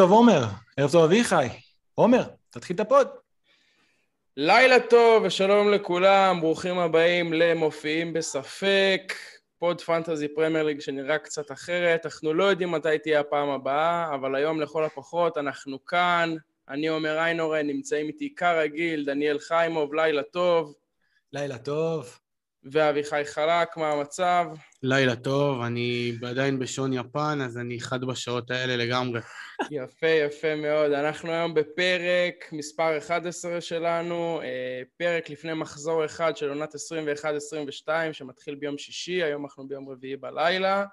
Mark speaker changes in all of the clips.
Speaker 1: טוב עומר, ערב טוב אביחי. עומר, תתחיל את הפוד.
Speaker 2: לילה טוב ושלום לכולם, ברוכים הבאים למופיעים בספק, פוד פנטזי פרמייר ליג שנראה קצת אחרת, אנחנו לא יודעים מתי תהיה הפעם הבאה, אבל היום לכל הפחות אנחנו כאן, אני עומר איינורן, נמצאים איתי כרגיל, דניאל חיימוב, לילה טוב.
Speaker 1: לילה טוב.
Speaker 2: ואביחי חלק, מה המצב?
Speaker 3: לילה טוב, אני עדיין בשעון יפן, אז אני חד בשעות האלה לגמרי.
Speaker 2: יפה, יפה מאוד. אנחנו היום בפרק מספר 11 שלנו, אה, פרק לפני מחזור אחד של עונת 21-22, שמתחיל ביום שישי, היום אנחנו ביום רביעי בלילה.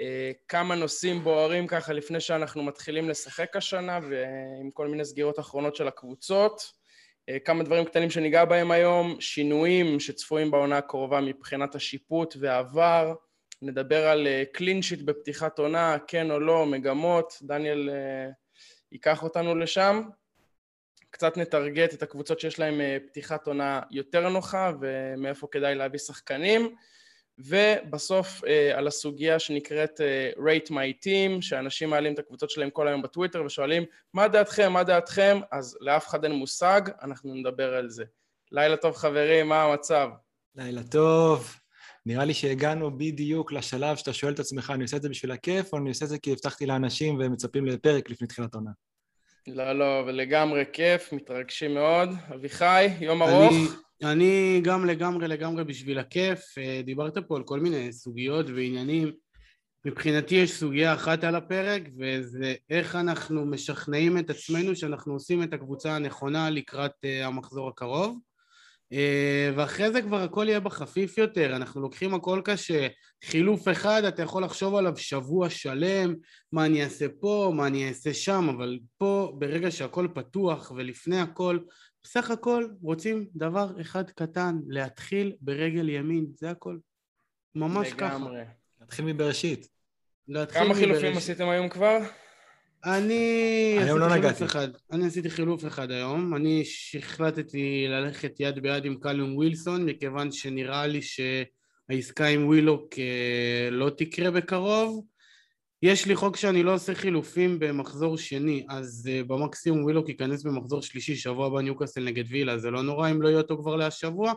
Speaker 2: אה, כמה נושאים בוערים ככה לפני שאנחנו מתחילים לשחק השנה, ועם כל מיני סגירות אחרונות של הקבוצות. אה, כמה דברים קטנים שניגע בהם היום, שינויים שצפויים בעונה הקרובה מבחינת השיפוט והעבר, נדבר על קלין שיט בפתיחת עונה, כן או לא, מגמות, דניאל uh, ייקח אותנו לשם. קצת נטרגט את הקבוצות שיש להן פתיחת עונה יותר נוחה ומאיפה כדאי להביא שחקנים. ובסוף uh, על הסוגיה שנקראת uh, rate my team, שאנשים מעלים את הקבוצות שלהם כל היום בטוויטר ושואלים מה דעתכם, מה דעתכם, אז לאף אחד אין מושג, אנחנו נדבר על זה. לילה טוב חברים, מה המצב?
Speaker 1: לילה טוב. נראה לי שהגענו בדיוק לשלב שאתה שואל את עצמך, אני עושה את זה בשביל הכיף, או אני עושה את זה כי הבטחתי לאנשים והם מצפים לפרק לפני תחילת עונה?
Speaker 2: לא, לא, ולגמרי כיף, מתרגשים מאוד. אביחי, יום ארוך?
Speaker 3: אני, אני גם לגמרי לגמרי בשביל הכיף. אה, דיברת פה על כל מיני סוגיות ועניינים. מבחינתי יש סוגיה אחת על הפרק, וזה איך אנחנו משכנעים את עצמנו שאנחנו עושים את הקבוצה הנכונה לקראת uh, המחזור הקרוב. Uh, ואחרי זה כבר הכל יהיה בחפיף יותר, אנחנו לוקחים הכל קשה, חילוף אחד אתה יכול לחשוב עליו שבוע שלם, מה אני אעשה פה, מה אני אעשה שם, אבל פה ברגע שהכל פתוח ולפני הכל בסך הכל רוצים דבר אחד קטן, להתחיל ברגל ימין, זה הכל. ממש לגמרי. ככה.
Speaker 1: להתחיל מבראשית.
Speaker 2: להתחיל כמה מבראשית. חילופים עשיתם היום כבר?
Speaker 3: אני היום לא נגעתי. אחד. אני עשיתי חילוף אחד היום. אני החלטתי ללכת יד ביד עם קלום ווילסון, מכיוון שנראה לי שהעסקה עם ווילוק אה, לא תקרה בקרוב. יש לי חוק שאני לא עושה חילופים במחזור שני, אז uh, במקסימום ווילוק ייכנס במחזור שלישי, שבוע הבא ניוקאסל נגד וילה, זה לא נורא אם לא יהיה אותו כבר להשבוע,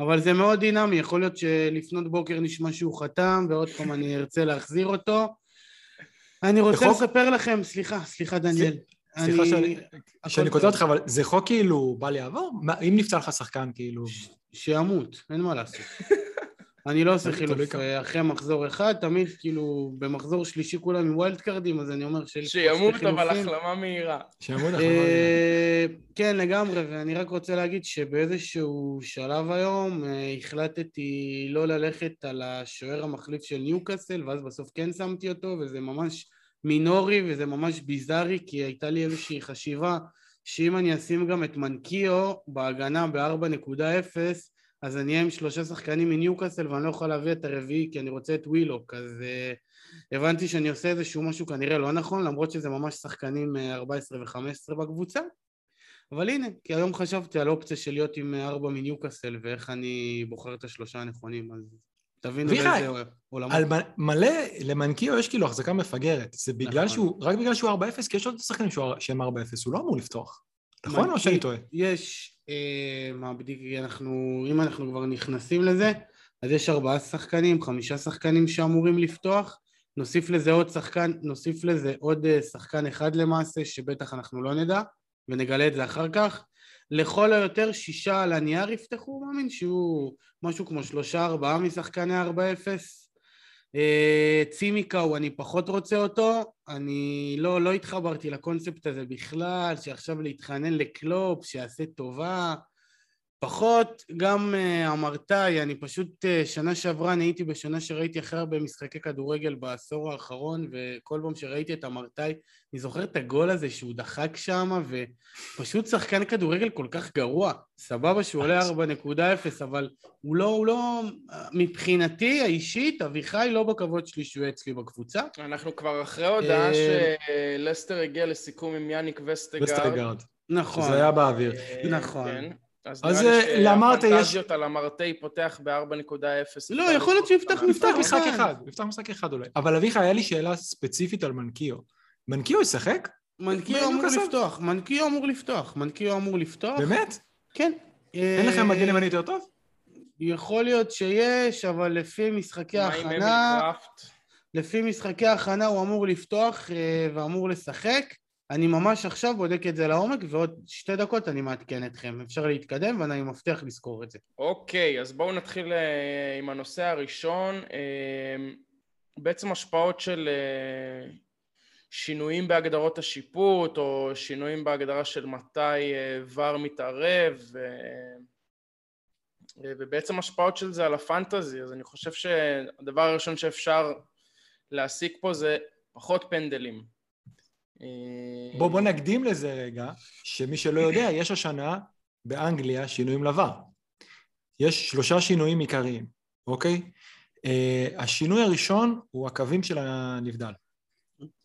Speaker 3: אבל זה מאוד דינמי, יכול להיות שלפנות בוקר נשמע שהוא חתם, ועוד פעם אני ארצה להחזיר אותו. אני רוצה בחוק... לספר לכם, סליחה, סליחה דניאל.
Speaker 1: סליחה אני... שאני כותב אותך, אבל זה חוק כאילו בא לעבור? אם נפצע לך שחקן כאילו...
Speaker 3: שימות, אין מה לעשות. אני לא עושה חילוף אה, אחרי מחזור אחד, תמיד כאילו במחזור שלישי כולם עם wild card ים, אז אני אומר
Speaker 2: שיש שימות אבל החלמה מהירה.
Speaker 1: שימות החלמה מהירה.
Speaker 3: כן, לגמרי, ואני רק רוצה להגיד שבאיזשהו שלב היום אה, החלטתי לא ללכת על השוער המחליף של ניוקאסל, ואז בסוף כן שמתי אותו, וזה ממש מינורי וזה ממש ביזארי, כי הייתה לי איזושהי חשיבה שאם אני אשים גם את מנקיו בהגנה ב-4.0, אז אני אהיה עם שלושה שחקנים מניוקאסל ואני לא יכול להביא את הרביעי כי אני רוצה את ווילוק אז uh, הבנתי שאני עושה איזשהו משהו כנראה לא נכון למרות שזה ממש שחקנים 14 אה, ו-15 בקבוצה. אבל הנה, כי היום חשבתי על אופציה של להיות עם אה, ארבע מניוקאסל ואיך אני בוחר את השלושה הנכונים אז תבינו באיזה
Speaker 1: עולמות. על מלא למנקיו יש כאילו החזקה מפגרת זה בגלל נכון. שהוא, רק בגלל שהוא 4-0 כי יש עוד שחקנים שהם 4-0 הוא לא אמור לפתוח נכון או שאני טועה?
Speaker 3: יש אה, מה בדיוק אנחנו, אם אנחנו כבר נכנסים לזה, אז יש ארבעה שחקנים, חמישה שחקנים שאמורים לפתוח, נוסיף לזה עוד שחקן, נוסיף לזה עוד אה, שחקן אחד למעשה, שבטח אנחנו לא נדע, ונגלה את זה אחר כך. לכל היותר שישה על הנייר יפתחו, מאמין שהוא משהו כמו שלושה ארבעה משחקני ארבע אפס. אה, צימיקאו, אני פחות רוצה אותו, אני לא, לא התחברתי לקונספט הזה בכלל, שעכשיו להתחנן לקלופ, שיעשה טובה, פחות, גם uh, אמרתאי, אני פשוט uh, שנה שעברה, אני הייתי בשנה שראיתי הכי הרבה משחקי כדורגל בעשור האחרון וכל פעם שראיתי את אמרתאי, אני זוכר את הגול הזה שהוא דחק שם ופשוט שחקן כדורגל כל כך גרוע, סבבה שהוא עולה 4.0 אבל הוא לא, הוא לא, מבחינתי האישית, אביחי לא בכבוד שלי שהוא אצלי בקבוצה.
Speaker 2: אנחנו כבר אחרי הודעה שלסטר הגיע לסיכום עם יאניק וסטגארד.
Speaker 1: נכון. שזה היה באוויר.
Speaker 3: נכון.
Speaker 2: אז, אז לאמרטה יש... הפנטזיות על המרטי פותח ב-4.0.
Speaker 3: לא, יכול להיות שיפתח
Speaker 1: משחק אחד. יפתח משחק אחד אולי. אבל אביחי, היה לי שאלה ספציפית על מנקיו. מנקיו ישחק?
Speaker 3: מנקיו אמור? לפתוח, מנקיו אמור לפתוח, מנקיו אמור לפתוח.
Speaker 1: באמת?
Speaker 3: כן.
Speaker 1: אין לכם
Speaker 3: אה,
Speaker 1: מגן ימני יותר טוב?
Speaker 3: יכול להיות שיש, אבל לפי משחקי
Speaker 2: מה עם
Speaker 3: ההכנה? לפי משחקי ההכנה הוא אמור לפתוח אה, ואמור לשחק. אני ממש עכשיו בודק את זה לעומק, ועוד שתי דקות אני מעדכן אתכם. אפשר להתקדם, ואני מבטיח לזכור את זה.
Speaker 2: אוקיי, אז בואו נתחיל אה, עם הנושא הראשון. אה, בעצם השפעות של אה, שינויים בהגדרות השיפוט, או שינויים בהגדרה של מתי ור מתערב, ובעצם השפעות של זה על הפנטזי. אז אני חושב שהדבר הראשון שאפשר להסיק פה זה פחות פנדלים. אה,
Speaker 1: בוא, בוא נקדים לזה רגע, שמי שלא יודע, יש השנה באנגליה שינויים לבר. יש שלושה שינויים עיקריים, אוקיי? Uh, השינוי הראשון הוא הקווים של הנבדל.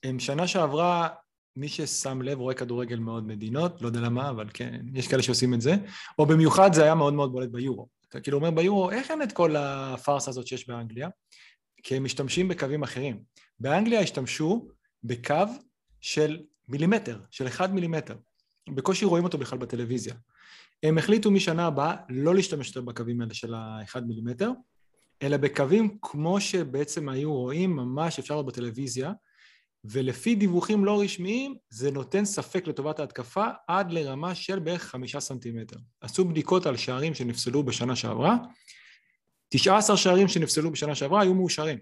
Speaker 1: הם שנה שעברה, מי ששם לב רואה כדורגל מאוד מדינות, לא יודע למה, אבל כן, יש כאלה שעושים את זה, או במיוחד זה היה מאוד מאוד בולט ביורו. אתה כאילו אומר ביורו, איך אין את כל הפארסה הזאת שיש באנגליה? כי הם משתמשים בקווים אחרים. באנגליה השתמשו בקו של מילימטר, של אחד מילימטר. בקושי רואים אותו בכלל בטלוויזיה. הם החליטו משנה הבאה לא להשתמש יותר בקווים האלה של האחד מילימטר, אלא בקווים כמו שבעצם היו רואים ממש אפשר לראות בטלוויזיה, ולפי דיווחים לא רשמיים זה נותן ספק לטובת ההתקפה עד לרמה של בערך חמישה סנטימטר. עשו בדיקות על שערים שנפסלו בשנה שעברה, 19 שערים שנפסלו בשנה שעברה היו מאושרים.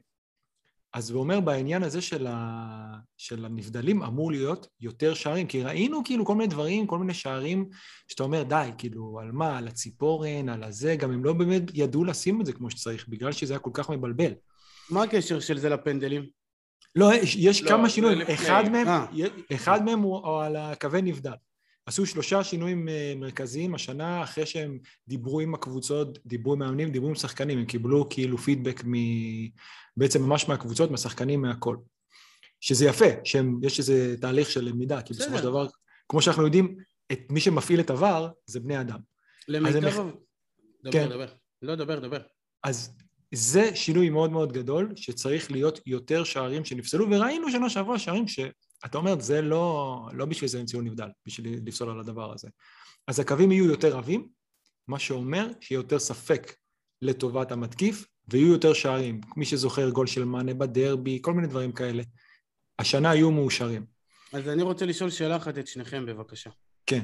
Speaker 1: אז הוא אומר בעניין הזה של, ה... של הנבדלים אמור להיות יותר שערים, כי ראינו כאילו כל מיני דברים, כל מיני שערים שאתה אומר די, כאילו על מה, על הציפורן, על הזה, גם הם לא באמת ידעו לשים את זה כמו שצריך, בגלל שזה היה כל כך מבלבל.
Speaker 3: מה הקשר של זה לפנדלים?
Speaker 1: לא, יש,
Speaker 2: לא,
Speaker 1: כמה שינויים. אחד מהם,
Speaker 3: אה.
Speaker 1: אחד מהם הוא על הקווי נבדל. עשו שלושה שינויים אה, מרכזיים השנה, אחרי שהם דיברו עם הקבוצות, דיברו עם מאמנים, דיברו עם שחקנים, הם קיבלו כאילו פידבק מ... בעצם ממש מהקבוצות, מהשחקנים, מהכל. שזה יפה, שיש איזה תהליך של למידה, כי בסופו של. דבר, כמו שאנחנו יודעים, את מי שמפעיל את עבר זה בני אדם.
Speaker 3: למיטב...
Speaker 1: הם-
Speaker 3: דבר,
Speaker 1: כן.
Speaker 3: דבר. לא, דבר, דבר.
Speaker 1: אז זה שינוי מאוד מאוד גדול, שצריך להיות יותר שערים שנפסלו, וראינו שנה שעברה שערים שאתה אומר, זה לא, לא בשביל זה המציאו נבדל, בשביל לפסול על הדבר הזה. אז הקווים יהיו יותר עבים, מה שאומר שיהיה יותר ספק לטובת המתקיף, ויהיו יותר שערים. מי שזוכר גול של מאנה בדרבי, כל מיני דברים כאלה. השנה יהיו מאושרים.
Speaker 3: אז אני רוצה לשאול שאלה אחת את שניכם, בבקשה.
Speaker 1: כן.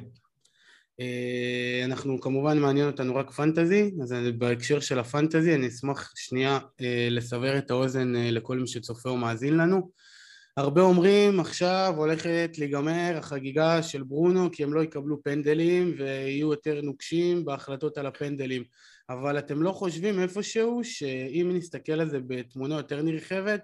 Speaker 3: אה, אנחנו כמובן מעניין אותנו רק פנטזי, אז בהקשר של הפנטזי אני אשמח שנייה אה, לסבר את האוזן אה, לכל מי שצופה ומאזין לנו. הרבה אומרים עכשיו הולכת להיגמר החגיגה של ברונו כי הם לא יקבלו פנדלים ויהיו יותר נוקשים בהחלטות על הפנדלים אבל אתם לא חושבים איפשהו שאם נסתכל על זה בתמונה יותר נרחבת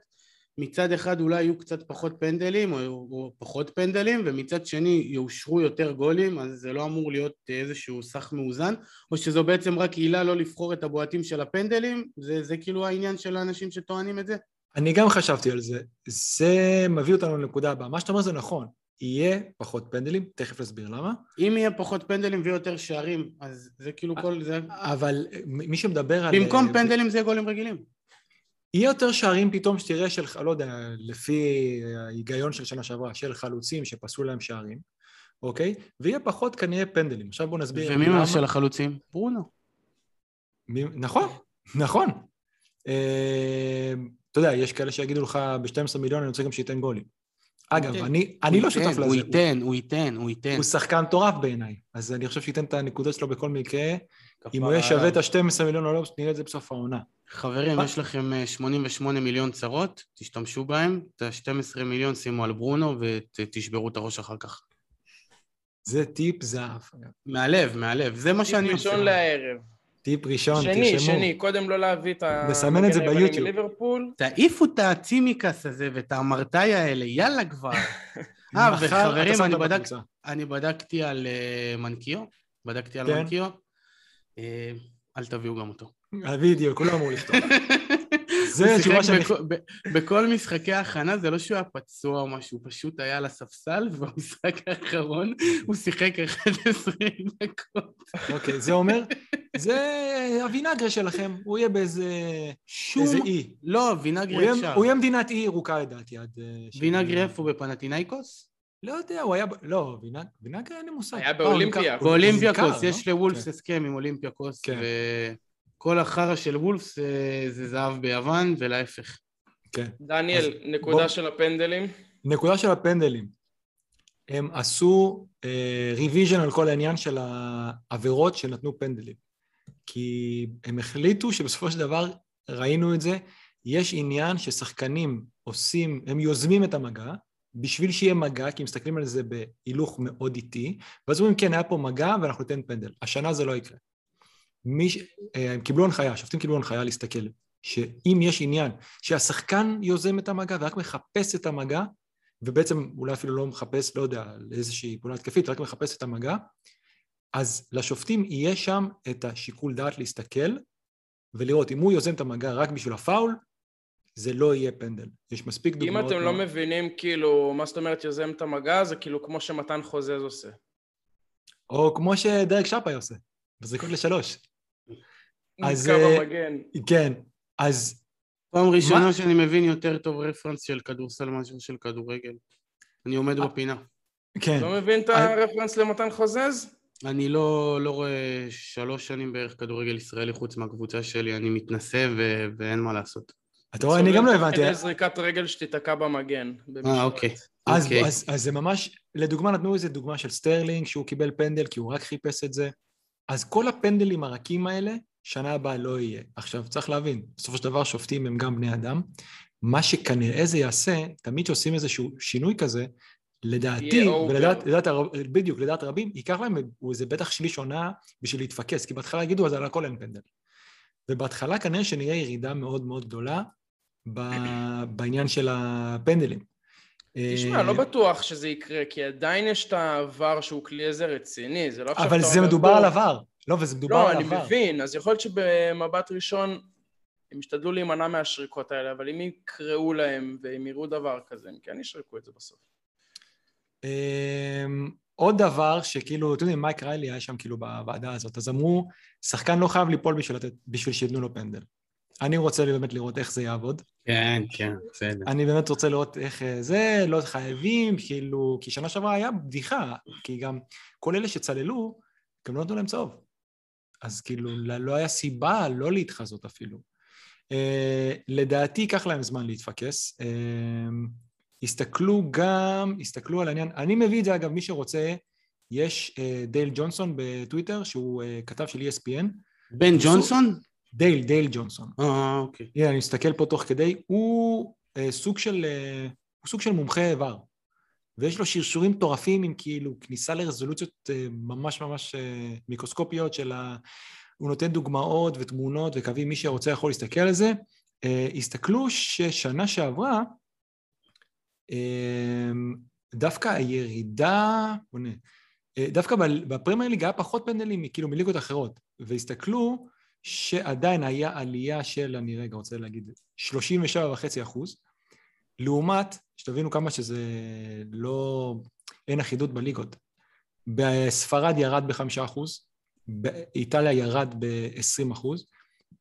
Speaker 3: מצד אחד אולי יהיו קצת פחות פנדלים או, או פחות פנדלים ומצד שני יאושרו יותר גולים אז זה לא אמור להיות איזשהו סך מאוזן או שזו בעצם רק עילה לא לבחור את הבועטים של הפנדלים זה, זה כאילו העניין של האנשים שטוענים את זה?
Speaker 1: אני גם חשבתי על זה. זה מביא אותנו לנקודה הבאה. מה שאתה אומר זה נכון. יהיה פחות פנדלים, תכף נסביר למה.
Speaker 3: אם יהיה פחות פנדלים ויותר שערים אז זה כאילו כל זה
Speaker 1: אבל מי שמדבר על...
Speaker 3: במקום פנדלים זה גולים רגילים
Speaker 1: יהיה יותר שערים פתאום שתראה של, לא יודע, לפי ההיגיון של שנה שעברה, של חלוצים שפסלו להם שערים, אוקיי? ויהיה פחות כנראה פנדלים. עכשיו בואו נסביר
Speaker 3: ומי מה של החלוצים? ברונו
Speaker 1: מי... נכון, נכון. אה, אתה יודע, יש כאלה שיגידו לך, ב-12 מיליון אני רוצה גם שייתן גולים. אגב,
Speaker 3: ייתן.
Speaker 1: אני, אני לא
Speaker 3: ייתן,
Speaker 1: שותף לזה.
Speaker 3: הוא ייתן, הוא ייתן, הוא ייתן
Speaker 1: הוא שחקן מטורף בעיניי, אז אני חושב שייתן את הנקודות שלו בכל מקרה. אם הוא יהיה שווה. את ה-12 מיליון או לא, נראה את זה בסוף העונה.
Speaker 3: חברים,
Speaker 1: מה?
Speaker 3: יש לכם אה, 88 מיליון צרות, תשתמשו בהם, את ה-12 מיליון שימו על ברונו ותשברו את הראש אחר כך.
Speaker 1: זה טיפ זהב.
Speaker 3: מהלב, מהלב, זה מה שאני עושה.
Speaker 2: ראשון לערב.
Speaker 1: טיפ ראשון,
Speaker 2: שני,
Speaker 1: תרשמו.
Speaker 2: שני, קודם לא להביא את ה...
Speaker 1: נסמן את זה ביוטיוב.
Speaker 2: מליברפול.
Speaker 3: תעיפו את הצימקס הזה ואת האמרטאי האלה, יאללה כבר. אה, וחברים, אני בדק-. אני בדקתי על אה, מנקיו, בדקתי על
Speaker 1: כן.
Speaker 3: מנקיו. אה, אל תביאו גם אותו.
Speaker 1: הווידאו, כולם אמרו לפתוח. זה התשובה שאני...
Speaker 3: בכל משחקי ההכנה, זה לא שהוא היה פצוע או משהו, הוא פשוט היה על הספסל, ובמשחק האחרון הוא שיחק 11 דקות.
Speaker 1: אוקיי, זה אומר, זה הווינגרה שלכם, הוא יהיה באיזה...
Speaker 3: שום...
Speaker 1: איזה אי.
Speaker 3: לא,
Speaker 1: יהיה-
Speaker 3: אפשר.
Speaker 1: הוא יהיה מדינת אי ירוקה לדעתי עד... אה,
Speaker 3: וינגרי איפה? בפנטינאיקוס?
Speaker 1: לא יודע, הוא היה... לא, וינג- וינגרה אין לי מושג.
Speaker 2: היה
Speaker 1: הוא
Speaker 2: באולימפיאקוס.
Speaker 3: באולימפיאקוס,
Speaker 1: נמכר,
Speaker 3: יש
Speaker 1: לא?
Speaker 3: לוולפס
Speaker 1: כן.
Speaker 3: הסכם עם אולימפיאקוס, וכל החרא של וולפס אה, זה זהב ביוון, ולהפך.
Speaker 1: כן.
Speaker 2: דניאל,
Speaker 1: אז
Speaker 2: נקודה
Speaker 1: בוא-
Speaker 2: של הפנדלים.
Speaker 1: נקודה של הפנדלים. הם עשו revision על כל העניין של העבירות שנתנו פנדלים. כי הם החליטו שבסופו של דבר, ראינו את זה, יש עניין ששחקנים עושים, הם יוזמים את המגע, בשביל שיהיה מגע, כי מסתכלים על זה בהילוך מאוד איטי, ואז אומרים, כן, היה פה מגע ואנחנו ניתן פנדל. השנה זה לא יקרה. מי. אה, הם קיבלו הנחיה, השופטים קיבלו הנחיה להסתכל, שאם יש עניין שהשחקן יוזם את המגע ורק מחפש את המגע, ובעצם אולי אפילו לא מחפש, לא יודע, לאיזושהי פעולה התקפית, רק מחפש את המגע, אז לשופטים יהיה שם את השיקול דעת להסתכל ולראות אם הוא יוזם את המגע רק בשביל הפאול, זה לא יהיה פנדל. יש מספיק
Speaker 2: אם
Speaker 1: דוגמאות.
Speaker 2: אתם לא מבינים, כאילו, מה זאת אומרת יוזם את המגע, זה כאילו כמו שמתן חוזז עושה.
Speaker 1: או כמו שדרק שפאי עושה, בזריקות לשלוש. אז,
Speaker 2: קו
Speaker 1: אה,
Speaker 2: המגן.
Speaker 1: כן, אז
Speaker 3: פעם ראשונה שאני מבין יותר טוב רפרנס של כדורסל מאשר של כדורגל. אני עומד
Speaker 1: אה.
Speaker 3: בפינה.
Speaker 1: כן,
Speaker 2: לא מבין את
Speaker 1: אה,
Speaker 2: הרפרנס למתן חוזז?
Speaker 3: אני לא, לא רואה שלוש שנים בערך כדורגל ישראלי חוץ מהקבוצה שלי, אני מתנשא ו... ואין מה לעשות.
Speaker 1: אתה רואה, אני גם לא הבנתי.
Speaker 2: איזה זריקת רגל שתיתקע במגן.
Speaker 3: אה, אוקיי.
Speaker 1: אז,
Speaker 3: אוקיי.
Speaker 1: אז, אז זה ממש, לדוגמה נתנו איזה דוגמה של סטרלינג, שהוא קיבל פנדל כי הוא רק חיפש את זה. אז כל הפנדלים הרכים האלה, שנה הבאה לא יהיה. עכשיו, צריך להבין, בסופו של דבר שופטים הם גם בני אדם. מה שכנראה זה יעשה, תמיד כשעושים איזשהו שינוי כזה, לדעתי. ולדעת, לדעת, בדיוק, לדעת רבים, ייקח להם איזה בטח שליש עונה בשביל להתפקס, כי בהתחלה יגידו, אז על הכל אין פנדל. ובהתחלה כנראה שנראה ירידה מאוד מאוד גדולה בעניין של הפנדלים.
Speaker 2: תשמע,
Speaker 1: אה,
Speaker 2: לא בטוח שזה יקרה, כי עדיין יש את העבר שהוא כלי עזר רציני, זה לא עכשיו
Speaker 1: אבל זה מדובר. על עבר. לא, וזה מדובר
Speaker 2: לא,
Speaker 1: על
Speaker 2: אני
Speaker 1: עבר.
Speaker 2: מבין, אז יכול להיות שבמבט ראשון הם ישתדלו להימנע מהשריקות האלה, אבל אם יקראו להם והם יראו דבר כזה, הם כן ישרקו את זה בסוף.
Speaker 1: אמ, עוד דבר שכאילו, אתם יודעים, מייק ריילי היה שם כאילו בוועדה הזאת, אז אמרו, שחקן לא חייב ליפול בשביל, לתת, בשביל שייתנו לו פנדל. אני רוצה באמת לראות איך זה יעבוד.
Speaker 3: כן, כן, בסדר.
Speaker 1: אני באמת רוצה לראות איך אה, זה, לא חייבים, כאילו, כי שנה שעברה היה בדיחה, כי גם כל אלה שצללו, גם לא נתנו להם צהוב. אז כאילו, לא היה סיבה לא להתחזות אפילו. Uh, לדעתי ייקח להם זמן להתפקס. Uh, הסתכלו גם, הסתכלו על העניין, אני מביא את זה אגב, מי שרוצה, יש uh, דייל ג'ונסון בטוויטר, שהוא uh, כתב של ESPN,
Speaker 3: בן ג'ונסון?
Speaker 1: דייל, דייל ג'ונסון.
Speaker 3: אה, אוקיי.
Speaker 1: הנה, אני מסתכל פה תוך כדי, הוא אה, סוג של, אה, הוא סוג של מומחה איבר, ויש לו שרשורים מטורפים עם כאילו כניסה לרזולוציות אה, ממש ממש אה, מיקרוסקופיות של ה... הוא נותן דוגמאות ותמונות וקווים, מי שרוצה יכול להסתכל על זה. אה, הסתכלו ששנה שעברה, דווקא הירידה, דווקא בפרמייר ליג היה פחות פנדלים כאילו מליגות אחרות, והסתכלו שעדיין היה עלייה של, אני רגע רוצה להגיד, 37.5 אחוז, לעומת, שתבינו כמה שזה לא, אין אחידות בליגות. בספרד ירד ב-5 אחוז, באיטליה ירד ב-20 אחוז,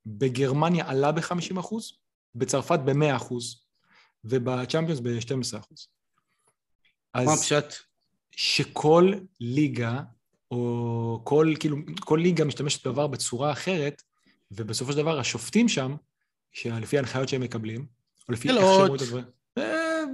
Speaker 1: בגרמניה עלה ב-50 אחוז, בצרפת ב-100 אחוז, ובצ'מפיונס ב-12 אחוז.
Speaker 3: מה הפשט?
Speaker 1: שכל ליגה, או כל, כאילו, כל ליגה משתמשת בעבר בצורה אחרת, ובסופו של דבר השופטים שם, שלפי ההנחיות שהם מקבלים, או לפי איך
Speaker 3: שאלות.
Speaker 1: שהם רואים את הדברים,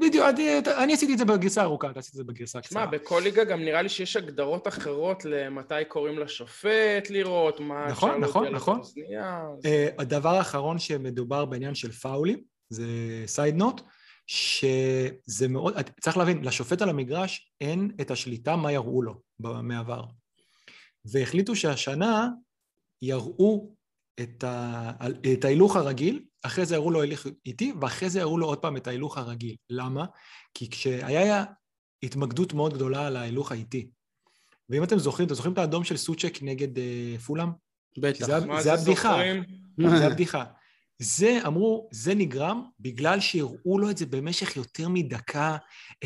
Speaker 1: בדיוק, אני, אני עשיתי את זה בגרסה ארוכה, אתה עשית את זה בגרסה קצרה.
Speaker 2: בכל ליגה גם נראה לי שיש הגדרות אחרות למתי קוראים לשופט לראות, מה
Speaker 1: נכון,
Speaker 2: אפשר
Speaker 1: נכון,
Speaker 2: להודיע
Speaker 1: נכון.
Speaker 2: באוזנייה, אז-
Speaker 1: אה, הדבר האחרון שמדובר בעניין של פאולים, זה סייד נוט, שזה מאוד, צריך להבין, לשופט על המגרש אין את השליטה מה יראו לו מהעבר. והחליטו שהשנה יראו את, ה, את ההילוך הרגיל, אחרי זה יראו לו הילוך איטי, ואחרי זה יראו לו עוד פעם את ההילוך הרגיל. למה? כי כשהיה התמקדות מאוד גדולה על ההילוך האיטי, ואם אתם זוכרים, אתם זוכרים את האדום של סוצ'ק נגד uh, פולאם?
Speaker 3: בטח.
Speaker 1: זה-
Speaker 2: מה
Speaker 1: זה הבדיחה.
Speaker 2: זוכרים?
Speaker 1: זה הבדיחה. זה, אמרו, זה נגרם בגלל שהראו לו את זה במשך יותר מדקה,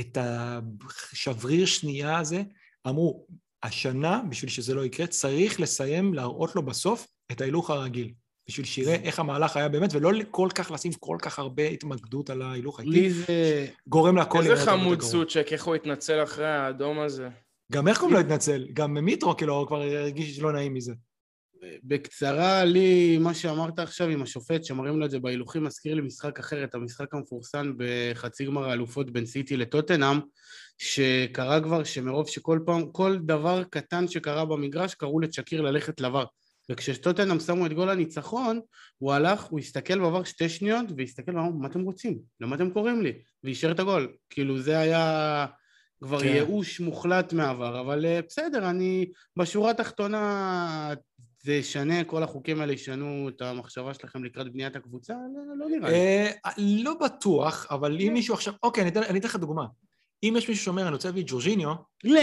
Speaker 1: את השבריר שנייה הזה. אמרו, השנה, בשביל שזה לא יקרה, צריך לסיים להראות לו בסוף את ההילוך הרגיל. בשביל שיראה איך המהלך היה באמת, ולא כל כך לשים כל כך הרבה התמקדות על ההילוך האיטי.
Speaker 3: לי זה...
Speaker 1: גורם להכל
Speaker 2: איזה חמוד. סוצ'ק, איך הוא התנצל אחרי האדום הזה.
Speaker 1: גם איך קוראים לו התנצל? גם מיטרו כאילו כבר הרגיש לא נעים מזה.
Speaker 3: בקצרה, לי, מה שאמרת עכשיו עם השופט, שמראים לו את זה בהילוכים, מזכיר לי משחק אחר, את המשחק המפורסם בחצי גמר האלופות בין סיטי לטוטנאם, שקרה כבר שמרוב שכל פעם, כל דבר קטן שקרה במגרש, קראו לצ'קיר ללכת לבר. וכשטוטנאם שמו את גול הניצחון, הוא הלך, הוא הסתכל בעבר שתי שניות, והסתכל ואמר, מה אתם רוצים? למה אתם קוראים לי? ואישר את הגול. כאילו זה היה כבר
Speaker 1: כן.
Speaker 3: ייאוש מוחלט מהעבר, אבל אה, בסדר, אני בשורה התחתונה זה ישנה, כל החוקים האלה ישנו את המחשבה שלכם לקראת בניית הקבוצה? לא, לא נראה לי.
Speaker 1: אה, לא בטוח, אבל אם מישהו עכשיו... אוקיי, אני אתן לך דוגמה. אם יש מישהו שאומר, אני רוצה להביא את ג'ורג'יניו,
Speaker 3: לא,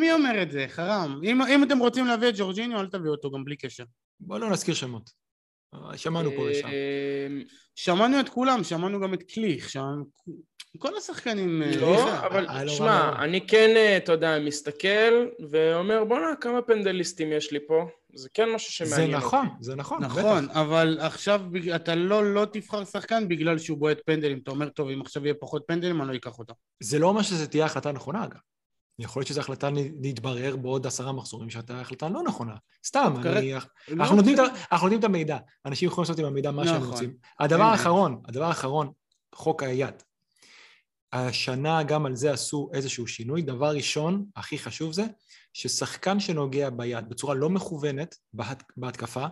Speaker 3: מי אומר את זה? חרם. אם, אם אתם רוצים להביא את ג'ורג'יניו, אל תביאו אותו גם בלי קשר.
Speaker 1: בוא לא נזכיר שמות. אה, שמענו פה ושם.
Speaker 2: אה,
Speaker 3: שמענו את כולם, שמענו גם את קליך, שמענו... כל השחקנים... אה,
Speaker 2: לא. אבל
Speaker 1: לו רע
Speaker 2: שמע. אני כן, אה, אתה יודע, מסתכל ואומר, בואנה, כמה פנדליסטים יש לי פה. זה כן משהו
Speaker 1: זה
Speaker 2: שמעניין אותי.
Speaker 1: נכון, זה נכון,
Speaker 3: נכון,
Speaker 1: בטח.
Speaker 3: אבל עכשיו אתה לא, לא תבחר שחקן בגלל שהוא בועט פנדלים. אתה אומר, טוב, אם עכשיו יהיה פחות פנדלים, אני לא אקח אותו.
Speaker 1: זה לא אומר שזו תהיה החלטה נכונה, אגב. יכול להיות שזו החלטה להתברר בעוד עשרה מחזורים שהייתה החלטה לא נכונה. סתם, אני...
Speaker 3: לא,
Speaker 1: אנחנו נותנים את המידע. אנשים יכולים לעשות עם המידע מה שהם
Speaker 3: נכון.
Speaker 1: רוצים. הדבר האחרון, הדבר האחרון, חוק היד. השנה גם על זה עשו איזשהו שינוי. דבר ראשון, הכי חשוב זה, ששחקן שנוגע ביד בצורה לא מכוונת בהת- בהתקפה,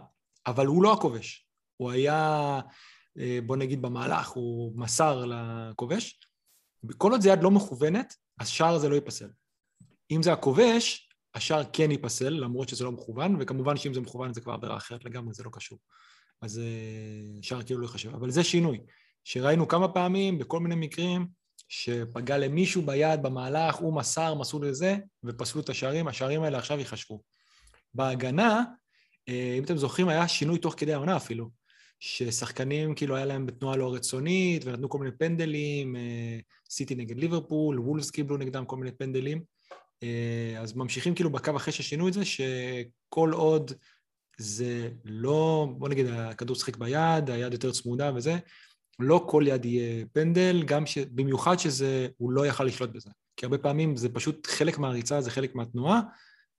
Speaker 1: אבל הוא לא הכובש. הוא היה, אה, בוא נגיד במהלך, הוא מסר לכובש. כל עוד זה יד לא מכוונת, השער הזה לא ייפסל. אם זה הכובש, השער כן ייפסל, למרות שזה לא מכוון, וכמובן שאם זה מכוון זה כבר עבירה אחרת לגמרי, זה לא קשור. אז אה, שער כאילו לא ייחשב. אבל זה שינוי, שראינו כמה פעמים, בכל מיני מקרים, שפגע למישהו ביד במהלך, הוא מסר, מסרו לזה, ופסלו את השערים, השערים האלה עכשיו ייחשבו. בהגנה, אה, אם אתם זוכרים, היה שינוי תוך כדי העונה אפילו, ששחקנים כאילו היה להם בתנועה לא רצונית, ונתנו כל מיני פנדלים, אה, סיטי נגד ליברפול, וולפס קיבלו נגדם כל מיני פנדלים. אה, אז ממשיכים כאילו בקו אחרי ששינו את זה, שכל עוד זה לא, בוא נגיד, הכדור שחק ביד, היד יותר צמודה וזה, לא כל יד יהיה פנדל, גם ש... במיוחד שזה, הוא לא יכל לשלוט בזה. כי הרבה פעמים זה פשוט חלק מהריצה, זה חלק מהתנועה,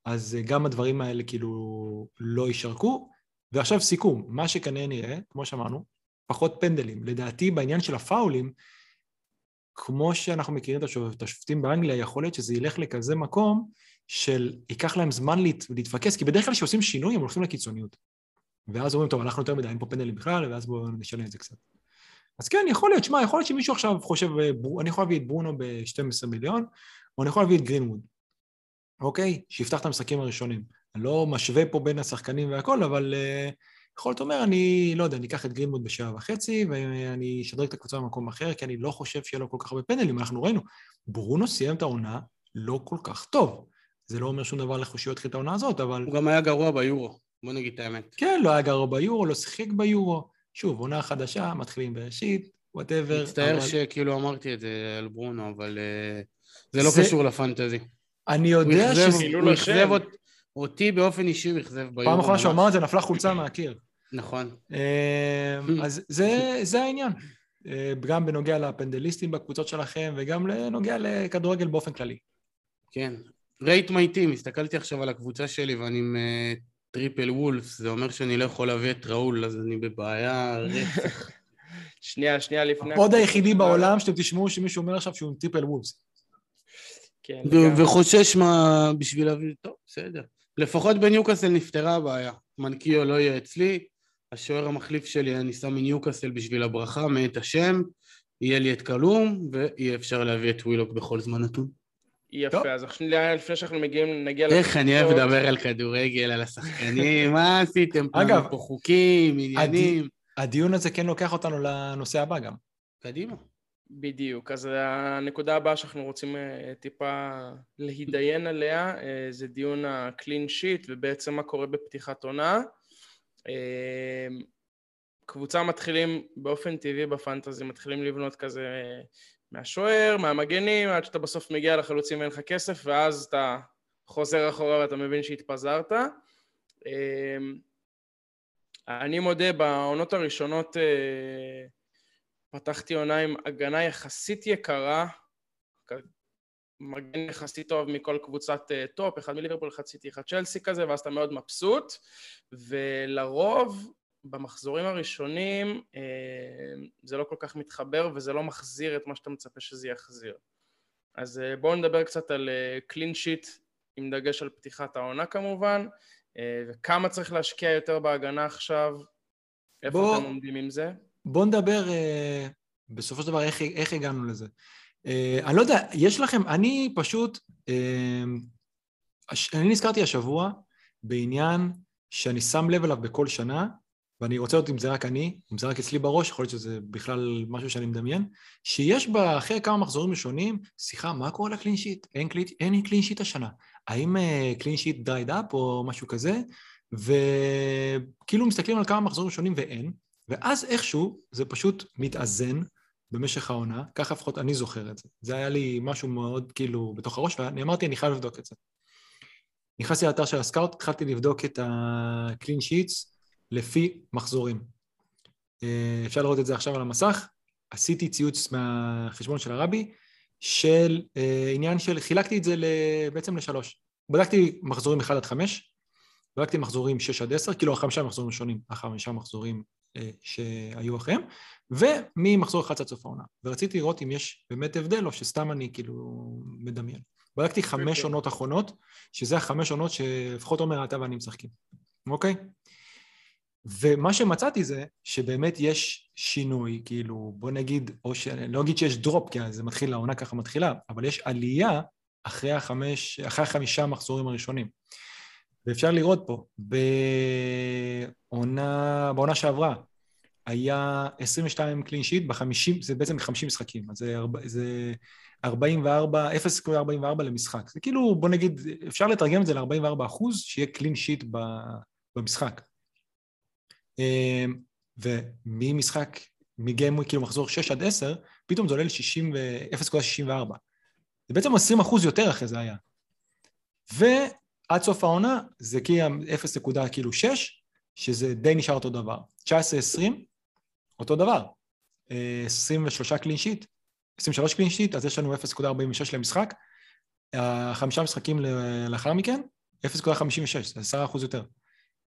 Speaker 1: אז אה, גם הדברים האלה כאילו לא יישרקו. ועכשיו סיכום, מה שכנראה נראה, כמו שאמרנו, פחות פנדלים. לדעתי בעניין של הפאולים, כמו שאנחנו מכירים את השופ- את השופטים באנגליה, יכול להיות שזה ילך לכזה מקום של ייקח להם זמן להת, להתפקס, כי בדרך כלל כשעושים שינוי הם הולכים לקיצוניות. ואז אומרים, טוב, אנחנו יותר מדי, אין פה פנדלים בכלל, ואז בואו נשנה את זה קצת. אז כן, יכול להיות, שמע, יכול להיות שמישהו עכשיו חושב, אה, אני יכול להביא את ברונו ב-12 מיליון, או אני יכול להביא את גרינווד, אוקיי? שיפתח את המשחקים הראשונים. אני לא משווה פה בין השחקנים והכל, אבל uh, יכול להיות עומר, אני לא יודע, אני אקח את גרינווד בשעה וחצי, ואני אשדרג את הקבוצה במקום אחר, כי אני לא חושב שיהיה לו כל כך הרבה פנדלים. אנחנו ראינו, ברונו סיים את העונה לא כל כך טוב. זה לא אומר שום דבר איך שהוא יתחיל את העונה הזאת, אבל...
Speaker 3: הוא גם היה גרוע ביורו, בוא נגיד את האמת.
Speaker 1: כן, לא היה גרוע ביורו, לא שיחק ביורו. שוב, עונה חדשה, מתחילים בראשית, whatever.
Speaker 3: מצטער
Speaker 1: אבל...
Speaker 3: שכאילו אמרתי את זה על ברונו, אבל אה, זה לא
Speaker 1: זה-
Speaker 3: קשור לפנטזי.
Speaker 1: אני יודע שזה...
Speaker 2: חילול
Speaker 3: הוא. אכזב אות- אותי באופן אישי, הוא אכזב ביורו.
Speaker 1: פעם אחרונה שהוא. אמר את זה, נפלה חולצה מהקיר.
Speaker 3: נכון.
Speaker 1: אמ, אז זה, זה העניין. אה, גם בנוגע לפנדליסטים בקבוצות שלכם, וגם בנוגע לכדורגל באופן כללי.
Speaker 3: כן. rate my team, הסתכלתי עכשיו על הקבוצה שלי ואני עם אה, triple וולפס, זה אומר שאני לא יכול להביא את ראול, אז אני בבעיה רצח.
Speaker 2: שנייה, שנייה לפני...
Speaker 1: הפוד היחידי בעולם שאתם תשמעו שמישהו אומר עכשיו שהוא עם triple וולפס.
Speaker 2: כן.
Speaker 3: וחושש מה... בשביל להביא... טוב, בסדר. לפחות בניוקאסל נפתרה הבעיה. מנקיו לא יהיה אצלי, השוער המחליף שלי אני שם מניוקאסל בשביל הברכה, מאת השם, יהיה לי את כלום, ויהיה אפשר להביא את ווילוק בכל זמן נתון.
Speaker 1: טוב.
Speaker 2: יפה, אז עכשיו, לפני שאנחנו מגיעים, נגיע...
Speaker 3: איך אני אוהב לדבר על כדורגל, על השחקנים, מה עשיתם פה?
Speaker 1: אגב,
Speaker 3: פה חוקים, עניינים.
Speaker 1: הדיון הזה כן לוקח אותנו לנושא הבא גם.
Speaker 3: קדימה.
Speaker 2: בדיוק, אז הנקודה הבאה שאנחנו רוצים אה, טיפה להתדיין עליה אה, זה דיון ה-clean sheet ובעצם מה קורה בפתיחת עונה. אה, קבוצה מתחילים באופן טבעי בפנטזי, מתחילים לבנות כזה מהשוער, מהמגנים, עד שאתה בסוף מגיע לחלוצים ואין לך כסף, ואז אתה חוזר אחורה ואתה מבין שהתפזרת. אמ, אני מודה, בעונות הראשונות אה, פתחתי עונה עם הגנה יחסית יקרה, מגן יחסית טוב מכל קבוצת אה, טופ, אחד מליברפול, אחד סיטי, אחד צ'לסי כזה, ואז אתה מאוד מבסוט, ולרוב במחזורים הראשונים אה, זה לא כל כך מתחבר וזה לא מחזיר את מה שאתה מצפה שזה יחזיר. אז בואו נדבר קצת על clean sheet עם דגש על פתיחת העונה כמובן. אה, וכמה צריך להשקיע יותר בהגנה עכשיו? איפה בוא, אתם עומדים עם זה?
Speaker 1: בואו נדבר בסופו של דבר איך, איך הגענו לזה. אני לא יודע, יש לכם, אני פשוט, אני נזכרתי השבוע בעניין שאני שם לב אליו בכל שנה, ואני רוצה לראות אם זה רק אני, אם זה רק אצלי בראש, יכול להיות שזה בכלל משהו שאני מדמיין, שיש בה אחרי כמה מחזורים ראשונים, סליחה, מה קורה לקלין שיט? אין, אין clean sheet השנה. האם clean sheet dried up או משהו כזה, וכאילו מסתכלים על כמה מחזורים שונים ואין, ואז איכשהו זה פשוט מתאזן במשך העונה, ככה לפחות אני זוכר את זה. זה היה לי משהו מאוד כאילו בתוך הראש, ואני אמרתי, אני חייב לבדוק את זה. נכנסתי לאתר של הסקאוט, התחלתי לבדוק את ה-clean sheets לפי מחזורים. אה, אפשר לראות את זה עכשיו על המסך. עשיתי ציוץ מהחשבון של הרבי, של אה, עניין של, חילקתי את זה בעצם לשלוש. בדקתי מחזורים 1 עד 5, בדקתי מחזורים 6 עד 10, כאילו החמישה מחזורים שונים, החמישה מחזורים אה, שהיו אחריהם, וממחזור 1 עד סוף העונה. ורציתי לראות אם יש באמת הבדל או שסתם אני כאילו מדמיין. בדקתי חמש. אוקיי. עונות אחרונות, שזה החמש עונות שלפחות עומר אתה ואני משחקים, אוקיי? Okay? ומה שמצאתי זה שבאמת יש שינוי, כאילו, בוא נגיד, או שאני לא אגיד שיש דרופ, כי זה מתחיל, העונה ככה מתחילה, אבל יש עלייה אחרי, החמש, אחרי החמישה מחזורים הראשונים. ואפשר לראות פה, בעונה, בעונה שעברה, היה 22 קלין שיט ב-50, זה בעצם 50 משחקים, אז זה, זה 44, 0.44 למשחק. זה כאילו, בוא נגיד, אפשר לתרגם את זה ל-44 אחוז, שיהיה קלין שיט במשחק. אמ, וממשחק, מגיימוי כאילו מחזור 6 עד 10, פתאום זה עולה ל-0.64. זה בעצם 20 אחוז יותר אחרי זה היה. ועד סוף העונה זה כאילו 0.6, שזה די נשאר אותו דבר. 19-20, אותו דבר. 23 קלין שיט, 23 קלין שיט, אז יש לנו 0.46 למשחק. החמישה משחקים לאחר מכן, 0.56, זה 10 אחוז יותר.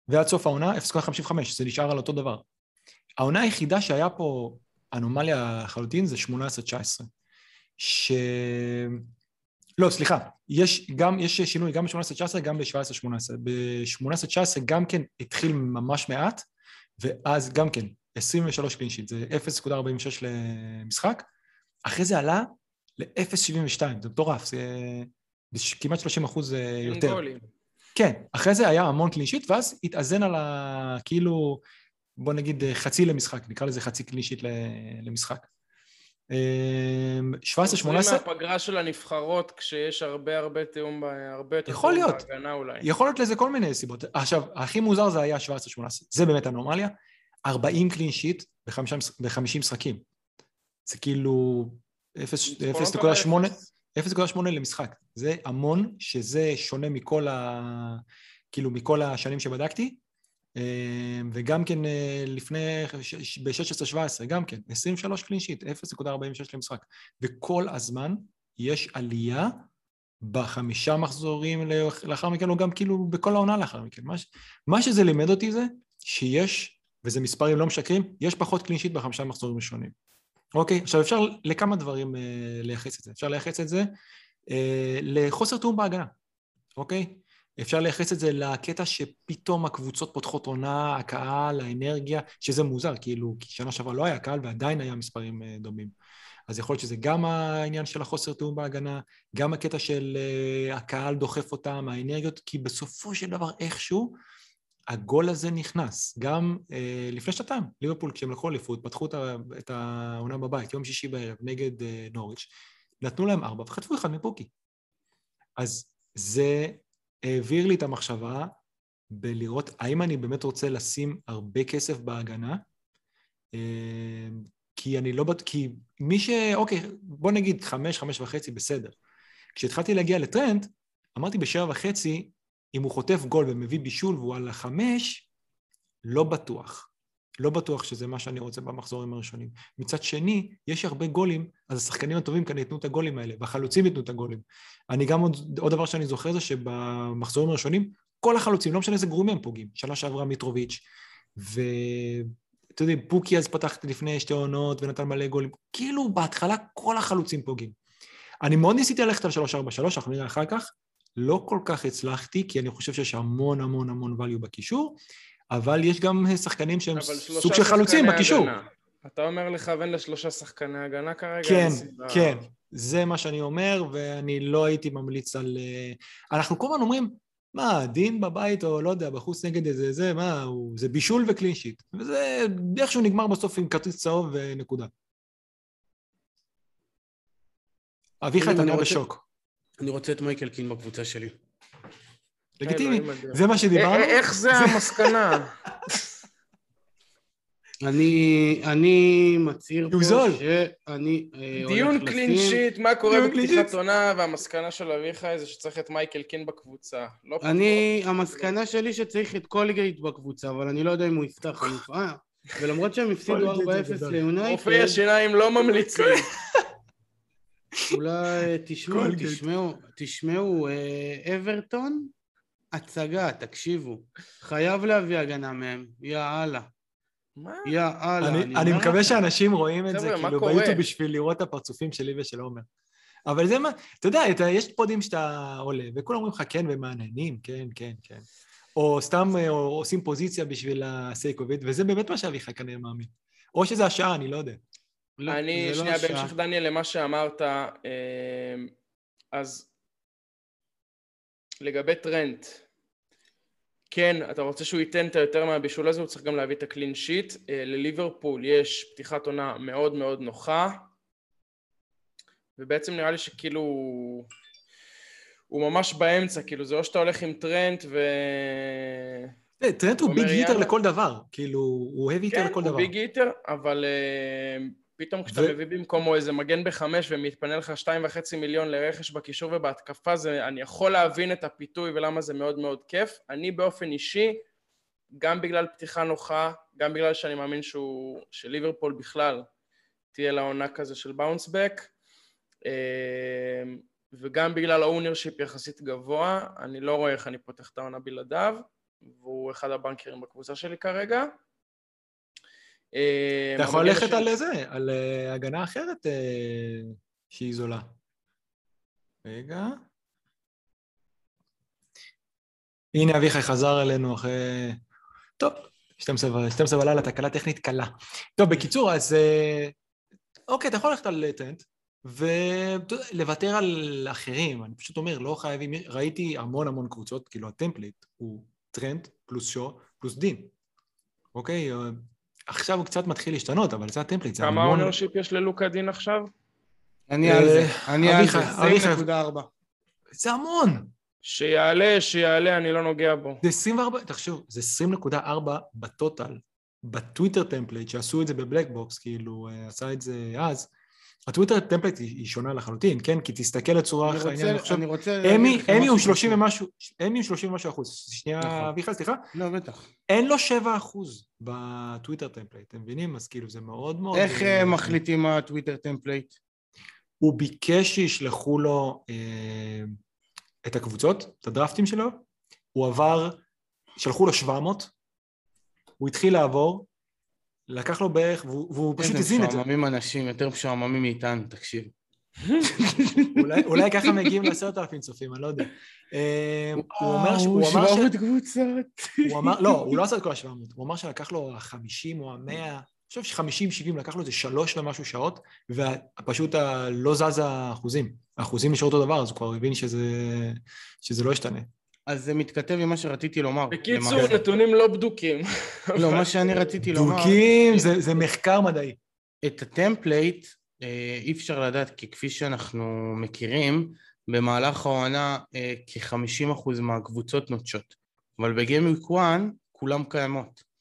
Speaker 1: ועד סוף העונה 0.55, זה נשאר על אותו דבר. העונה היחידה שהיה פה אנומליה לחלוטין זה 18-19. ש... לא, סליחה, יש, גם, יש שינוי גם ב-18-19, גם ב-17-18. ב-18-19 גם כן התחיל ממש מעט, ואז גם כן, 23 קלינשיט, זה 0.46 למשחק. אחרי זה עלה ל-0.72, זה מטורף, זה כמעט 30 אחוז אה, יותר. גולים. כן, אחרי זה היה המון קלישית, ואז התאזן על ה... כאילו, בוא נגיד חצי למשחק, נקרא לזה חצי קלישית למשחק. 17-18...
Speaker 2: אמ, מהפגרה של הנבחרות, כשיש הרבה הרבה תיאום, הרבה יותר
Speaker 1: יכול להיות, בהגנה אולי. יכול להיות לזה כל מיני סיבות. עכשיו, הכי מוזר זה היה 17-18, זה באמת אנומליה. 40 קלין שיט ב-50 משחקים. זה כאילו 0.8... 0.8 למשחק. זה המון, שזה שונה מכל ה... כאילו מכל השנים שבדקתי. אה, וגם כן אה, לפני, ב-16-17, גם כן, 23 קלין שיט, 0.46 למשחק. וכל הזמן יש עלייה בחמישה מחזורים לאחר מכן, או גם כאילו בכל העונה לאחר מכן. מה, מה שזה לימד אותי זה שיש, וזה מספרים לא משקרים, יש פחות קלין שיט בחמישה מחזורים ראשונים. אוקיי? עכשיו אפשר לכמה דברים אה, לייחס את זה. אפשר לייחס את זה אה, לחוסר תיאום בהגנה, אוקיי? אפשר לייחס את זה לקטע שפתאום הקבוצות פותחות עונה, הקהל, האנרגיה, שזה מוזר, כאילו, כי שנה שעברה לא היה קהל ועדיין היה מספרים אה, דומים. אז יכול להיות שזה גם העניין של החוסר תיאום בהגנה, גם הקטע של אה, הקהל דוחף אותם, האנרגיות, כי בסופו של דבר איכשהו הגול הזה נכנס. גם אה, לפני שנתיים, ליברפול, כשהם לקחו אליפות, פתחו את העונה בבית, יום שישי בערב, נגד אה, נוריץ', נתנו להם ארבע וחטפו אחד מפוקי. אז זה העביר לי את המחשבה בלראות האם אני באמת רוצה לשים הרבה כסף בהגנה, כי אני לא... כי מי ש... אוקיי, בוא נגיד חמש, חמש וחצי, בסדר. כשהתחלתי להגיע לטרנד, אמרתי בשבע וחצי, אם הוא חוטף גול ומביא בישול והוא על החמש, לא בטוח. לא בטוח שזה מה שאני רוצה במחזורים הראשונים. מצד שני, יש הרבה גולים, אז השחקנים הטובים כאן ייתנו את הגולים האלה, והחלוצים ייתנו את הגולים. אני גם עוד, עוד דבר שאני זוכר זה שבמחזורים הראשונים, כל החלוצים, לא משנה איזה גרומים הם פוגעים. שנה שעברה מיטרוביץ', ואתה יודע, פוקי אז פתח לפני שתי עונות ונתן מלא גולים. כאילו, בהתחלה כל החלוצים פוגעים. אני מאוד ניסיתי ללכת על 343, אנחנו נראה אחר כך. לא כל כך הצלחתי, כי אני חושב שיש המון המון המון value בקישור, אבל יש גם שחקנים שהם סוג של חלוצים בקישור.
Speaker 2: אתה אומר לכוון לשלושה שחקני הגנה כרגע?
Speaker 1: כן, כן. זה מה שאני אומר, ואני לא הייתי ממליץ על... אה, אנחנו כל הזמן אומרים, מה, דין בבית או לא יודע, בחוץ נגד איזה זה, מה, הוא, זה בישול וקלין שיט. וזה איכשהו נגמר בסוף עם כרטיס צהוב ונקודה. אביחי, אתה נראה בשוק.
Speaker 3: אני רוצה את מייקל קין בקבוצה שלי.
Speaker 1: לגיטימי, זה מה שדיברנו.
Speaker 2: איך זה המסקנה?
Speaker 3: אני, אני מצהיר פה שאני
Speaker 2: אה, דיון קלין שיט, מה קורה בפתיחת עונה, והמסקנה של אביחי זה שצריך את מייקל קין בקבוצה.
Speaker 3: לא אני, המסקנה שלי שצריך את קולגייט בקבוצה, אבל אני לא יודע אם הוא יפתח. אה, ולמרות שהם הפסידו 4-0 ליונייטד...
Speaker 2: רופאי השיניים לא ממליצים.
Speaker 3: אולי תשמעו, תשמעו, תשמעו, אברטון, הצגה, תקשיבו. חייב להביא הגנה מהם, יא אללה.
Speaker 2: מה?
Speaker 3: יא אללה.
Speaker 1: אני, אני, אני מקווה שאנשים רואים את זה כאילו ביוטיוב בשביל לראות את הפרצופים שלי ושל עומר. אבל זה מה, אתה יודע, אתה, יש פודים שאתה עולה, וכולם אומרים לך כן ומעניינים, כן, כן, כן. או סתם או, עושים פוזיציה בשביל הסייקוביט, וזה באמת מה שאביחי כנראה מאמין. או שזה השעה, אני לא יודע.
Speaker 2: לא, אני, לא שנייה, לא בהמשך דניאל למה שאמרת, אה, אז לגבי טרנט, כן, אתה רוצה שהוא ייתן את היותר מהבישול הזה, הוא צריך גם להביא את ה clean sheet. אה, לליברפול יש פתיחת עונה מאוד מאוד נוחה, ובעצם נראה לי שכאילו הוא ממש באמצע, כאילו זה או שאתה הולך עם טרנט ו...
Speaker 1: אה, טרנט הוא big hitter לכל דבר, כאילו הוא heavy hitter לכל דבר.
Speaker 2: כן, הוא ביג היטר, אבל uh, פתאום כשאתה. מביא במקומו איזה מגן בחמש ומתפנה לך שתיים וחצי מיליון לרכש בקישור ובהתקפה, זה, אני יכול להבין את הפיתוי ולמה זה מאוד מאוד כיף. אני באופן אישי, גם בגלל פתיחה נוחה, גם בגלל שאני מאמין שהוא, שליברפול בכלל תהיה לעונה כזה של bounce back, אה, וגם בגלל ה ownership יחסית גבוה, אני לא רואה איך אני פותח את העונה בלעדיו, והוא אחד הבנקרים בקבוצה שלי כרגע.
Speaker 1: אה, אתה יכול ללכת על זה, על אה, הגנה אחרת אה, שהיא זולה. רגע. הנה אביחי חזר אלינו אחרי... טוב, 12 בלילה, תקלה טכנית קלה. טוב, בקיצור, אז... אוקיי, אתה יכול ללכת על טרנט, ולוותר על אחרים. אני פשוט אומר, לא חייבים... ראיתי המון המון קבוצות, כאילו ה template הוא טרנט פלוס שו פלוס דין. אוקיי? עכשיו הוא קצת מתחיל להשתנות, אבל זה ה
Speaker 2: template. כמה ownership יש ללוקה דין עכשיו?
Speaker 3: אני על זה, אני על זה, 20.4.
Speaker 1: זה המון.
Speaker 2: שיעלה, שיעלה, אני לא נוגע בו.
Speaker 1: זה 24, תחשוב, זה 20.4 ב total, בטוויטר template, שעשו את זה ב black box, כאילו, אה, עשה את זה אז. הטוויטר template היא שונה לחלוטין, כן? כי תסתכל לצורך העניין, אני
Speaker 3: חושב... אני רוצה...
Speaker 1: אמי הוא 30 ומשהו, אמי הוא 30 ומשהו אחוז. שנייה, נכון. אביחי, סליחה?
Speaker 3: לא, בטח.
Speaker 1: אין לו 7 אחוז בטוויטר template, אתם מבינים? אז כאילו זה מאוד מאוד...
Speaker 3: איך אה, מחליטים מה הטוויטר template?
Speaker 1: הוא ביקש שישלחו לו אה, את הקבוצות, את הדרפטים שלו, הוא עבר, שלחו לו 700, הוא התחיל לעבור, לקח לו בערך, והוא, פשוט הזין את זה.
Speaker 3: איזה משועממים אנשים, יותר משועממים מאיתנו, תקשיב.
Speaker 1: אולי, אולי ככה מגיעים לעשרת אלפים צופים, אני לא יודע.
Speaker 3: אה, הוא אומר ש... הוא 700 קבוצות.
Speaker 1: הוא אמר, לא, הוא לא עשה את כל ה-700, הוא אמר שלקח לו ה-50 או ה-100, אני חושב ש-50-70 לקח לו איזה שלוש ומשהו שעות, ופשוט לא זז האחוזים. האחוזים נשארו אותו דבר, אז הוא כבר הבין שזה, שזה לא ישתנה.
Speaker 3: אז זה מתכתב עם מה שרציתי לומר.
Speaker 2: בקיצור, למעשה. נתונים לא בדוקים.
Speaker 3: לא, מה שאני רציתי לומר...
Speaker 1: בדוקים, זה, זה מחקר מדעי.
Speaker 3: את ה template אה, אי אפשר לדעת, כי כפי שאנחנו מכירים, במהלך העונה אה, כ-50% מהקבוצות נוטשות. אבל ב game week 1 כולם קיימות.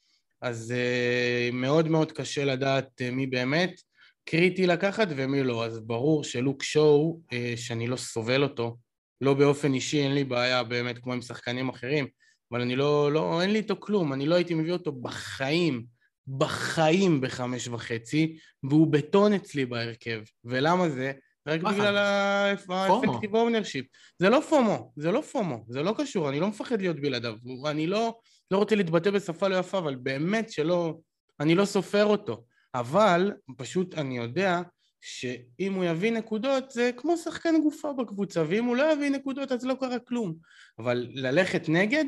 Speaker 3: אז uh, מאוד מאוד קשה לדעת מי באמת קריטי לקחת ומי לא. אז ברור שלוק שו, שאני לא סובל אותו, לא באופן אישי, אין לי בעיה באמת כמו עם שחקנים אחרים, אבל אני לא, לא, אין לי איתו כלום, אני לא הייתי מביא אותו בחיים, בחיים בחמש וחצי, והוא בטון אצלי בהרכב. ולמה זה? רק בגלל ה effective ownership. זה לא FOMO, זה לא FOMO, זה לא קשור, אני לא מפחד להיות בלעדיו. אני לא, לא רוצה להתבטא בשפה לא יפה, אבל באמת שלא, אני לא סופר אותו. אבל פשוט אני יודע שאם הוא יביא נקודות זה כמו שחקן גופה בקבוצה, ואם הוא לא יביא נקודות אז לא קרה כלום. אבל ללכת נגד,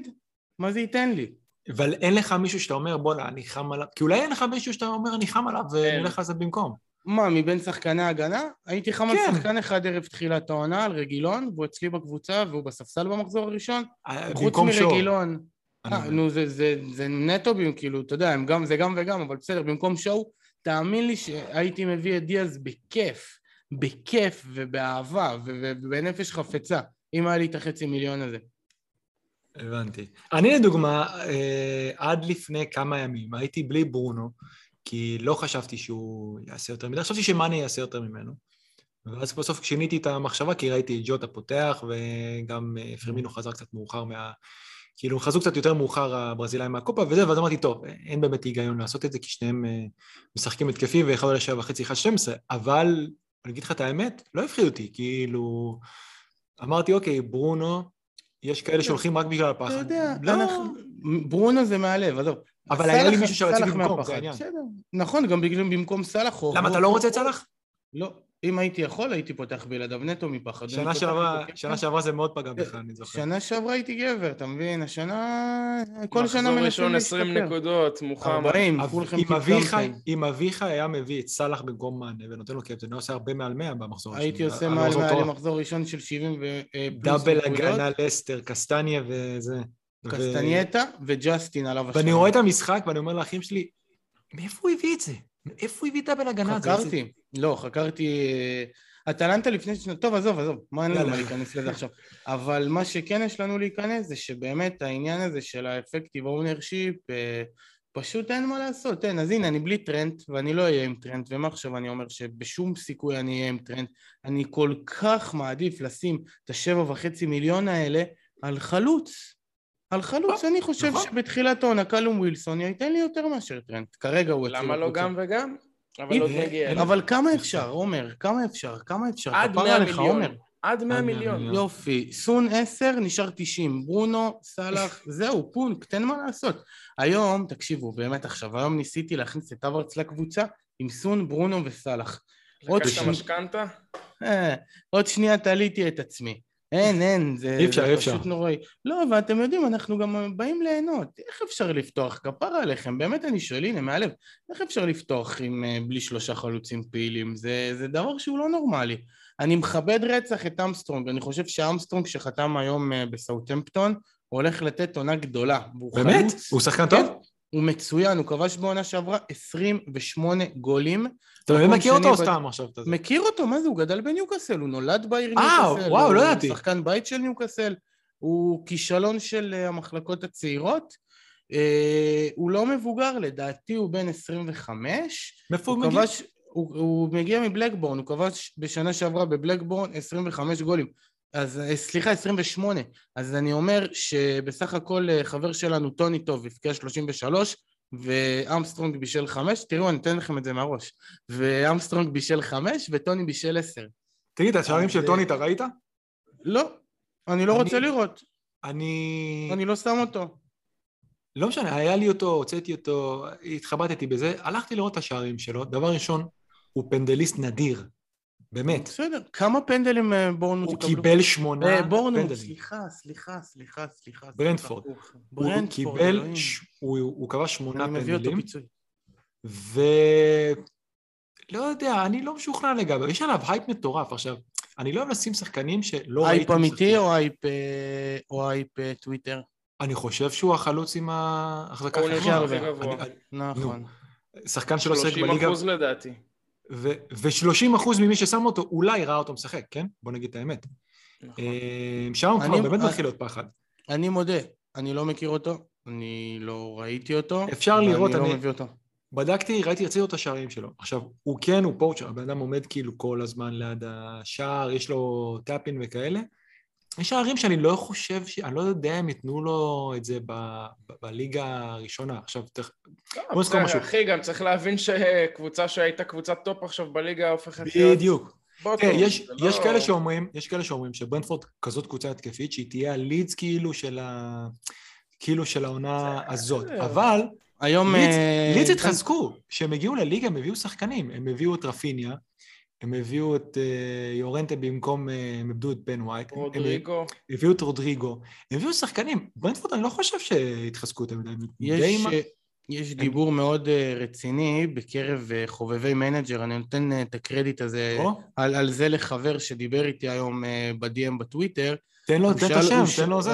Speaker 3: מה זה ייתן לי?
Speaker 1: אבל אין לך מישהו שאתה אומר בואנה אני חם עליו, כי אולי אין לך מישהו שאתה אומר אני חם עליו ונלך על זה במקום.
Speaker 3: מה, מבין שחקני הגנה? הייתי חם על כן. שחקן אחד ערב תחילת העונה, על רגילון, והוא אצלי בקבוצה והוא בספסל במחזור הראשון.
Speaker 1: אה, חוץ מרגילון.
Speaker 3: אה, נו, זה, זה, זה נטו, כאילו, אתה יודע, גם, זה גם וגם, אבל בסדר, במקום שואו, תאמין לי שהייתי מביא את דיאז בכיף, בכיף ובאהבה ובנפש חפצה, אם היה לי את החצי מיליון הזה.
Speaker 1: הבנתי. אני לדוגמה, אה, עד לפני כמה ימים הייתי בלי ברונו, כי לא חשבתי שהוא יעשה יותר מדי, חשבתי שמאני יעשה יותר ממנו. ואז בסוף שיניתי את המחשבה, כי ראיתי את ג'וטה פותח, וגם אה, פרמינו חזר קצת מאוחר מה... כאילו, חזרו קצת יותר מאוחר הברזילאים מהקופה וזה, ואז אמרתי, טוב, אין באמת היגיון לעשות את זה, כי שניהם אה, משחקים התקפי ואחד עולה שבע וחצי, אחד שתים עשרה, אבל, אני אגיד לך את האמת, לא הפחיד אותי, כאילו... אמרתי, אוקיי, ברונו, יש כאלה שהולכים רק בגלל הפחד.
Speaker 3: אתה יודע, לא... ברונו זה מהלב, עזוב.
Speaker 1: אבל היה לי מישהו שרציתי במקום, זה העניין.
Speaker 3: נכון, גם במקום סאלח.
Speaker 1: למה, אתה לא רוצה את סאלח?
Speaker 3: לא. אם הייתי יכול, הייתי פותח בלעדיו נטו מפחד.
Speaker 1: שנה שעברה, שנה שעברה זה מאוד פגע בך, אני זוכר.
Speaker 3: שנה שעברה הייתי גבר, אתה מבין? השנה... כל שנה מנסים
Speaker 2: להשתפר. מחזור ראשון 20 נקודות, מוכן.
Speaker 3: 40, כולכם קיפלתם.
Speaker 1: אם אביחי היה מביא את סאלח במקום מאנה ונותן לו קפטן, הוא עושה הרבה מעל 100 במחזור
Speaker 3: השני. הייתי עושה מעל 100 למחזור ראשון של 70
Speaker 1: ופלוס double הגנה לסטר, קסטניה וזה.
Speaker 3: קסטנייטה וג'סטין עליו
Speaker 1: השנה. ואני רואה את המשחק ואני אומר לאחים שלי, מאיפה הוא הביא את זה? מאיפה הוא הביא double הגנה?
Speaker 3: חקרתי, לא, חקרתי... אטלנטה לפני שנה, טוב עזוב עזוב, מה אין לנו מה להיכנס לזה עכשיו, אבל מה שכן יש לנו להיכנס זה שבאמת העניין הזה של ה effective ownership פשוט אין מה לעשות, אין, אז הנה אני בלי טרנט ואני לא אהיה עם טרנט ומה עכשיו אני אומר? שבשום סיכוי אני אהיה עם טרנט אני כל כך מעדיף לשים את השבע וחצי מיליון האלה על חלוץ על חלוץ, אני חושב נכון. שבתחילת העונה קאלום ווילסון ייתן לי יותר מאשר טרנט. כרגע הוא
Speaker 2: למה לא גם וגם? אבל עוד נגיע.
Speaker 3: אבל כמה אפשר, עומר? כמה אפשר? כמה אפשר?
Speaker 2: עד 100 מיליון. עד 100 מיליון.
Speaker 3: יופי. סון 10, נשאר 90. ברונו, סאלח, זהו, פונק, תן מה לעשות. היום, תקשיבו, באמת עכשיו, היום ניסיתי להכניס את אברץ לקבוצה עם סון, ברונו וסאלח.
Speaker 2: לקחת משכנתה?
Speaker 3: אה, עוד שנייה תליתי את עצמי. אין, אין, זה, אי אפשר, זה פשוט אפשר. נוראי. לא, ואתם יודעים, אנחנו גם באים ליהנות. איך אפשר לפתוח? כפרה עליכם, באמת אני שואל, הנה, מהלב, איך אפשר לפתוח עם, אה, בלי שלושה חלוצים פעילים? זה, זה דבר שהוא לא נורמלי. אני מכבד רצח את אמסטרונג, אני חושב שאמסטרונג שחתם היום אה, בסאוטמפטון, הולך לתת עונה גדולה.
Speaker 1: באמת? חלוץ, הוא שחקן טוב? כן,
Speaker 3: הוא מצוין, הוא כבש בעונה שעברה 28 גולים.
Speaker 1: אתה באמת מכיר אותו או סתם עכשיו?
Speaker 3: מכיר אותו, מה זה? הוא גדל בניוקאסל, הוא נולד בעיר
Speaker 1: ניוקאסל. אה, וואו, לא ידעתי.
Speaker 3: הוא שחקן בית של ניוקאסל, הוא כישלון של אה, המחלקות הצעירות. אה, הוא לא מבוגר, לדעתי הוא בן 25.
Speaker 1: מאיפה הוא מגיע?
Speaker 3: הוא, הוא מגיע מבלקברן, הוא כבש בשנה שעברה בבלקברן 25 גולים. אז אה, סליחה, 28. אז אני אומר שבסך הכל אה, חבר שלנו, טוני toney, הבקיע 33, ואמסטרונג בישל 5. תראו, אני אתן לכם את זה מהראש. ואמסטרונג בישל 5, וטוני בישל 10.
Speaker 1: תגיד, את השערים של טוני אתה ראית?
Speaker 3: לא, אני לא רוצה לראות.
Speaker 1: אני...
Speaker 3: אני לא שם אותו.
Speaker 1: לא משנה, היה לי אותו, הוצאתי אותו, התחבטתי בזה, הלכתי לראות את השערים שלו. דבר ראשון, הוא פנדליסט נדיר. באמת.
Speaker 3: בסדר, כמה פנדלים אה, בורנמות'
Speaker 1: יקבלו? הוא קיבל שמונה
Speaker 3: אה, פנדלים. סליחה, סליחה, סליחה, סליחה.
Speaker 1: ברנטפורד. הוא קיבל, הוא קיבל שמונה פנדלים. אני מביא אותו פיצוי. ו... לא יודע, אני לא משוכנע לגביו, יש עליו הייפ מטורף. עכשיו, אני לא אוהב לשים שחקנים שלא
Speaker 3: הייפ אמיתי או הייפ, אה, או הייפ טוויטר?
Speaker 1: אני חושב שהוא החלוץ עם ההחזקה
Speaker 2: הכי גבוה.
Speaker 3: נכון.
Speaker 1: שחקן שלא עוסק בליגה...
Speaker 2: 30 אחוז לדעתי.
Speaker 1: ו-30 אחוז ממי ששם אותו אולי ראה אותו משחק, כן? בוא נגיד את האמת. נכון. אה, שם כבר באמת מתחיל להיות פחד.
Speaker 3: אני מודה, אני לא מכיר אותו, אני לא ראיתי אותו.
Speaker 1: אפשר לראות,
Speaker 3: ואני
Speaker 1: אני-
Speaker 3: לא מביא אותו.
Speaker 1: בדקתי, ראיתי, רציתי את השערים שלו. עכשיו, הוא כן, הוא פורצ'ר, הבן אדם עומד כאילו כל הזמן ליד השער, יש לו טאפין וכאלה. יש שערים שאני לא חושב, ש... אני לא יודע אם ייתנו לו את זה ב... ב... בליגה הראשונה. עכשיו, תכף... בוא נזכור משהו.
Speaker 2: אחי, גם צריך להבין שקבוצה שהייתה קבוצת טופ עכשיו בליגה הופכת להיות...
Speaker 1: בדיוק. יש,
Speaker 2: זה
Speaker 1: יש
Speaker 2: לא-
Speaker 1: כאלה שאומרים, יש כאלה שאומרים שברנטפורד כזאת קבוצה התקפית, שהיא תהיה הלידס כאילו של ה... כאילו של העונה הזאת. אבל
Speaker 3: היום...
Speaker 1: לידס-
Speaker 3: אה,
Speaker 1: לידס התחזקו. כשהם הגיעו לליגה הם הביאו שחקנים. הם הביאו את רפיניה, הם הביאו את אה, יורנטה במקום, אה, הם איבדו את בן ווייט.
Speaker 2: רודריגו.
Speaker 1: הם הביאו את רודריגו. הם הביאו שחקנים. ברנטפורד, אני לא חושב שהתחזקו יותר מדי.
Speaker 3: יש, יש דיבור מאוד אה, רציני בקרב חובבי manager, אני נותן את הקרדיט הזה על, על זה לחבר שדיבר איתי היום ב-DM בטוויטר.
Speaker 1: תן לו, תן את השם, תן לו זה.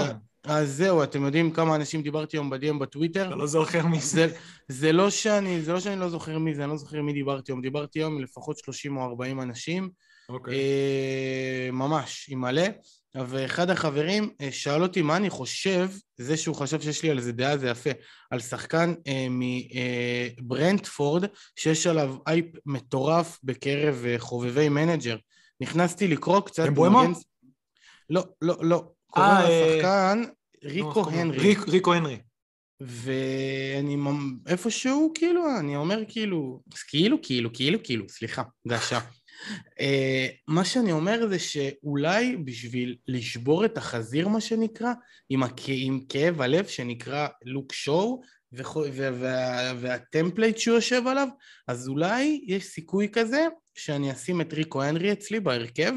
Speaker 3: אה, אז זהו, אתם יודעים כמה אנשים דיברתי היום ב-DM בטוויטר?
Speaker 1: אתה לא זוכר מי זה.
Speaker 3: זה, לא שאני, זה לא שאני לא זוכר מי זה, אני לא זוכר מי דיברתי היום. דיברתי היום לפחות 30 או 40 אנשים,
Speaker 1: אוקיי.
Speaker 3: אה, ממש, עם מלא. ואחד החברים אה, שאל אותי מה אני חושב, זה שהוא חשב שיש לי על זה דעה, זה יפה, על שחקן אה, מברנטפורד, שיש עליו אייפ מטורף בקרב אה, חובבי manager. נכנסתי לקרוא קצת...
Speaker 1: אמבואמו?
Speaker 3: מגן- לא, לא, לא. קוראים
Speaker 1: אה, אה,
Speaker 3: לשחקן ריקו? הנרי.
Speaker 1: ריק- ריקו הנרי.
Speaker 3: ואני איפשהו כאילו, אני אומר כאילו, כאילו, כאילו, כאילו, כאילו, סליחה, גשה. אה, מה שאני אומר זה שאולי בשביל לשבור את החזיר, מה שנקרא, עם, הכ... עם כאב הלב שנקרא לוק שואו, וכו- ו- וה... והטמפלייט שהוא יושב עליו, אז אולי יש סיכוי כזה שאני אשים את ריקו הנרי אצלי בהרכב,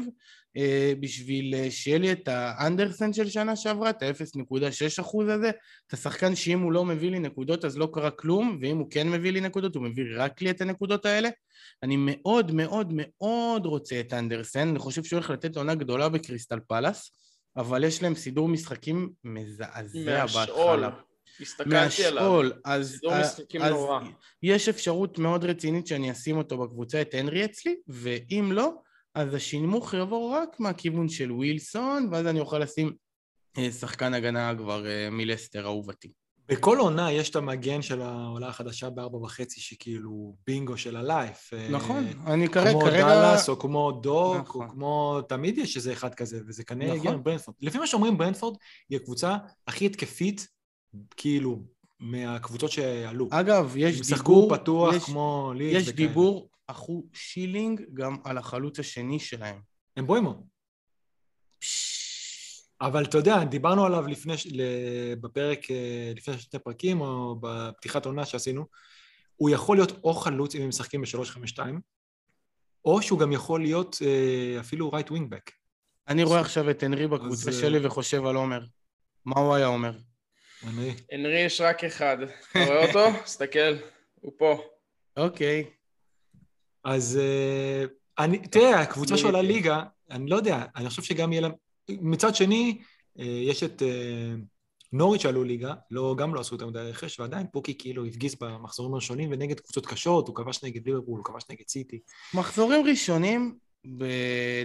Speaker 3: בשביל אה, שיהיה לי את האנדרסן של שנה שעברה, את ה-0.6 אחוז הזה, את השחקן שאם הוא לא מביא לי נקודות אז לא קרה כלום, ואם הוא כן מביא לי נקודות הוא מביא רק לי את הנקודות האלה. אני מאוד מאוד מאוד רוצה את אנדרסן, אני חושב שהוא הולך לתת עונה גדולה בקריסטל פלאס, אבל יש להם סידור משחקים מזעזע. בהתחלה.
Speaker 2: הסתכלתי עליו.
Speaker 3: מהשאול, אז,
Speaker 2: סידור
Speaker 3: אז,
Speaker 2: משחקים
Speaker 3: אז
Speaker 2: נורא.
Speaker 3: יש אפשרות מאוד רצינית שאני אשים אותו בקבוצה, את הנרי אצלי, ואם לא, אז השנמוך יבוא רק מהכיוון של ווילסון, ואז אני אוכל לשים אה, שחקן הגנה כבר אה, מלסטר אהובתי.
Speaker 1: בכל עונה יש את המגן של העולה החדשה בארבע וחצי, שכאילו בינגו של הלייף. אה,
Speaker 3: נכון, אני כרגע...
Speaker 1: כמו
Speaker 3: כרגע...
Speaker 1: דאלאס, או כמו דוק,
Speaker 3: נכון.
Speaker 1: או כמו... תמיד יש איזה אחד כזה, וזה כנראה
Speaker 3: נכון.
Speaker 1: הגיע מברנדפורד. לפי מה שאומרים, ברנדפורד היא הקבוצה הכי התקפית, כאילו, מהקבוצות שעלו.
Speaker 3: אגב, יש
Speaker 1: הם שיחקו
Speaker 3: דיבור...
Speaker 1: פתוח
Speaker 3: יש,
Speaker 1: כמו ליץ
Speaker 3: יש
Speaker 1: וכאלה.
Speaker 3: דיבור אחו שילינג גם על החלוץ השני שלהם.
Speaker 1: הם בוימו. אבל אתה יודע, דיברנו עליו לפני, בפרק, אה, לפני שני פרקים, או בפתיחת עונה שעשינו, הוא יכול להיות או חלוץ אם הם משחקים ב-352, או שהוא גם יכול להיות אה, אפילו רייט ווינגבק.
Speaker 3: אני רואה עכשיו את הנרי בקבוצה
Speaker 1: אז, אה,
Speaker 3: שלי וחושב על עומר. מה הוא היה אומר?
Speaker 1: אני...
Speaker 2: הנרי יש רק אחד. אתה רואה אותו? תסתכל, הוא פה.
Speaker 3: אוקיי.
Speaker 1: אז אה, אני, תראה, הקבוצה שעולה ליגה, אני לא יודע, אני חושב שגם יהיה להם... מצד שני, אה, יש את אה, נוריץ' שעלו ליגה, לא, גם לא עשו יותר מדי רכש, ועדיין פוקי כאילו הפגיז במחזורים הראשונים ונגד קבוצות קשות, הוא כבש נגד ליברפול, הוא כבש נגד סיטי.
Speaker 3: מחזורים ראשונים, ב...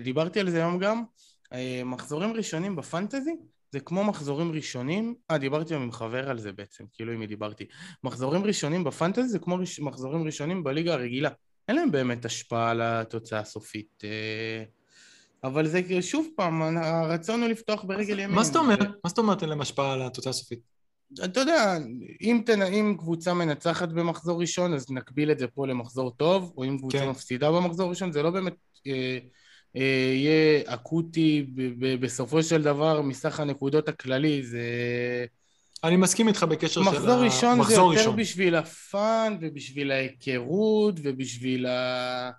Speaker 3: דיברתי על זה היום גם, אה, מחזורים ראשונים בפנטזי זה כמו מחזורים ראשונים, אה דיברתי עם חבר על זה בעצם, כאילו עם מי דיברתי, מחזורים ראשונים בפנטזי זה כמו. מחזורים ראשונים בליגה הרגילה, אין להם באמת השפעה על התוצאה הסופית, אה, אבל זה שוב פעם, הרצון הוא לפתוח ברגל ימין.
Speaker 1: מה זאת אומרת? מה זאת אומרת אין להם השפעה על התוצאה הסופית?
Speaker 3: אתה יודע, אם, תנ... אם קבוצה מנצחת במחזור ראשון, אז נקביל את זה פה למחזור טוב, או אם קבוצה.
Speaker 1: כן.
Speaker 3: מפסידה במחזור ראשון, זה לא באמת אה, אה, יהיה אקוטי ב- ב- בסופו של דבר מסך הנקודות הכללי, זה...
Speaker 1: אני מסכים איתך בקשר של
Speaker 3: מחזור ראשון זה יותר
Speaker 1: ראשון.
Speaker 3: בשביל הפאן, ובשביל ההיכרות, ובשביל ה...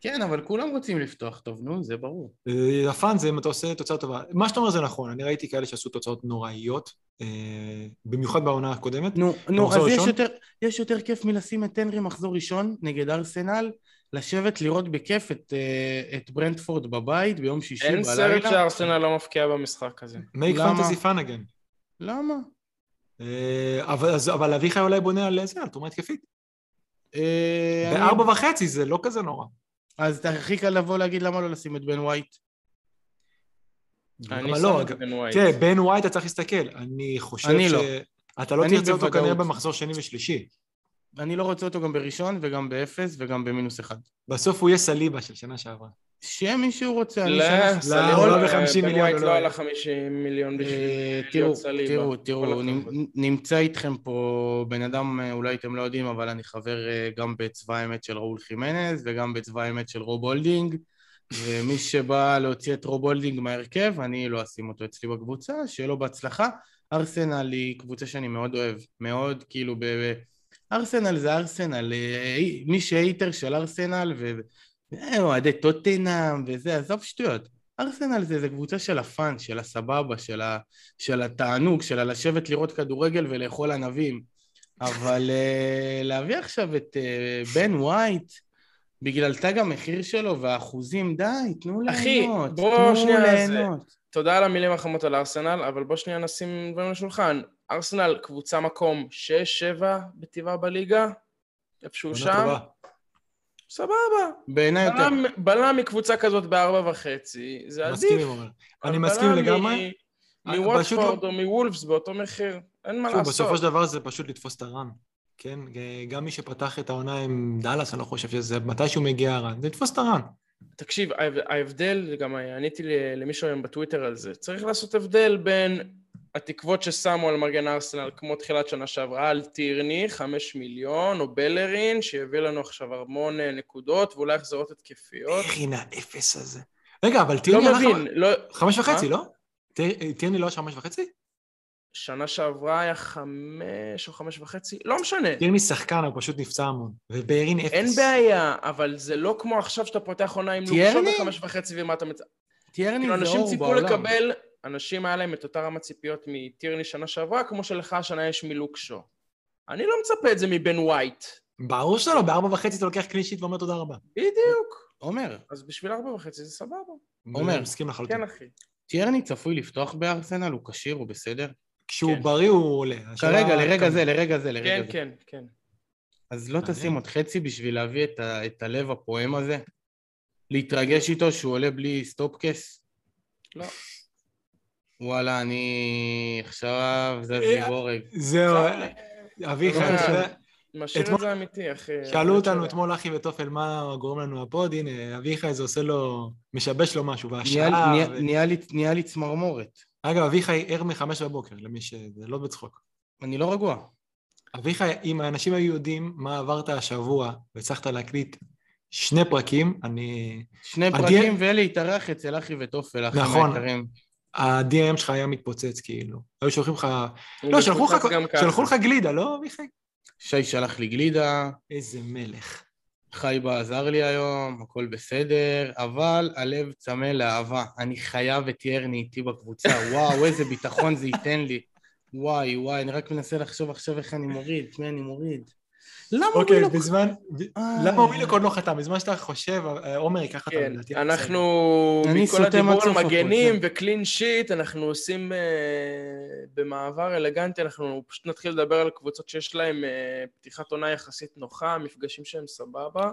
Speaker 3: כן, אבל כולם רוצים לפתוח טוב, נו, זה ברור.
Speaker 1: אה, הפאן זה אם אתה עושה תוצאה טובה. מה שאתה אומר זה נכון, אני ראיתי כאלה שעשו תוצאות נוראיות, אה, במיוחד בעונה הקודמת.
Speaker 3: נו, נו, אז יש? יותר, יש יותר כיף מלשים את הנרי מחזור ראשון נגד ארסנל, לשבת לראות בכיף את, אה, את ברנדפורד בבית ביום שישי
Speaker 2: אין
Speaker 3: בלילה.
Speaker 2: סרט שארסנל לא מפקיע במשחק הזה.
Speaker 1: fantasy fun again.
Speaker 3: למה?
Speaker 1: אה, אבל, אז- אבל אביחי אולי בונה על זה, על תרומה התקפית.
Speaker 3: אה, אני-
Speaker 1: בארבע וחצי זה לא כזה נורא.
Speaker 3: אז אתה הכי קל לבוא להגיד למה לא לשים את בן ווייט.
Speaker 2: אני
Speaker 1: למה
Speaker 2: שם
Speaker 1: לא?
Speaker 2: את בן ווייט.
Speaker 1: תראה, בן ווייט אתה צריך להסתכל. אני חושב
Speaker 3: אני
Speaker 1: ש...
Speaker 3: לא.
Speaker 1: אתה לא
Speaker 3: אני
Speaker 1: תרצה אותו. כנראה במחזור שני ושלישי.
Speaker 3: אני לא רוצה אותו גם בראשון וגם באפס וגם במינוס אחד.
Speaker 1: בסוף הוא יהיה סליבה של שנה שעברה.
Speaker 3: שיהיה מי שהוא רוצה. אני
Speaker 2: לא,
Speaker 1: הוא לא
Speaker 2: אה,
Speaker 1: ב-50
Speaker 2: בן
Speaker 1: מיליון, לא
Speaker 2: לא
Speaker 1: יהיה.
Speaker 2: עלה 50 מיליון בשביל
Speaker 3: אה,
Speaker 2: להיות
Speaker 3: תראו,
Speaker 2: סליבה.
Speaker 3: תראו, תראו. נמ- נמצא איתכם פה בן אדם, אה, אולי אתם לא יודעים, אבל אני חבר אה, גם בצבא האמת של ראול חימנז וגם בצבא האמת של רוב הולדינג, ומי שבא להוציא את רוב הולדינג מההרכב, אני לא אשים אותו אצלי בקבוצה, שיהיה לו בהצלחה. ארסנל היא קבוצה שאני מאוד אוהב, מאוד כאילו ב... ארסנל זה ארסנל, אה, מי ש hater של ארסנל ו... אה, אוהדי טוטנאם וזה, עזוב שטויות. ארסנל זה, זה קבוצה של ה fun, של הסבבה, של, ה, של התענוג, של הלשבת לראות כדורגל ולאכול ענבים. אבל uh, להביא עכשיו את uh, בן ווייט, בגלל תג המחיר שלו והאחוזים, די, תנו
Speaker 2: אחי,
Speaker 3: ליהנות.
Speaker 2: בוא
Speaker 3: תנו
Speaker 2: שנייה, זה-
Speaker 3: ליהנות.
Speaker 2: תודה על המילים החמות על ארסנל, אבל בוא שנייה נשים דברים על השולחן. ארסנל קבוצה מקום 6-7 בטבעה בליגה, איפשהו שם,
Speaker 1: טובה.
Speaker 2: סבבה.
Speaker 3: בעיניי יותר.
Speaker 2: בלם, מקבוצה כזאת בארבע וחצי, זה עדיף.
Speaker 1: מסכים עם. אני מסכים לגמרי. אה, פשוט
Speaker 2: מוואטפורד או מוולפס באותו מחיר, אין מה לעשות.
Speaker 1: בסופו של דבר זה פשוט לתפוס את הרן. כן? גם מי שפתח את העונה עם דאלאס, אני לא חושב שזה מתישהו מגיע הרן. זה לתפוס את הרן.
Speaker 2: תקשיב, ההב- ההבדל, גם עניתי למישהו היום בטוויטר על זה, צריך לעשות הבדל בין התקוות ששמו על מגן ארסנל, כמו תחילת שנה שעברה, על טירני, חמש מיליון, או בלרין, שיביא לנו עכשיו המון אה, נקודות, ואולי החזרות התקפיות.
Speaker 1: איך הנה האפס הזה. רגע, אבל
Speaker 2: לא
Speaker 1: טירני הלך...
Speaker 2: מבין, לא...
Speaker 1: חמש וחצי,
Speaker 2: מה?
Speaker 1: לא? טיר- טירני לא היה חמש וחצי?
Speaker 2: שנה שעברה היה חמש או חמש וחצי, לא משנה.
Speaker 1: טירני שחקן, הוא פשוט נפצע המון. ובארין אפס.
Speaker 2: אין בעיה, אבל זה לא כמו עכשיו שאתה פותח עונה עם
Speaker 3: טירני?
Speaker 2: לוקשו בחמש וחצי ומה אתה מצ...
Speaker 3: טירני
Speaker 2: כאילו
Speaker 3: זה
Speaker 2: אנשים
Speaker 3: over
Speaker 2: ציפו
Speaker 3: בעולם.
Speaker 2: לקבל, אנשים היה להם את אותה רמת ציפיות מטירני שנה שעברה, כמו שלך השנה יש מלוק שו. אני לא מצפה את זה מבן ווייט.
Speaker 1: ברור שלא, בארבע וחצי אתה לוקח clean sheet ואומר תודה רבה.
Speaker 2: בדיוק.
Speaker 3: עומר,
Speaker 2: אז בשביל ארבע וחצי זה סבבה.
Speaker 3: עומר.
Speaker 1: מסכים לחלוטין.
Speaker 2: כן, אחי.
Speaker 3: טירני צפוי לפתוח בארסנל? הוא כשיר? הוא בסדר?
Speaker 1: כשהוא
Speaker 2: כן.
Speaker 1: בריא הוא עולה.
Speaker 3: כרגע, לרגע זה, לרגע זה, לרגע
Speaker 2: כן,
Speaker 3: זה.
Speaker 2: כן, כן.
Speaker 3: אז לא. תשים עוד חצי בשביל להביא את, ה, את הלב הפועם הזה? להתרגש איתו שהוא עולה בלי סטופקס?
Speaker 2: לא.
Speaker 3: וואלה, אני עכשיו זז לי
Speaker 1: אה,
Speaker 3: בורג.
Speaker 1: זהו. אביחי,
Speaker 2: אה,
Speaker 1: יודע,
Speaker 2: משאיר את זה אמיתי, אחי.
Speaker 1: שאלו אותנו. אתמול אחי וטופל מה גורם לנו הפוד, הנה, אביחי זה עושה לו, משבש לו משהו, והשעה...
Speaker 3: נהיה- לי- צמרמורת.
Speaker 1: אגב, אביחי ער מחמש בבוקר, למי ש... זה לא בצחוק.
Speaker 3: אני לא רגוע.
Speaker 1: אביחי, אם האנשים היו יודעים מה עברת השבוע והצלחת להקליט שני פרקים, אני...
Speaker 3: שני פרקים ולהתארח אצל אחי וטופל, האחים
Speaker 1: נכון. ה-DM שלך היה מתפוצץ כאילו. היו שולחים לך... לא, שלחו לך. שלחו לך גלידה, לא אביחי?
Speaker 3: שי שלח לי גלידה,
Speaker 1: איזה מלך.
Speaker 3: חייבה עזר לי היום, הכל בסדר, אבל הלב צמא לאהבה. אני חייב את ירני איתי בקבוצה, וואו, איזה ביטחון זה ייתן לי. וואי, וואי, אני רק מנסה לחשוב עכשיו איך אני מוריד, את מי אני מוריד. למה
Speaker 1: אוקיי,
Speaker 3: ווילוק-
Speaker 1: בזמן...
Speaker 3: אה.
Speaker 1: למה ווילוק עוד לא חתם? בזמן שאתה חושב, אה, עומר ייקח אותם,
Speaker 2: כן,
Speaker 1: לדעתי.
Speaker 2: אנחנו,
Speaker 3: אני
Speaker 2: מכל הדיבור על מגנים
Speaker 3: ו
Speaker 2: clean sheet, אנחנו עושים אה, במעבר אלגנטי, אנחנו פשוט נתחיל לדבר על קבוצות שיש להן פתיחת עונה יחסית נוחה, מפגשים שהם סבבה.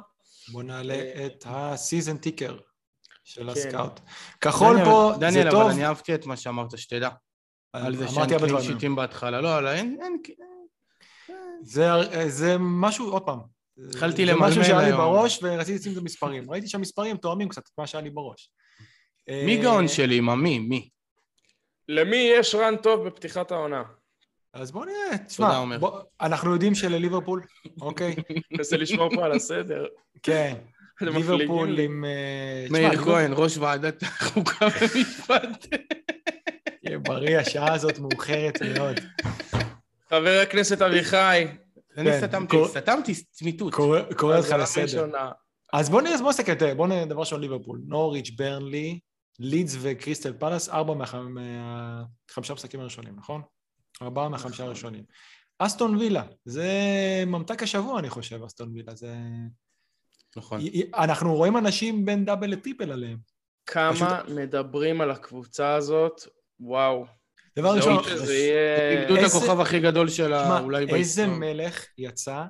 Speaker 1: בוא נעלה את ה season ticker של
Speaker 2: כן.
Speaker 1: הסקאוט. כחול
Speaker 3: דניאל,
Speaker 1: פה, זה
Speaker 3: דניאל,
Speaker 1: טוב.
Speaker 3: אבל אני אהבתי את מה שאמרת, שתדע. על זה
Speaker 1: הרבה
Speaker 3: clean.
Speaker 1: sheet
Speaker 3: ים בהתחלה. לא, לא, אין, אין,
Speaker 1: זה, זה משהו, עוד פעם.
Speaker 3: התחלתי
Speaker 1: זה
Speaker 3: למלמל
Speaker 1: משהו שהיה לי
Speaker 3: היום.
Speaker 1: בראש ורציתי לשים את המספרים. ראיתי שהמספרים תואמים קצת את מה שהיה לי בראש.
Speaker 3: מי
Speaker 1: אה,
Speaker 3: גאון שלי, מה? מי? מי?
Speaker 2: למי יש רן טוב בפתיחת העונה?
Speaker 1: אז בוא נראה, תשמע. בוא- אנחנו יודעים שלליברפול, אוקיי?
Speaker 2: מנסה לשמור פה על הסדר.
Speaker 1: כן, ליברפול
Speaker 2: לי.
Speaker 1: עם... אה,
Speaker 3: מאיר כהן, ראש ועדת החוקה ומשפט.
Speaker 1: יהיה בריא, השעה הזאת מאוחרת מאוד.
Speaker 2: חבר הכנסת אביחי.
Speaker 3: אני
Speaker 1: כן,
Speaker 3: סתמתי, סתמתי צמיתות.
Speaker 1: קורא אותך
Speaker 2: האזנה
Speaker 1: לסדר. אז בוא נראה, בוא נסתכל, תראה, בוא נראה דבר ראשון ליברפול. נוריץ', ברנלי, לידס וקריסטל פלאס, ארבע מהחמ- מהחמישה משחקים הראשונים, נכון? ארבעה מהחמישה הראשונים. אסטון וילה, זה ממתק השבוע, אני חושב, אסטון וילה. זה...
Speaker 3: נכון.
Speaker 1: אנחנו רואים אנשים בין דאבל לטריפל עליהם.
Speaker 2: כמה מדברים על הקבוצה הזאת, וואו.
Speaker 1: דבר
Speaker 2: זה
Speaker 1: ראשון,
Speaker 2: יהיה...
Speaker 3: איבדו את
Speaker 1: איזה-
Speaker 3: הכוכב הכי גדול שלה, אולי
Speaker 1: איזה
Speaker 3: בהיסטוריה.
Speaker 1: מלך יצא,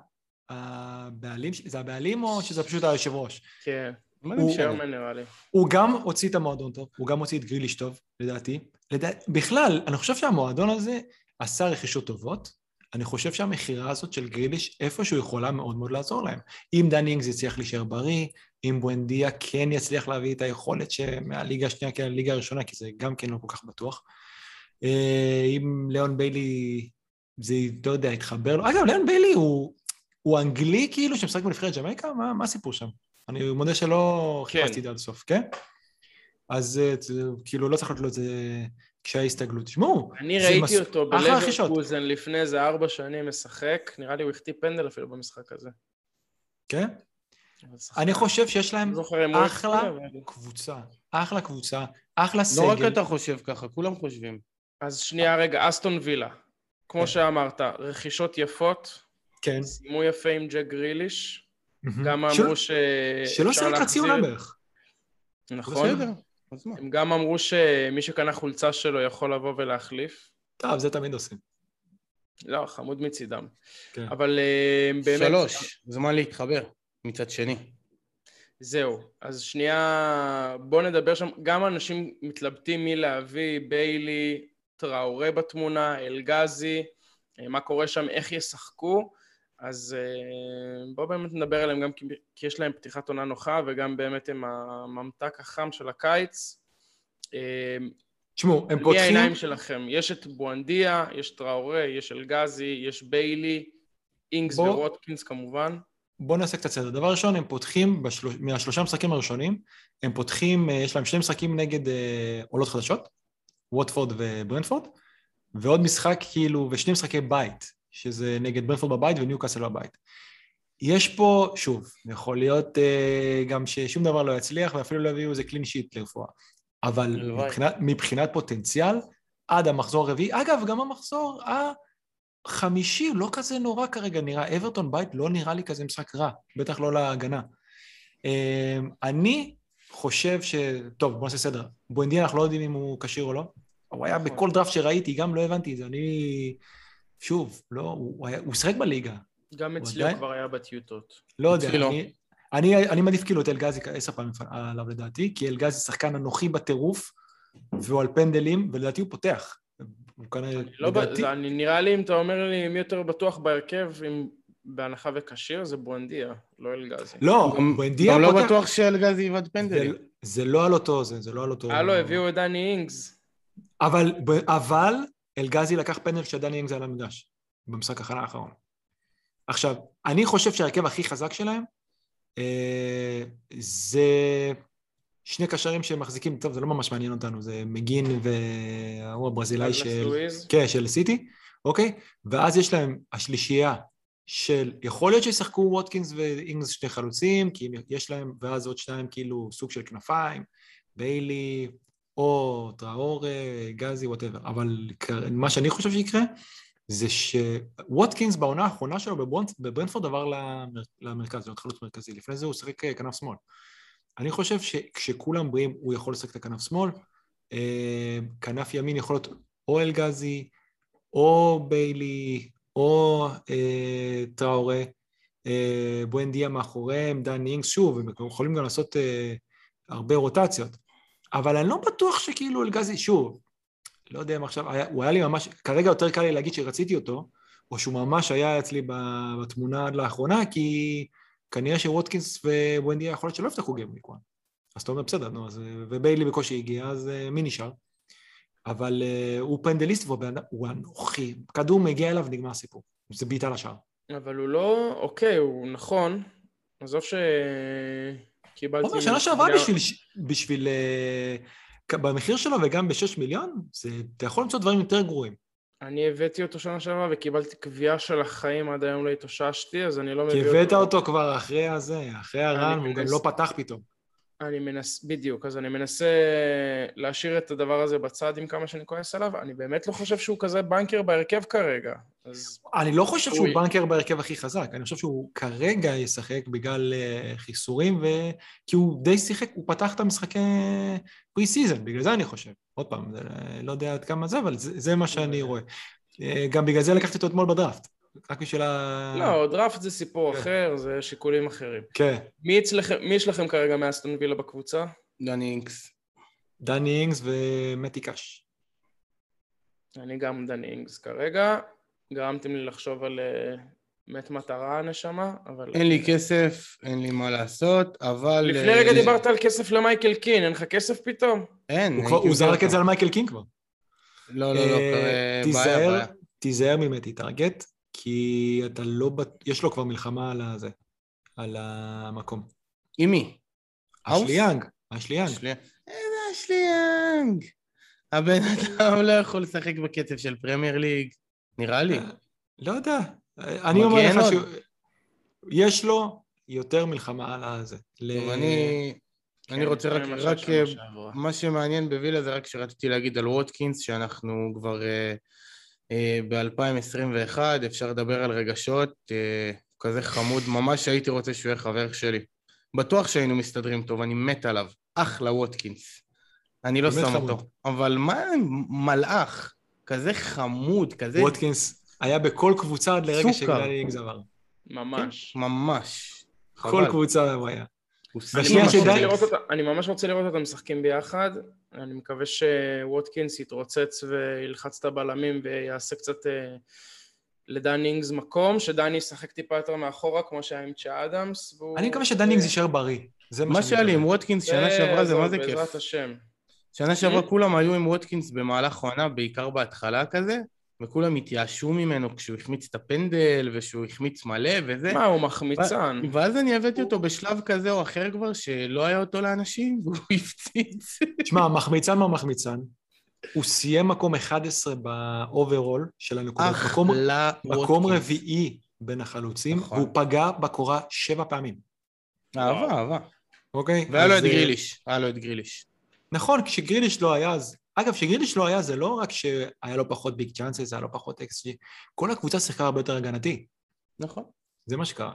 Speaker 1: הבעלים, זה הבעלים או שזה פשוט היושב ראש?
Speaker 2: כן,
Speaker 3: מה זה
Speaker 1: הוא-
Speaker 2: לי.
Speaker 1: הוא גם הוציא את המועדון טוב, הוא גם הוציא את גריליש טוב, לדעתי. לדע... בכלל, אני חושב שהמועדון הזה עשה רכישות טובות, אני חושב שהמכירה הזאת של גריליש איפשהו יכולה מאוד מאוד לעזור להם. אם דני אינגס יצליח להישאר בריא, אם בואנדיה כן יצליח להביא את היכולת שמהליגה השנייה כן לליגה הראשונה, כי זה גם כן לא כל כך בטוח. אה, אם ליאון ביילי, זה, לא יודע, יתחבר לו. אגב, ליאון ביילי הוא, הוא אנגלי כאילו שמשחק בנבחרת ג'מייקה? מה, מה הסיפור שם? אני מודה שלא
Speaker 2: כן.
Speaker 1: חיפשתי את זה עד הסוף, כן? אז אה, זה- כאילו לא צריך להיות לו איזה קשיי הסתגלות. תשמעו,
Speaker 2: אני
Speaker 1: זה
Speaker 2: ראיתי
Speaker 1: מס-
Speaker 2: אותו. בלברקוזן לפני איזה ארבע שנים משחק, נראה לי הוא החטיא פנדל אפילו במשחק הזה.
Speaker 1: כן? אני חושב שיש להם אחלה קבוצה, אחלה קבוצה, אחלה
Speaker 3: לא רק
Speaker 1: סגל.
Speaker 3: אתה חושב ככה, כולם חושבים.
Speaker 2: אז שנייה רגע, אסטון וילה.
Speaker 1: כן.
Speaker 2: כמו שאמרת, רכישות יפות,
Speaker 1: כן.
Speaker 2: סיימו יפה עם ג'ק גריליש,
Speaker 1: מהמם.
Speaker 2: גם אמרו ש...
Speaker 1: שלא שיחק חצי עונה בערך.
Speaker 2: נכון.
Speaker 3: בסדר, אז מה?
Speaker 2: הם גם אמרו שמי שקנה חולצה שלו יכול לבוא ולהחליף.
Speaker 1: טוב, זה תמיד עושים.
Speaker 2: לא, חמוד מצידם.
Speaker 1: כן.
Speaker 2: אבל אה, באמת...
Speaker 3: שלוש, זמן להתחבר, מצד שני.
Speaker 2: זהו. אז שנייה, בוא נדבר שם. גם אנשים מתלבטים מי להביא, ביילי, טראורה בתמונה, אלגזי, אה, מה קורה שם, איך ישחקו. אז אה, בואו באמת נדבר עליהם גם כי, יש להם פתיחת עונה נוחה וגם באמת הם הממתק החם של הקיץ. אה,
Speaker 1: תשמעו, הם פותחים...
Speaker 2: העיניים שלכם? יש את בואנדיה, יש טראורה, יש אלגזי, יש ביילי, אינגס
Speaker 1: בוא-
Speaker 2: וווטקינס כמובן.
Speaker 1: בואו נעשה קצת סדר. דבר ראשון, הם פותחים, בשלוש, מהשלושה משחקים הראשונים, הם פותחים, יש להם שני משחקים נגד אה, עולות חדשות, ווטפורד וברנטפורד, ועוד משחק כאילו, ושני משחקי בית, שזה נגד ברנטפורד בבית וניוקאסל בבית. יש פה, שוב, יכול להיות אה, גם ששום דבר לא יצליח ואפילו לא יביאו איזה clean sheet לרפואה. אבל. מבחינת, מבחינת פוטנציאל, עד המחזור הרביעי, אגב, גם המחזור החמישי לא כזה נורא כרגע נראה, אברטון בית לא נראה לי כזה משחק רע, בטח לא להגנה. אה, אני חושב ש... טוב, בוא נעשה סדר. בואנדיה, אנחנו לא יודעים אם הוא כשיר או לא. הוא היה
Speaker 2: נכון.
Speaker 1: בכל דראפט שראיתי, גם לא הבנתי את זה. אני... שוב, לא, הוא, היה, הוא שיחק בליגה.
Speaker 2: גם אצלי הוא כבר היה בטיוטות.
Speaker 1: לא יודע,
Speaker 3: לא.
Speaker 1: אני, אני, אני מעדיף כאילו את אלגזי עשר פעמים עליו לדעתי, כי אלגזי שחקן אנוכי בטירוף, והוא על פנדלים, ולדעתי הוא פותח. הוא כנראה,
Speaker 2: אני לא,
Speaker 1: לדעתי,
Speaker 2: אני נראה לי אם אתה אומר לי מי יותר בטוח בהרכב, אם בהנחה וכשיר, זה בואנדיה, לא אלגזי.
Speaker 1: לא,
Speaker 3: גם
Speaker 1: בואנדיה
Speaker 3: גם לא
Speaker 1: פותח-
Speaker 3: בטוח שאלגזי
Speaker 1: זה,
Speaker 3: פנדלים.
Speaker 1: זה לא על אותו זה, זה לא על אותו...
Speaker 2: הלו, הביאו את דני אינגס.
Speaker 1: אבל, אבל אלגזי לקח פנדל כשדני אינגס על המגרש, במשחק הכנה האחרון. עכשיו, אני חושב שההרכב הכי חזק שלהם אה, זה שני קשרים שמחזיקים, טוב, זה לא ממש מעניין אותנו, זה מגין וההוא הברזילאי של... כן, של סיטי, אוקיי? ואז יש להם השלישייה של, יכול להיות שישחקו ווטקינס ואינגס שני חלוצים, כי יש להם, ואז עוד שניים כאילו סוג של כנפיים, ביילי, או טראור, גזי, whatever. אבל מה שאני חושב שיקרה, זה שווטקינס בעונה האחרונה שלו בברנטפורד עבר למר, למרכז, להיות חלוץ מרכזי. לפני זה הוא שיחק אה, כנף שמאל. אני חושב שכשכולם בריאים הוא יכול לשחק את הכנף שמאל, אה, כנף ימין יכול להיות או אלגזי, או ביילי, או אה, טראורה, אה, בואנדיה מאחוריהם, דן אינגס, שוב, הם יכולים גם לעשות אה, הרבה רוטציות. אבל אני לא בטוח שכאילו אלגזי, שוב, לא יודע אם עכשיו, היה, הוא היה לי ממש, כרגע יותר קל לי להגיד שרציתי אותו, או שהוא ממש היה אצלי בתמונה עד לאחרונה, כי כנראה שווטקינס ובואנדיה יכול להיות שלא יפתחו ויקוואן. אז אתה אומר, בסדר, נו, אז, וביילי בקושי הגיע, אז אה, מי נשאר? אבל uh, הוא פנדליסט והוא הוא אנוכי, כדור מגיע אליו, נגמר הסיפור. זה בעיטה לשער.
Speaker 2: אבל הוא לא... אוקיי, הוא נכון. עזוב שקיבלתי...
Speaker 1: עומר, שנה שעברה בשביל, בשביל uh, במחיר שלו וגם בשש מיליון, זה, אתה יכול למצוא דברים יותר גרועים.
Speaker 2: אני הבאתי אותו שנה שעברה וקיבלתי קביעה של החיים, עד היום לא התאוששתי, אז אני לא
Speaker 1: כי
Speaker 2: מביא
Speaker 1: הבאת אותו כבר אחרי הזה, אחרי הרן, והוא גם לא פתח פתאום.
Speaker 2: אני מנס... בדיוק, אז אני מנסה להשאיר את הדבר הזה בצד עם כמה שאני כועס עליו. אני באמת לא חושב שהוא כזה בנקר בהרכב כרגע. אז
Speaker 1: אני לא חושב שהוא. בנקר בהרכב הכי חזק, אני חושב שהוא כרגע ישחק בגלל אה, חיסורים, ו... כי הוא די שיחק, הוא פתח את המשחקי pre-season, בגלל זה אני חושב. עוד פעם, לא יודע עד כמה זה, אבל זה, זה מה שאני רואה. אה, גם בגלל זה לקחתי אותו אתמול בדראפט, רק בשביל ה...
Speaker 2: לא, דראפט זה סיפור
Speaker 1: כן.
Speaker 2: אחר, זה שיקולים אחרים.
Speaker 1: כן,
Speaker 2: מי אצלכם, מי יש לכם כרגע מאסטון וילה בקבוצה?
Speaker 3: דני אינקס.
Speaker 1: דני אינגס ומתי קאש.
Speaker 2: אני גם דני אינגס כרגע. גרמתם לי לחשוב על אה, מתי טארגט הנשמה, אבל...
Speaker 3: אין לי כסף, אין לי מה לעשות, אבל...
Speaker 2: לפני
Speaker 3: אה,
Speaker 2: רגע דיברת על כסף למייקל קין, אין לך כסף פתאום?
Speaker 3: אין.
Speaker 1: הוא כבר- הוא זרק. את זה על מייקל קין כבר.
Speaker 3: לא, לא, לא,
Speaker 1: אה,
Speaker 3: אה, בעיה,
Speaker 1: תיזהר,
Speaker 3: בעיה.
Speaker 1: תיזהר ממתי טארגט, כי אתה לא... בט- יש לו כבר מלחמה על הזה, על המקום.
Speaker 3: עם מי?
Speaker 1: אשלי יאנג, אשלי יאנג.
Speaker 3: איזה אשלי יאנג? הבן אדם לא יכול לשחק בקצב של פרמייר ליג, נראה לי.
Speaker 1: לא יודע. אני אומר לך
Speaker 3: עוד.
Speaker 1: שיש לו יותר מלחמה על הזה.
Speaker 3: טוב, אני... אני
Speaker 2: כן,
Speaker 3: רוצה רק, רק אה. מה שמעניין בווילה זה רק שרציתי להגיד על ווטקינס, שאנחנו כבר אה, אה, ב-2021, אפשר לדבר על רגשות, אה, כזה חמוד, ממש הייתי רוצה שהוא יהיה חבר שלי. בטוח שהיינו מסתדרים טוב, אני מת עליו. אחלה ווטקינס. אני לא שם
Speaker 1: חמוד.
Speaker 3: אותו. אבל מה, מלאך, כזה חמוד, כזה...
Speaker 1: ווטקינס היה בכל קבוצה עד לרגע. שגללי עבר.
Speaker 2: ממש.
Speaker 3: ממש.
Speaker 1: כל. קבוצה הוא היה.
Speaker 2: אני ממש. רוצה לראות אותם- משחקים ביחד. אני מקווה שווטקינס יתרוצץ וילחץ את הבלמים ויעשה קצת אה, לדן אינגס מקום, שדני ישחק טיפה יותר מאחורה, כמו שהיה עם צ'ה אדמס.
Speaker 1: אני מקווה שדני אינגס יישאר בריא. זה
Speaker 3: מה שהיה לי עם. ווטקינס שנה שעברה זה מה זה כיף.
Speaker 2: בעזרת השם.
Speaker 3: שנה שעברה. כולם היו עם ווטקינס במהלך עונה, בעיקר בהתחלה כזה, וכולם התייאשו ממנו כשהוא החמיץ את הפנדל, ושהוא החמיץ מלא וזה.
Speaker 2: מה, הוא מחמיצן.
Speaker 3: ואז אני הבאתי אותו בשלב כזה או אחר כבר, שלא היה אותו לאנשים, והוא הפציץ.
Speaker 1: תשמע, מחמיצן מה מחמיצן? הוא סיים מקום 11 ב overall של הנקודות. מקום,
Speaker 3: אחלה
Speaker 1: מקום. רביעי בין החלוצים,
Speaker 3: נכון.
Speaker 1: והוא פגע בקורה שבע פעמים,
Speaker 3: אהבה, אהבה.
Speaker 1: אוקיי?
Speaker 3: והיה לו את
Speaker 1: אה,
Speaker 3: גריליש, היה לו את גריליש.
Speaker 1: נכון, כשגריליש לא היה, אז... אגב, כשגריליש לא היה, זה לא רק שהיה לו פחות big chances, היה לו פחות xG, כל הקבוצה שיחקה הרבה יותר הגנתי.
Speaker 3: נכון.
Speaker 1: זה מה שקרה.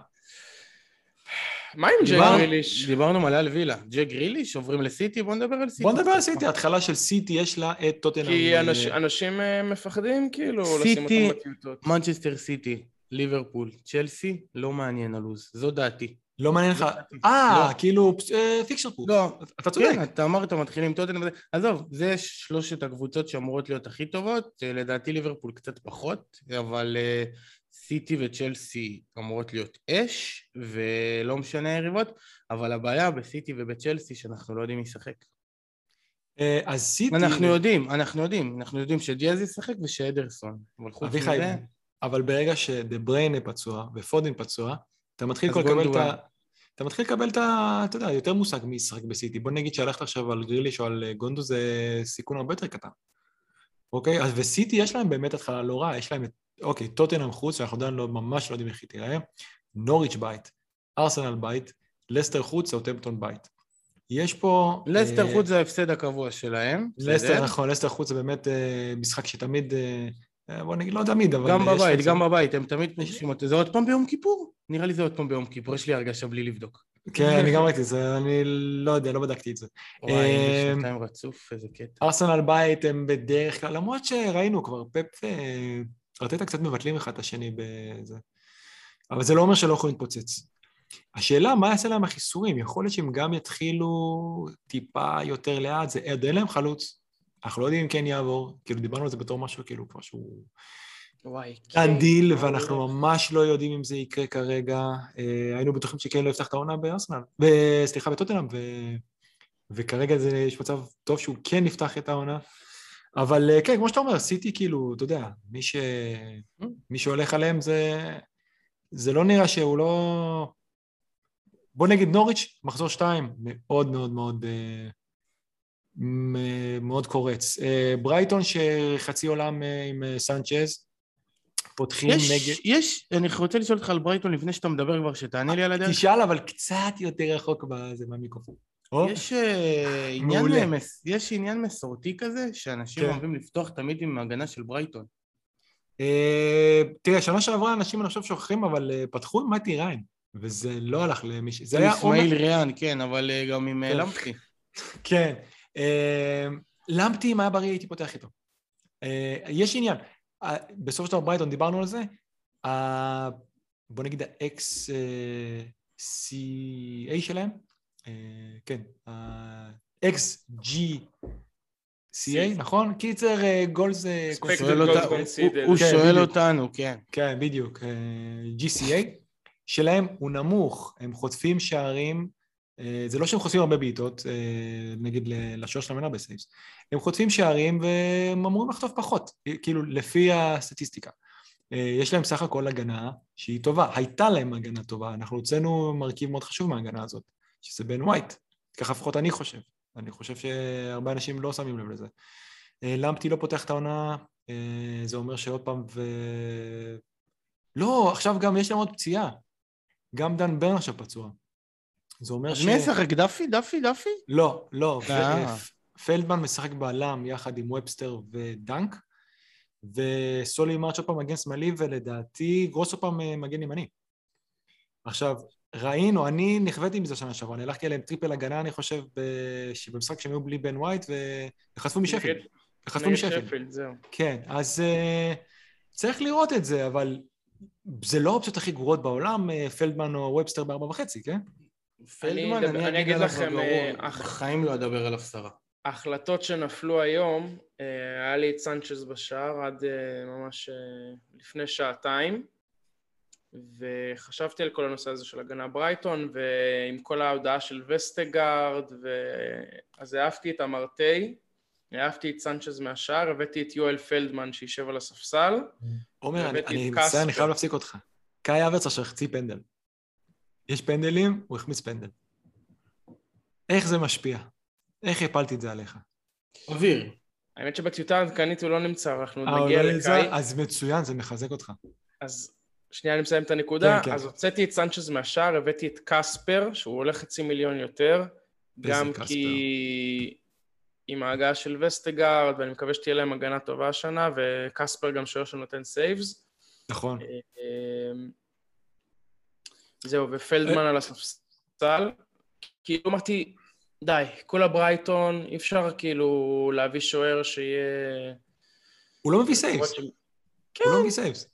Speaker 2: מה עם
Speaker 3: דיברנו-
Speaker 2: גריליש?
Speaker 3: דיברנו מלא על וילה. ג'ק גריליש, עוברים לסיטי, בוא נדבר על סיטי.
Speaker 1: בוא נדבר על סיטי, ההתחלה של סיטי יש לה את טוטנאם.
Speaker 2: כי אנש- אנשים אה, מפחדים כאילו
Speaker 3: סיטי-
Speaker 2: לשים אותם בטיוטות.
Speaker 3: מנצ'סטר סיטי, ליברפול, צ'לסי, לא מעניין הלו"ז. זו דעתי.
Speaker 1: לא מעניין לך...
Speaker 3: לא.
Speaker 1: אה, כאילו פיקשר פור.
Speaker 3: לא,
Speaker 1: אתה צודק.
Speaker 3: כן, אתה אמרת מתחילים טוטנאם וזה, עזוב, זה שלושת הקבוצות שאמורות להיות הכי טובות, אה, לדעתי ליברפול קצת פחות, אבל אה, סיטי וצ'לסי אמורות להיות אש, ולא משנה היריבות, אבל הבעיה בסיטי ובצ'לסי שאנחנו לא יודעים מי ישחק.
Speaker 1: אה, אז סיטי...
Speaker 3: אנחנו יודעים, אנחנו יודעים, אנחנו יודעים שדיאז ישחק ושאדרסון, אבל חוץ מזה,
Speaker 1: אבל ברגע שדה בריינה פצוע ופודין פצוע, אתה מתחיל כבר לקבל את. ה... אתה מתחיל לקבל את ה... אתה יודע, יותר מושג מי ישחק בסיטי. בוא נגיד שהלכת עכשיו על גריליש או על אה, גונדו זה סיכון הרבה יותר קטן. אוקיי? אז וסיטי יש להם באמת התחלה לא רעה, יש להם את... אוקיי, טוטנאם חוץ, שאנחנו עדיין לא, ממש לא יודעים איך היא תיראה, נוריץ' בית, ארסנל בית, לסטר חוץ, סאוטמפטון בית. יש פה...
Speaker 3: לסטר
Speaker 1: אה,
Speaker 3: חוץ זה ההפסד הקבוע שלהם,
Speaker 1: לסטר,
Speaker 3: בסדר?
Speaker 1: נכון, לסטר חוץ זה באמת אה, משחק שתמיד... אה, אה, בוא נגיד, לא תמיד, אבל...
Speaker 3: גם בבית, גם בבית, הם תמיד פוגשים אותי. זה עוד פעם ביום כיפור? נראה לי זה עוד פעם ביום כיפור, יש לי הרגשה בלי לבדוק.
Speaker 1: כן, אני גם ראיתי את זה, אני לא יודע, לא בדקתי את זה.
Speaker 3: וואי, זה
Speaker 1: אמ,
Speaker 3: שנתיים רצוף, איזה קטע.
Speaker 1: ארסנל בית הם בדרך כלל, למרות שראינו כבר, פפ וארטטה קצת מבטלים אחד את השני בזה. אבל זה לא אומר שלא יכולים להתפוצץ. השאלה, מה יעשה להם החיסורים? יכול להיות שהם גם יתחילו טיפה יותר לאט, זה עוד אין להם חלוץ. אנחנו לא יודעים אם כן יעבור, כאילו דיברנו על זה בתור משהו כאילו כבר שהוא
Speaker 2: וואי.
Speaker 1: דן דיל,
Speaker 2: כן,
Speaker 1: ואנחנו. ממש לא יודעים אם זה יקרה כרגע. אה, היינו בטוחים שכן לא יפתח את העונה בארסנל, ב- סליחה, בטוטנאם, ו... וכרגע זה, יש מצב טוב שהוא כן יפתח את העונה. אבל אה, כן, כמו שאתה אומר, סיטי כאילו, אתה יודע, מי, ש... מי שהולך עליהם זה... זה לא נראה שהוא לא... בוא נגיד נוריץ', מחזור שתיים, מאוד מאוד מאוד... אה, מאוד קורץ. ברייטון שחצי עולם עם סנצ'ז, פותחים
Speaker 3: יש,
Speaker 1: נגד...
Speaker 3: יש, אני רוצה לשאול אותך על ברייטון לפני שאתה מדבר כבר, שתענה לי על הדרך.
Speaker 1: תשאל, אבל קצת יותר רחוק בזה מהמיקרופון.
Speaker 3: יש אה, עניין. מס- יש עניין מסורתי כזה, שאנשים
Speaker 1: כן.
Speaker 3: אוהבים לפתוח תמיד עם הגנה של ברייטון.
Speaker 1: אה, תראה, שנה שעברה אנשים אני חושב שוכחים, אבל אה, פתחו עם מתי ריין, וזה לא הלך למישהו. זה היה עומר...
Speaker 3: אסמאעיל ריאן, כן, אבל אה, גם עם אה,
Speaker 1: כן.
Speaker 3: למפי.
Speaker 1: כן. אה, למפטי, אם היה בריא, הייתי פותח איתו. אה, יש עניין. אה, בסופו של דבר ברייטון, דיברנו על זה. ה- בוא נגיד ה-XCA שלהם, אה, כן, ה-XG CA, נכון? קיצר, אה. אה,
Speaker 3: אותה-
Speaker 2: conceded.
Speaker 3: הוא-
Speaker 1: כן,
Speaker 3: שואל. אותנו, כן.
Speaker 1: כן, בדיוק. אה, GCA שלהם הוא נמוך, הם חוטפים שערים, אה, זה לא שהם חוטפים הרבה בעיטות, אה, נגיד לשוער שלהם אין הרבה saves, הם חוטפים שערים והם אמורים לחטוף פחות, כאילו לפי הסטטיסטיקה. אה, יש להם סך הכל הגנה שהיא טובה, הייתה להם הגנה טובה, אנחנו הוצאנו מרכיב מאוד חשוב מההגנה הזאת, שזה בן ווייט, ככה לפחות אני חושב, אני חושב שהרבה אנשים לא שמים לב לזה. אה, למפטי לא פותח את העונה, אה, זה אומר שעוד פעם ו... לא, עכשיו גם יש להם עוד פציעה. גם דן ברן עכשיו פצוע. זה אומר
Speaker 3: אז מי ישחק? דאפי? דאפי? דאפי?
Speaker 1: לא, לא.
Speaker 3: אה.
Speaker 1: ולטמן משחק בלם יחד עם ובסטר ודנק, וסולי מרץ' עוד פעם מגן שמאלי, ולדעתי גרוס עוד פעם אה, מגן ימני. עכשיו, ראינו, אני נכוויתי מזה שנה שעברה, אני הלכתי עליהם triple הגנה, אני חושב, ב- שבמשחק שהם היו בלי בן ווייט, וחטפו
Speaker 2: נגד
Speaker 1: משפילד.
Speaker 2: שפילד, זהו.
Speaker 1: כן, אז uh, צריך לראות את זה, אבל זה לא האופציות הכי גרועות בעולם, ולטמן או ובסטר בארבע וחצי, כן?
Speaker 2: ולטמן,
Speaker 3: אני
Speaker 2: אני
Speaker 3: אגיד
Speaker 2: לכם,
Speaker 3: בגרוע,
Speaker 2: אה, אח-
Speaker 3: בחיים לא אדבר עליו סרה.
Speaker 2: ההחלטות שנפלו היום, אה, היה לי את סנצ'ז בשער עד אה, ממש אה, לפני שעתיים, וחשבתי על כל הנושא הזה של הגנה ברייטון, ועם כל ההגעה של וסטגארד, ו... אז העפתי את המרטי, העפתי את סנצ'ז מהשער, הבאתי את יואל פלדמן שישב על הספסל,
Speaker 1: עומר, אני, מצטער, אני. חייב להפסיק אותך. קאי אברץ עכשיו החציא פנדל. יש פנדלים, הוא החמיץ פנדל. איך זה משפיע? איך הפלתי את זה עליך?
Speaker 3: אוויר.
Speaker 2: האמת שבטיוטה העדכנית הוא לא נמצא, אנחנו עוד
Speaker 1: אה,
Speaker 2: נגיע
Speaker 1: לא?
Speaker 2: לקאי.
Speaker 1: אז מצוין, זה מחזק אותך.
Speaker 2: אז שנייה אני מסיים את הנקודה.
Speaker 1: כן, כן.
Speaker 2: אז הוצאתי את סנצ'ז מהשער, הבאתי את קספר, שהוא עולה חצי מיליון יותר. גם
Speaker 1: קספר?
Speaker 2: כי עם ההגעה של וסטגארד, ואני מקווה שתהיה להם הגנה טובה השנה, וקספר גם שוער שנותן saves.
Speaker 1: נכון.
Speaker 2: זהו, וולטמן על הספסל. כאילו אמרתי, די, כולה ברייטון, אי אפשר כאילו להביא שוער שיהיה...
Speaker 1: הוא לא מביא saves.
Speaker 2: ש-
Speaker 1: הוא לא מביא
Speaker 2: saves.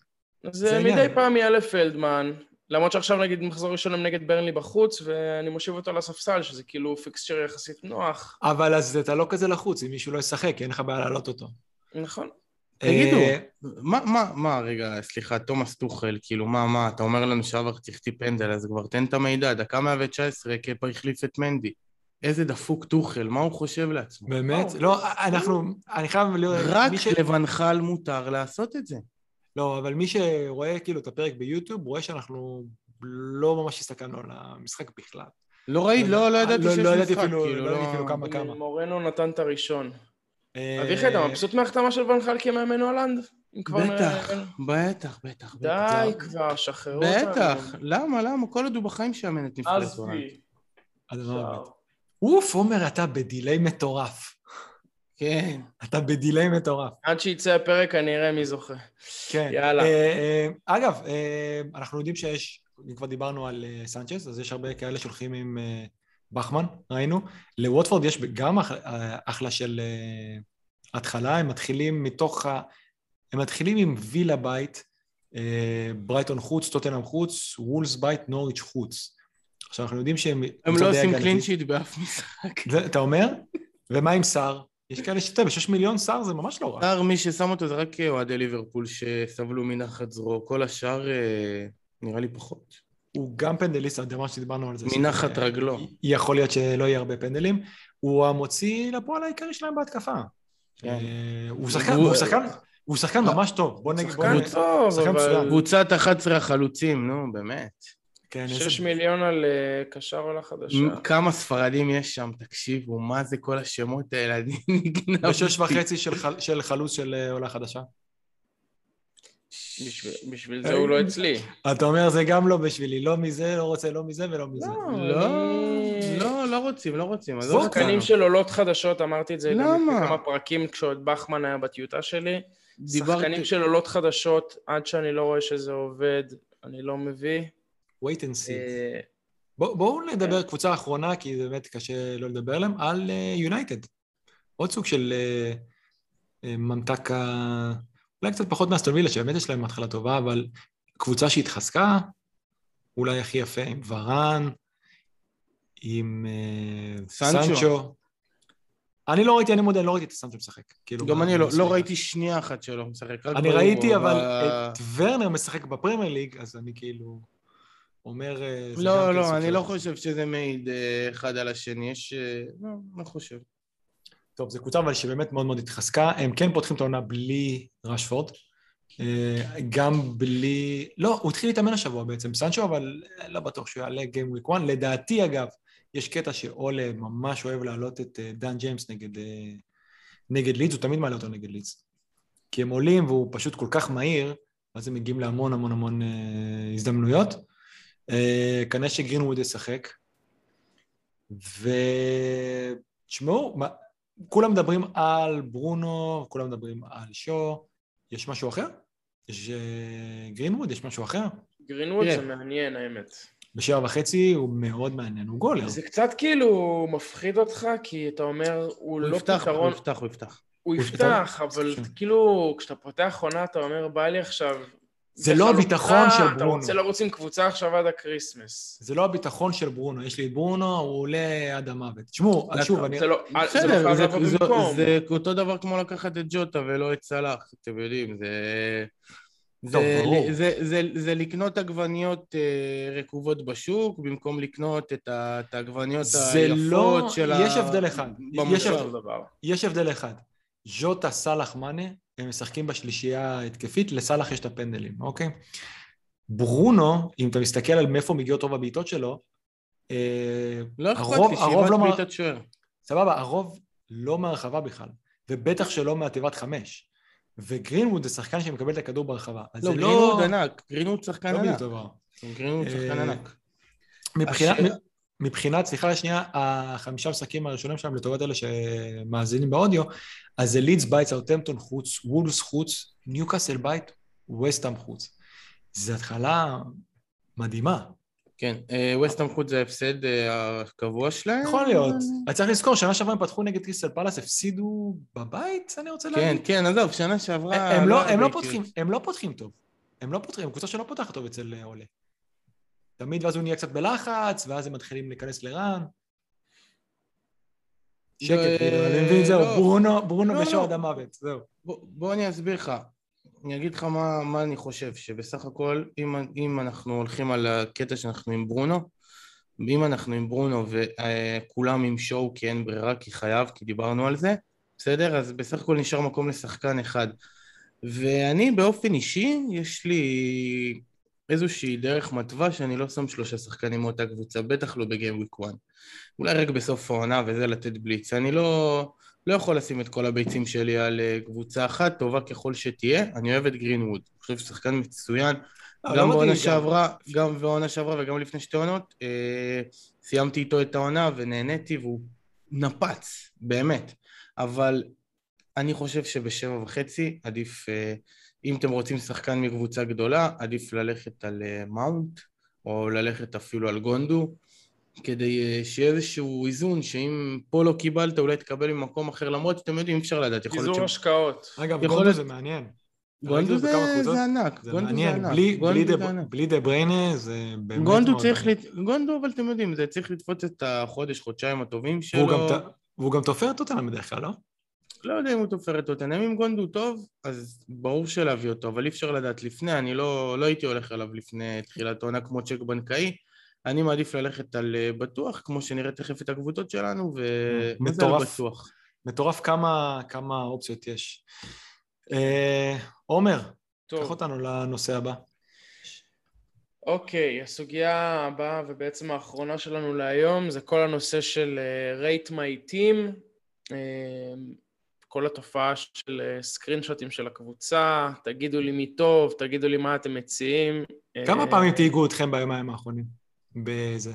Speaker 1: זה
Speaker 2: אה. מדי פעם יעלה ולטמן, למרות שעכשיו נגיד מחזור ראשון הם נגד ברנלי בחוץ, ואני מושיב אותו על הספסל, שזה כאילו פיקסצ'ר יחסית נוח.
Speaker 1: אבל אז אתה לא כזה לחוץ, אם מישהו לא ישחק, אין לך בעיה להעלות אותו.
Speaker 2: נכון.
Speaker 3: תגידו,
Speaker 1: אה,
Speaker 3: מה, מה, מה, רגע, סליחה, תומאס טוחל, כאילו, מה, מה, אתה אומר לנו שעבר תחטיא פנדל, אז כבר תן את המידע, דקה 119, קפה החליף את מנדי. איזה דפוק טוחל, מה הוא חושב לעצמו?
Speaker 1: באמת? לא, אנחנו, אני חייב... לראות-
Speaker 3: רק לבנחל מותר לעשות את זה.
Speaker 1: לא, אבל מי שרואה כאילו את הפרק ביוטיוב, רואה שאנחנו לא ממש הסתכלנו על המשחק בכלל.
Speaker 3: לא ראית, לא, לא ידעתי
Speaker 1: לא-
Speaker 3: שיש
Speaker 1: לא
Speaker 3: משחק, כאילו,
Speaker 1: לא ידעתי אפילו כמה. כמה.
Speaker 2: מורנו נתן את הראשון.
Speaker 1: אה,
Speaker 2: אביחי, אתה מבסוט מההחתמה של ונחל כמאמן הולנד?
Speaker 3: בטח, בטח, בטח.
Speaker 2: די כבר, שחררו אותנו.
Speaker 3: בטח, למה, למה? כל עוד הוא בחיים שיאמן את נבחרת הולנד.
Speaker 2: עכשיו.
Speaker 1: אוף, עומר, אתה בדיליי מטורף.
Speaker 3: כן.
Speaker 1: אתה ב delay מטורף.
Speaker 2: עד שיצא הפרק אני אראה מי זוכה.
Speaker 1: כן.
Speaker 2: יאללה.
Speaker 1: אה, אה, אגב, אנחנו יודעים שיש, אם כבר דיברנו על סנצ'ס, אז יש הרבה כאלה שהולכים עם בחמן, ראינו. לווטפורד יש גם אה, אחלה של אה, התחלה, הם מתחילים מתוך ה... הם מתחילים עם וילה בית, אה, ברייטון חוץ, טוטנאם חוץ, וולבס בית, נוריץ' חוץ. עכשיו, אנחנו יודעים שהם...
Speaker 3: הם לא עושים shit באף משחק.
Speaker 1: אתה אומר? ומה עם סער? יש כאלה שאתה יודע, בשש מיליון סער זה ממש לא רע.
Speaker 3: השאר מי ששם אותו זה רק אוהדי ליברפול שסבלו מנחת זרוע, כל השאר אה, נראה לי פחות.
Speaker 1: הוא גם פנדליסט, אתה יודע שדיברנו על זה.
Speaker 3: מנחת רגלו.
Speaker 1: יכול להיות שלא יהיה הרבה פנדלים. הוא המוציא לפועל העיקרי שלהם בהתקפה.
Speaker 3: כן.
Speaker 1: אה, הוא שחקן,
Speaker 3: הוא-
Speaker 1: שחקן, הוא שחקן ממש טוב. בוא נגיד, בוא
Speaker 2: שחקן
Speaker 1: נגיד.
Speaker 2: טוב,
Speaker 1: שחקן
Speaker 2: אבל
Speaker 1: מצוין.
Speaker 3: קבוצת 11 החלוצים, נו, באמת.
Speaker 1: כן,
Speaker 2: שש
Speaker 1: איזה-
Speaker 2: מיליון על אה, קשר עולה חדשה.
Speaker 3: כמה ספרדים יש שם, תקשיבו, מה זה כל השמות האלה? אני נגנב.
Speaker 1: ושש וחצי של חל- של חלוץ של אה, עולה חדשה.
Speaker 2: בשביל- בשביל זה הוא לא אצלי.
Speaker 1: אתה אומר, זה גם לא בשבילי, לא מזה, לא רוצה לא מזה ולא מזה.
Speaker 3: לא,
Speaker 2: אני-
Speaker 3: לא, לא רוצים, לא רוצים.
Speaker 2: שחקנים של עולות חדשות, אמרתי את זה גם
Speaker 3: למה?
Speaker 2: לפני כמה פרקים כשעוד בחמן היה בטיוטה שלי.
Speaker 3: דיברתי-
Speaker 2: שחקנים של עולות חדשות, עד שאני לא רואה שזה עובד, אני לא מביא.
Speaker 1: wait and see.
Speaker 2: אה,
Speaker 1: בוא- בואו נדבר קבוצה אחרונה, כי זה באמת קשה לא לדבר עליהם, על יונייטד. עוד סוג של אה, אה, ממתק, ה- אולי קצת פחות מאסטון וילה, שבאמת יש להם התחלה טובה, אבל קבוצה שהתחזקה, אולי הכי יפה, עם ורן, עם אה,
Speaker 3: סנצ'ו.
Speaker 1: סנצ'ו. אני לא ראיתי, אני מודה, לא ראיתי את סנצ'ו משחק. כאילו,
Speaker 3: גם אני לא. לא ראיתי שנייה אחת שלו משחק.
Speaker 1: אני ראיתי, אבל את ורנר משחק בפרמייר ליג, אז אני כאילו אומר... אה,
Speaker 3: לא,
Speaker 1: כן
Speaker 3: לא, אני לא חושב שזה מעיד אה, אחד על השני, יש... לא, לא חושב.
Speaker 1: טוב, זו קבוצה אבל שבאמת מאוד מאוד התחזקה. הם כן פותחים את העונה בלי רשפורד. אה, גם בלי... לא, הוא התחיל להתאמן השבוע בעצם, סנצ'ו, אבל לא בטוח שהוא יעלה גיים וויק 1. לדעתי, אגב, יש קטע שאולה ממש אוהב להעלות את אה, דן ג'יימס נגד, אה, נגד לידס, הוא תמיד מעלה אותו נגד לידס. כי הם עולים והוא פשוט כל כך מהיר, אז הם מגיעים להמון המון המון אה, הזדמנויות. אה, כנראה שגרינווד ישחק. ותשמעו, כולם מדברים על ברונו, כולם מדברים על שו, יש משהו אחר? יש אה, גרינווד, יש משהו אחר?
Speaker 2: גרינווד. זה מעניין, האמת.
Speaker 1: בשבע וחצי הוא מאוד מעניין, הוא גולר.
Speaker 2: זה קצת כאילו מפחיד אותך, כי אתה אומר, הוא
Speaker 3: הוא
Speaker 2: לא
Speaker 3: יפתח, הוא
Speaker 2: פתרון...
Speaker 3: יפתח, הוא יפתח.
Speaker 2: הוא
Speaker 1: הוא
Speaker 2: יפתח,
Speaker 1: יפתח?
Speaker 2: אבל
Speaker 1: כן.
Speaker 2: כאילו, כשאתה פותח עונה, אתה אומר, בא לי עכשיו...
Speaker 1: זה לא הביטחון של
Speaker 2: אתה
Speaker 1: ברונו.
Speaker 2: רוצה לרוץ עם קבוצה עכשיו עד ה Christmas.
Speaker 1: זה לא הביטחון של ברונו, יש לי את ברונו, הוא עולה עד המוות. תשמעו, שוב. אני...
Speaker 2: זה לא זה לא חייב
Speaker 3: זה-
Speaker 2: לבוא
Speaker 3: זה-
Speaker 2: במקום.
Speaker 3: זה אותו דבר כמו לקחת את ג'וטה ולא את סלאח, אתם יודעים, זה... זה,
Speaker 1: ברור.
Speaker 3: זה, זה, זה לקנות עגבניות אה, רקובות בשוק במקום לקנות את, העגבניות
Speaker 1: זה
Speaker 3: היפות
Speaker 1: לא-
Speaker 3: של ה...
Speaker 1: יש הבדל אחד. יש הבדל אחד. ז'וטה, סאלח, מאנה, הם משחקים בשלישייה ההתקפית, לסאלח יש את הפנדלים, אוקיי? ברונו, אם אתה מסתכל על מאיפה מגיעות רוב הבעיטות שלו, אה,
Speaker 3: לא אכפת
Speaker 1: הרוב-
Speaker 3: לי,
Speaker 1: הרוב לא
Speaker 3: בעיטת שוער.
Speaker 1: סבבה, הרוב לא מהרחבה בכלל, ובטח שלא מהתיבת חמש. וגרינווד זה שחקן שמקבל את הכדור ברחבה.
Speaker 3: לא,
Speaker 1: זה
Speaker 3: גרינווד ענק, גרינווד שחקן
Speaker 1: לא
Speaker 3: ענק. גרינווד שחקן
Speaker 1: אה,
Speaker 3: ענק.
Speaker 1: מבחינת, מבחינת, סליחה שנייה, החמישה משחקים הראשונים שלהם לטובת אלה שמאזינים באודיו, אז זה לידס בית, סאוטמפטון חוץ, וולס חוץ, ניוקאסל בית, וסטאם חוץ. זו התחלה מדהימה.
Speaker 3: כן, אה, וסטהאם חוץ זה ההפסד אה, הקבוע שלהם.
Speaker 1: יכול להיות. אז צריך לזכור, שנה שעברה הם פתחו נגד קריסטל פלאס, הפסידו בבית, אני רוצה
Speaker 3: כן,
Speaker 1: להגיד.
Speaker 3: כן, עזוב, שנה שעברה...
Speaker 1: הם לא, לא פותחים, הם לא פותחים טוב. הם לא פותחים, הם קבוצה שלא פותחת טוב אצל אה, עולה. תמיד ואז הוא נהיה קצת בלחץ, ואז הם מתחילים להיכנס לרן. שקט,
Speaker 3: לא,
Speaker 1: כאילו, אני מבין, זהו,
Speaker 3: לא.
Speaker 1: ברונו, ברונו
Speaker 3: לא.
Speaker 1: עד המוות, זהו.
Speaker 3: בוא, בוא אני אסביר לך. אני אגיד לך מה, מה אני חושב, שבסך הכל, אם, אם אנחנו הולכים על הקטע שאנחנו עם ברונו, אם אנחנו עם ברונו וכולם עם שואו כי אין ברירה, כי חייב, כי דיברנו על זה, בסדר? אז בסך הכל נשאר מקום לשחקן אחד. ואני באופן אישי, יש לי איזושהי דרך מתווה שאני לא שם שלושה שחקנים מאותה קבוצה, בטח לא בגיים וויק 1. אולי רק בסוף העונה וזה לתת בליץ. אני לא, לא יכול לשים את כל הביצים שלי על אה, קבוצה אחת, טובה ככל שתהיה. אני אוהב את גרינווד. אני חושב שהוא שחקן מצוין.
Speaker 1: לא,
Speaker 3: גם
Speaker 1: לא
Speaker 3: בעונה שעברה, גם בעונה שעברה וגם לפני שתי עונות. אה, סיימתי איתו את העונה ונהניתי והוא נפץ, באמת. אבל אני חושב שבשבע וחצי עדיף, אה, אם אתם רוצים שחקן מקבוצה גדולה, עדיף ללכת על אה, מאונט, או ללכת אפילו על גונדו, כדי אה, שיהיה איזשהו איזון, שאם פה לא קיבלת, אולי תקבל ממקום אחר, למרות שאתם יודעים, אי אפשר לדעת, ש...
Speaker 2: השקעות.
Speaker 1: אגב, גונדו
Speaker 3: להיות-
Speaker 1: זה מעניין.
Speaker 3: גונדו זה,
Speaker 1: קבוצות?
Speaker 3: זה ענק,
Speaker 1: זה
Speaker 3: גונדו זה
Speaker 1: מעניין,
Speaker 3: ענק.
Speaker 1: בלי-
Speaker 3: גונדו
Speaker 1: בלי
Speaker 3: זה
Speaker 1: דה-
Speaker 3: ענק.
Speaker 1: בלי דה בריינה זה באמת
Speaker 3: גונדו
Speaker 1: מאוד
Speaker 3: צריך. לת... גונדו, אבל אתם יודעים, זה צריך לתפוס את החודש, חודשיים הטובים
Speaker 1: והוא
Speaker 3: שלו.
Speaker 1: גם ת- והוא גם תופר את אותנו בדרך כלל, לא?
Speaker 3: לא יודע אם הוא תופר את טוטנאם, אם גונדו טוב, אז ברור שלהביא אותו, אבל אי אפשר לדעת לפני, אני לא, לא הייתי הולך עליו לפני תחילת העונה כמו צ'ק בנקאי, אני מעדיף ללכת על אה, בטוח, כמו שנראה תכף את הקבוצות שלנו, ו... וזה על
Speaker 1: מטורף.
Speaker 3: בטוח.
Speaker 1: מטורף כמה, כמה אופציות יש. אה, עומר, קח אותנו לנושא הבא.
Speaker 2: אוקיי, הסוגיה הבאה ובעצם האחרונה שלנו להיום זה כל הנושא של אה, rate my team, כל התופעה של אה, סקרינשוטים של הקבוצה, תגידו לי מי טוב, תגידו לי מה אתם מציעים.
Speaker 1: כמה
Speaker 2: אה,
Speaker 1: פעמים תהיגו אתכם ביומיים האחרונים? בזה.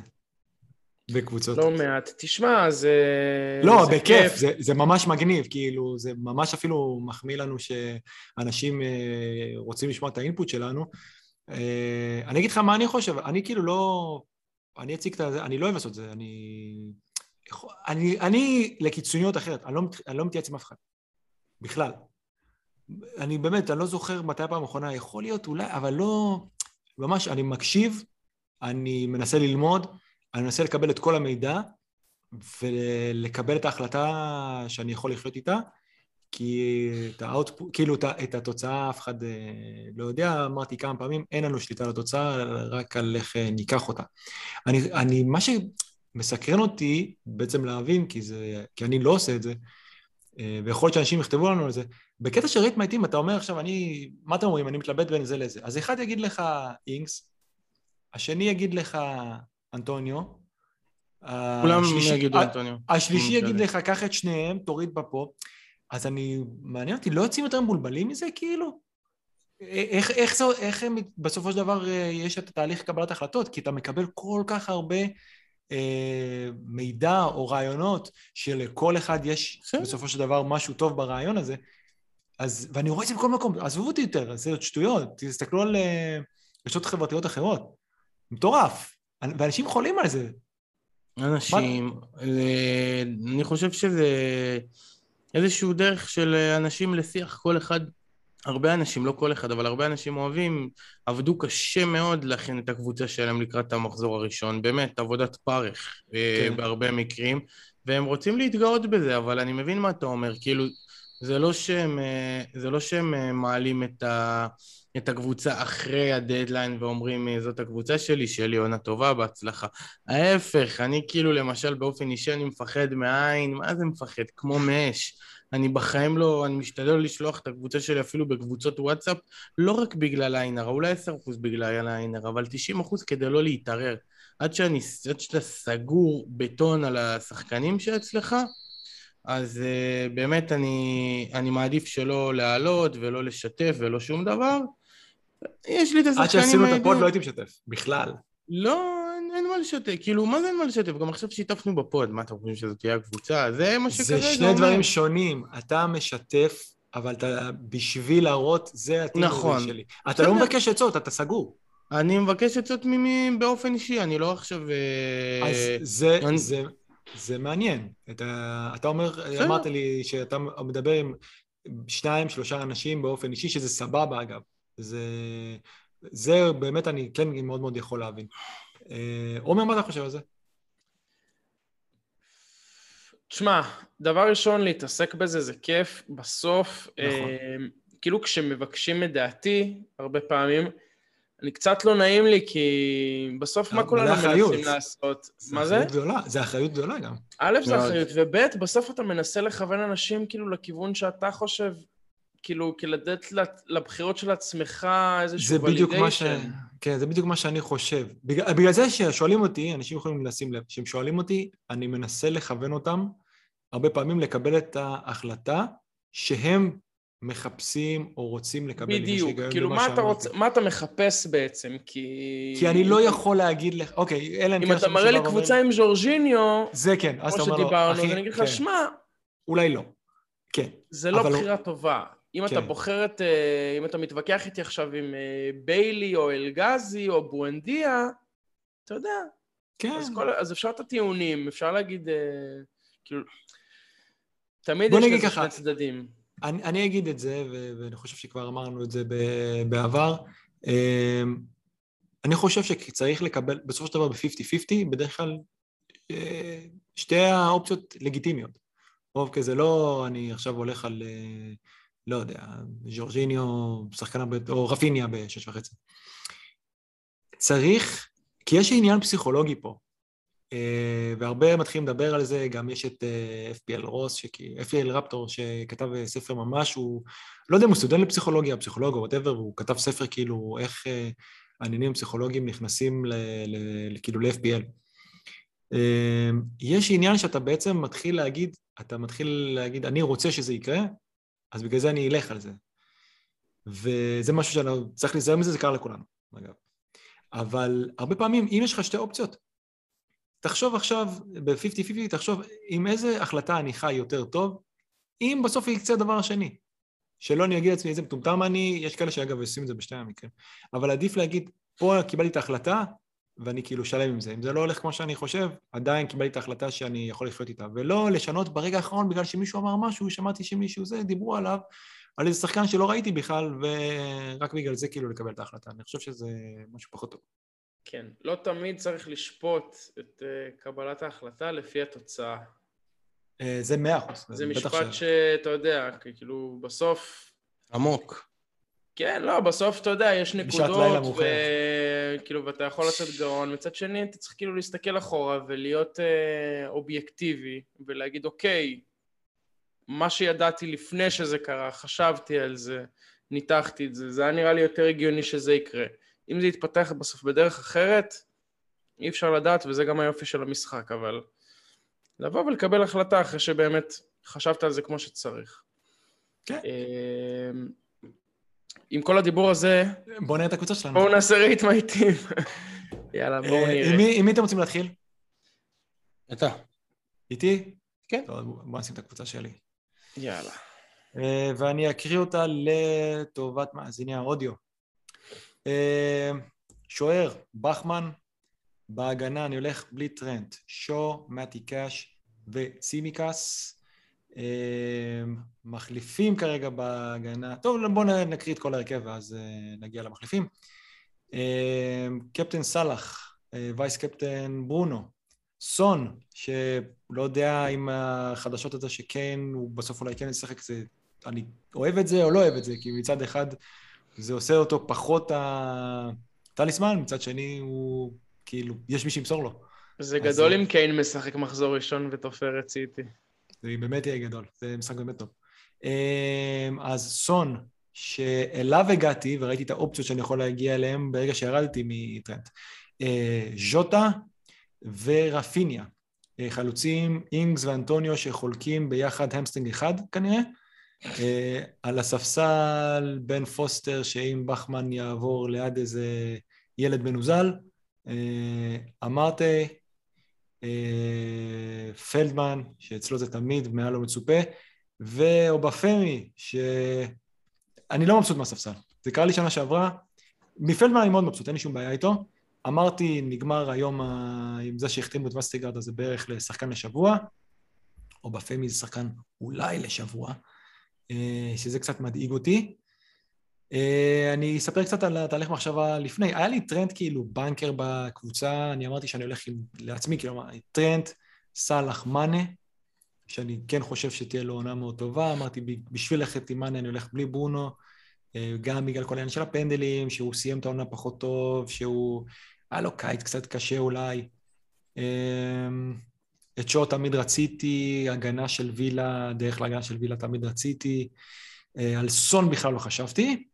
Speaker 1: בקבוצות.
Speaker 2: לא מעט. תשמע, זה...
Speaker 1: לא,
Speaker 2: זה
Speaker 1: בכיף, זה, זה ממש מגניב, כאילו, זה ממש אפילו מחמיא לנו שאנשים אה, רוצים לשמוע את האינפוט שלנו. אה, אני אגיד לך מה אני חושב, אני כאילו לא... אני אציג את זה, אני לא אוהב לעשות את זה, אני... אני, אני לקיצוניות אחרת, אני לא, אני לא מתייעץ עם אף אחד, בכלל. אני באמת, אני לא זוכר מתי הפעם האחרונה, יכול להיות אולי, אבל לא... ממש, אני מקשיב, אני מנסה ללמוד, אני מנסה לקבל את כל המידע, ולקבל את ההחלטה שאני יכול לחיות איתה, כי את האוטפוט, כאילו את התוצאה אף אחד אה, לא יודע, אמרתי כמה פעמים, אין לנו שליטה על התוצאה, רק על איך אה, ניקח אותה. אני, אני, מה שמסקרן אותי בעצם להבין, כי, זה, כי אני לא עושה את זה, אה, ויכול להיות שאנשים יכתבו לנו על זה, בקטע של ריתמי טים אתה אומר עכשיו, אני, מה אתם אומרים, אני מתלבט בין זה לזה. אז אחד יגיד לך אינקס, השני יגיד לך אנטוניו,
Speaker 2: כולם יגידו אנטוניו.
Speaker 1: השלישי יגיד לך, קח את שניהם, תוריד בפה. אז אני, מעניין אותי, לא יוצאים יותר מבולבלים מזה כאילו? איך, איך, איך, איך הם בסופו של דבר אה, יש את התהליך קבלת החלטות? כי אתה מקבל כל כך הרבה אה, מידע או רעיונות שלכל אחד יש כן. בסופו של דבר משהו טוב ברעיון הזה. אז, ואני רואה את זה בכל מקום, עזבו אותי יותר, זה עוד שטויות, תסתכלו על אה, רשתות חברתיות אחרות. מטורף. ואנשים חולים על זה.
Speaker 3: אנשים, מה... אני חושב שזה איזשהו דרך של אנשים לשיח, כל אחד, הרבה אנשים, לא כל אחד, אבל הרבה אנשים אוהבים, עבדו קשה מאוד להכין את הקבוצה שלהם לקראת המחזור הראשון, באמת, עבודת פרך אה, כן. בהרבה מקרים, והם רוצים להתגאות בזה, אבל אני מבין מה אתה אומר, כאילו, זה לא שהם, אה, זה לא שהם אה, מעלים את ה... את הקבוצה אחרי הדדליין ואומרים זאת הקבוצה שלי, שיהיה לי עונה טובה, בהצלחה. ההפך, אני כאילו למשל באופן אישי אני מפחד מעין, מה זה מפחד? כמו מאש. אני בחיים לא, אני משתדל לשלוח את הקבוצה שלי אפילו בקבוצות וואטסאפ, לא רק בגלל העין הרע, אולי 10% בגלל העין הרע, אבל 90% כדי לא להתערער. עד, שאני, עד שאתה סגור בטון על השחקנים שאצלך, אז uh, באמת אני, אני מעדיף שלא להעלות ולא לשתף ולא שום דבר, יש לי את השחקנים.
Speaker 1: עד שעשינו את ה pod לא הייתי משתף, בכלל.
Speaker 3: לא, אין, אין מה לשתף, כאילו, מה זה אין מה לשתף? גם עכשיו שיתפנו ב pod, מה אתם חושבים שזאת תהיה הקבוצה? זה מה
Speaker 1: שכרגע. זה שני דברים שונים, אתה משתף, אבל אתה, בשביל להראות, זה ה team נכון. שלי. אתה לא מבקש עצות, אתה סגור.
Speaker 3: אני מבקש עצות ממי באופן אישי, אני לא עכשיו...
Speaker 1: אה, אז זה, אני... זה, זה מעניין. אתה, אתה אומר, אמרת לי שאתה מדבר עם שניים, שלושה אנשים באופן אישי, שזה סבבה אגב. זה, זה באמת אני כן מאוד מאוד יכול להבין. אה, עומר, מה אתה חושב על זה?
Speaker 2: תשמע, דבר ראשון, להתעסק בזה זה כיף, בסוף, נכון. אה, כאילו כשמבקשים את דעתי, הרבה פעמים, אני קצת לא נעים לי, כי בסוף מה כולנו מנסים לעשות? מה זה?
Speaker 1: גדולה, זה אחריות גדולה גם.
Speaker 2: א', זה אחריות, וב', בסוף אתה מנסה לכוון אנשים כאילו לכיוון שאתה חושב כאילו, לתת לבחירות של עצמך איזשהו ולידיישן.
Speaker 1: כן, זה בדיוק מה שאני חושב. בגלל, בגלל זה ששואלים אותי, אנשים יכולים לשים לב, כשהם שואלים אותי, אני מנסה לכוון אותם הרבה פעמים לקבל את ההחלטה שהם מחפשים או רוצים לקבל.
Speaker 2: בדיוק, כאילו מה אתה, רוצ... מה אתה מחפש בעצם? כי...
Speaker 1: כי אני לא יכול להגיד לך, אוקיי, אלא
Speaker 2: אם כן... אם אתה מראה לי קבוצה עם ז'ורג'יניו,
Speaker 1: זה כן,
Speaker 2: אז אתה אומר לו, אחי, אז אני אגיד לך, כן. שמע...
Speaker 1: אולי לא, כן.
Speaker 2: זה לא בחירה לא... טובה. אם כן. אתה בוחר את... אה, אם אתה מתווכח איתי עכשיו עם אה, ביילי או אלגזי או בואנדיה, אתה יודע. כן. אז, כל, אז אפשר את הטיעונים, אפשר להגיד, אה, כאילו... תמיד יש לזה שני צדדים.
Speaker 1: אני, אני אגיד את זה, ואני חושב שכבר אמרנו את זה בעבר. אמ, אני חושב שצריך לקבל, בסופו של דבר ב-50-50, בדרך כלל שתי האופציות לגיטימיות. רוב כזה לא אני עכשיו הולך על לא יודע, ז'ורג'יניו, שחקן הרבה, או רפיניה בשש וחצי. צריך, כי יש עניין פסיכולוגי פה, אה, והרבה מתחילים לדבר על זה, גם יש את אה, FPL רוס, FPL רפטור, שכתב אה, ספר ממש, הוא, לא יודע אם הוא סטודנט לפסיכולוגיה, פסיכולוג או whatever, והוא כתב ספר כאילו איך העניינים הפסיכולוגיים נכנסים ל, ל, כאילו ל-FPL. יש עניין שאתה בעצם מתחיל להגיד, אתה מתחיל להגיד, אני רוצה שזה יקרה, אז בגלל זה אני אלך על זה. וזה משהו שאני צריך להיזהר מזה, זה קרה לכולנו, אגב. אבל הרבה פעמים, אם יש לך שתי אופציות, תחשוב עכשיו, ב-50-50, תחשוב עם איזה החלטה אני חי יותר טוב, אם בסוף יקצה הדבר השני. שלא אני אגיד לעצמי איזה מטומטם אני, יש כאלה שאגב עושים את זה בשתי המקרים, אבל עדיף להגיד, פה קיבלתי את ההחלטה, ואני כאילו שלם עם זה. אם זה לא הולך כמו שאני חושב, עדיין קיבלתי את ההחלטה שאני יכול לחיות איתה. ולא לשנות ברגע האחרון בגלל שמישהו אמר משהו, שמעתי שמישהו זה, דיברו עליו, על איזה שחקן שלא ראיתי בכלל, ורק בגלל זה כאילו לקבל את ההחלטה. אני חושב שזה משהו פחות טוב.
Speaker 2: כן, לא תמיד צריך לשפוט את uh, קבלת ההחלטה לפי התוצאה.
Speaker 1: Uh, זה מאה אחוז.
Speaker 2: זה משפט ש... שאתה יודע, כאילו, בסוף...
Speaker 4: עמוק.
Speaker 2: כן, לא, בסוף אתה יודע, יש נקודות, וכאילו, ואתה יכול לצאת גאון. מצד שני, אתה צריך כאילו להסתכל אחורה ולהיות אה, אובייקטיבי, ולהגיד, אוקיי, מה שידעתי לפני שזה קרה, חשבתי על זה, ניתחתי את זה, זה היה נראה לי יותר הגיוני שזה יקרה. אם זה יתפתח בסוף בדרך אחרת, אי אפשר לדעת, וזה גם היופי של המשחק, אבל לבוא ולקבל החלטה אחרי שבאמת חשבת על זה כמו שצריך.
Speaker 1: כן.
Speaker 2: אה, עם כל הדיבור הזה...
Speaker 1: בואו נראה את הקבוצה שלנו.
Speaker 2: בואו נעשה רייט מייטים. יאללה, בואו
Speaker 1: אה,
Speaker 2: נראה.
Speaker 1: עם מי אתם רוצים להתחיל?
Speaker 4: אתה.
Speaker 1: איתי?
Speaker 4: כן.
Speaker 1: טוב, בואו נשים את הקבוצה שלי.
Speaker 2: יאללה.
Speaker 1: אה, ואני אקריא אותה לטובת מאזיני האודיו. אה, שוער, בכמן, בהגנה אני הולך בלי טרנד, שו, מתי קאש וסימיקס. מחליפים כרגע בהגנה. טוב, בואו נקריא את כל ההרכב ואז נגיע למחליפים. קפטן סאלח, וייס קפטן ברונו, סון, שלא יודע אם החדשות הזה שכן, הוא בסוף אולי כן ישחק, זה... אני אוהב את זה או לא אוהב את זה, כי מצד אחד זה עושה אותו פחות הטליסמן, מצד שני הוא כאילו, יש מי שימסור לו.
Speaker 2: זה גדול אם קיין משחק מחזור ראשון ותופר את סיטי.
Speaker 1: זה באמת יהיה גדול, זה משחק באמת טוב. אז סון, שאליו הגעתי וראיתי את האופציות שאני יכול להגיע אליהן ברגע שירדתי מטרנט. ז'וטה ורפיניה, חלוצים אינגס ואנטוניו שחולקים ביחד hamstring אחד כנראה. על הספסל בן פוסטר שאם בכמן יעבור ליד איזה ילד מנוזל. אמרתי, פלדמן, שאצלו זה תמיד מעל המצופה, ואובפמי, שאני לא מבסוט מהספסל. זה קרה לי שנה שעברה, מפלדמן אני מאוד מבסוט, אין לי שום בעיה איתו. אמרתי, נגמר היום עם זה שהחתימו את וסטרגארד, אז זה בערך לשחקן לשבוע. אובפמי זה שחקן אולי לשבוע, שזה קצת מדאיג אותי. אני אספר קצת על התהליך מחשבה לפני. היה לי טרנט כאילו banker בקבוצה, אני אמרתי שאני הולך עם, לעצמי, כאילו, טרנט סאלח מאנה, שאני כן חושב שתהיה לו עונה מאוד טובה, אמרתי בשביל ללכת עם מאנה אני הולך בלי ברונו, גם בגלל כל העניין של הפנדלים, שהוא סיים את העונה פחות טוב, שהוא... היה לו קיץ קצת קשה אולי. את שואו תמיד רציתי, הגנה של וילה, דרך אגב הגנה של וילה תמיד רציתי. על סון בכלל לא חשבתי.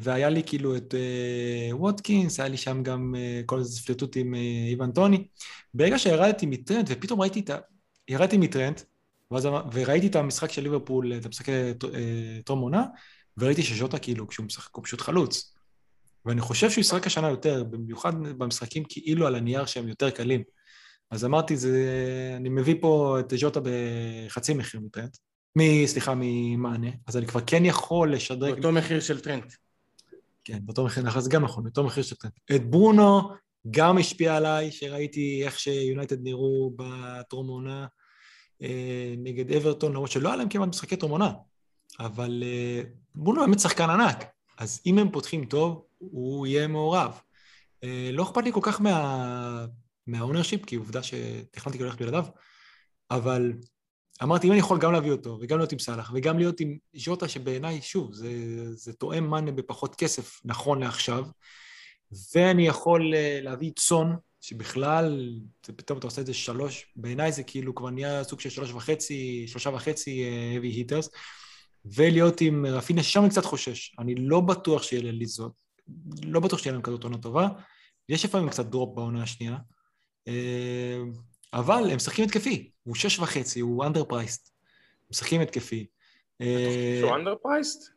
Speaker 1: והיה לי כאילו את אה, ווטקינס, היה לי שם גם אה, כל איזה פלטות עם אה, איוון טוני. ברגע שירדתי מטרנט, ופתאום ראיתי את ה... ירדתי מטרנט, ואז, וראיתי את המשחק של ליברפול, את המשחק טרום עונה, וראיתי שז'וטה כאילו, כשהוא משחק, הוא פשוט חלוץ. ואני חושב שהוא ישחק השנה יותר, במיוחד במשחקים כאילו על הנייר שהם יותר קלים. אז אמרתי, זה... אני מביא פה את ז'וטה בחצי מחיר מטרנט. מ... סליחה, ממאנה, אז אני כבר כן יכול לשדרג...
Speaker 4: באותו מחיר של טרנט.
Speaker 1: כן, באותו מחיר, זה גם נכון, באותו מחיר טרנט. את ברונו גם השפיע עליי, שראיתי איך שיונייטד נראו בטרום עונה אה, נגד אברטון, למרות שלא היה להם כמעט משחקי טרום עונה, אבל אה, ברונו באמת שחקן ענק, אז אם הם פותחים טוב, הוא יהיה מעורב. אה, לא אכפת לי כל כך מה... מה ownership, כי עובדה שתכננתי ללכת בלעדיו, אבל אמרתי, אם אני יכול גם להביא אותו, וגם להיות עם סאלח, וגם להיות עם ז'וטה, שבעיניי, שוב, זה, זה תואם מאנה בפחות כסף, נכון לעכשיו, ואני יכול להביא צאן, שבכלל, פתאום אתה עושה את זה שלוש, בעיניי זה כאילו כבר נהיה סוג של שלוש וחצי, שלושה וחצי heavy היטרס, ולהיות עם רפיניה, ששם אני קצת חושש. אני לא בטוח שיהיה לליזות, לא בטוח שיהיה להם כזאת עונה טובה. יש לפעמים קצת דרופ בעונה השנייה. אבל הם משחקים התקפי, הוא שש וחצי, הוא אנדרפרייסט. שחקן התקפי.
Speaker 2: שהוא underpriced?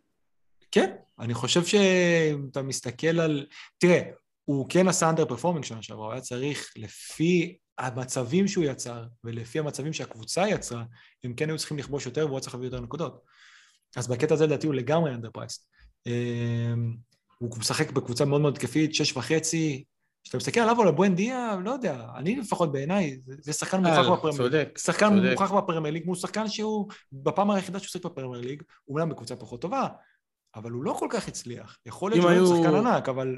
Speaker 1: כן, אני חושב שאם אתה מסתכל על... תראה, הוא כן עשה underperforming שנה שעברה, הוא היה צריך, לפי המצבים שהוא יצר, ולפי המצבים שהקבוצה יצרה, הם כן היו צריכים לכבוש יותר והוא היה צריך להביא יותר נקודות. אז בקטע הזה לדעתי הוא לגמרי underpriced. הוא משחק בקבוצה מאוד מאוד התקפית, שש וחצי, כשאתה מסתכל עליו או לבואנדיה, לא יודע, אני לפחות בעיניי, זה שחקן מוכח בפרמייר ליג. שחקן מוכח בפרמייר ליג, הוא שחקן שהוא, בפעם היחידה שהוא שחק בפרמייר ליג, אומנם בקבוצה פחות טובה, אבל הוא לא כל כך הצליח. יכול להיות שהוא היו... שחקן ענק, אבל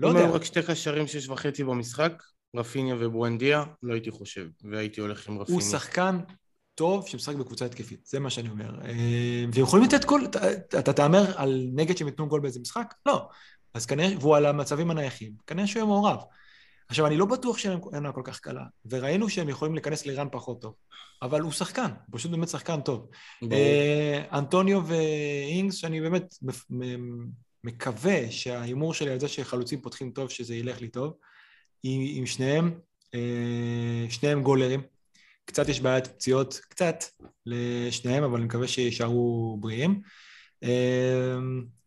Speaker 1: לא
Speaker 3: אם
Speaker 1: יודע.
Speaker 3: היו רק שתי קשרים שש וחצי במשחק, רפיניה ובואנדיה, לא הייתי חושב, והייתי הולך עם רפיניה.
Speaker 1: הוא שחקן טוב שמשחק בקבוצה התקפית, זה מה שאני אומר. אה, והם יכולים לתת גול, אתה- תהמר על נגד שהם ייתנו גול באיזה משחק? לא. אז כנראה, והוא על המצבים הנייחים, כנראה שהוא יהיה מעורב. עכשיו, אני לא בטוח שאין לה כל כך קלה, וראינו שהם יכולים להיכנס לאיראן פחות טוב, אבל הוא שחקן, הוא פשוט באמת שחקן טוב. אה, אנטוניו ואינגס, שאני באמת מקווה שההימור שלי על זה שחלוצים פותחים טוב, שזה ילך לי טוב, עם, עם שניהם, אה, שניהם גולרים. קצת יש בעיית פציעות, קצת, לשניהם, אבל אני מקווה שיישארו בריאים.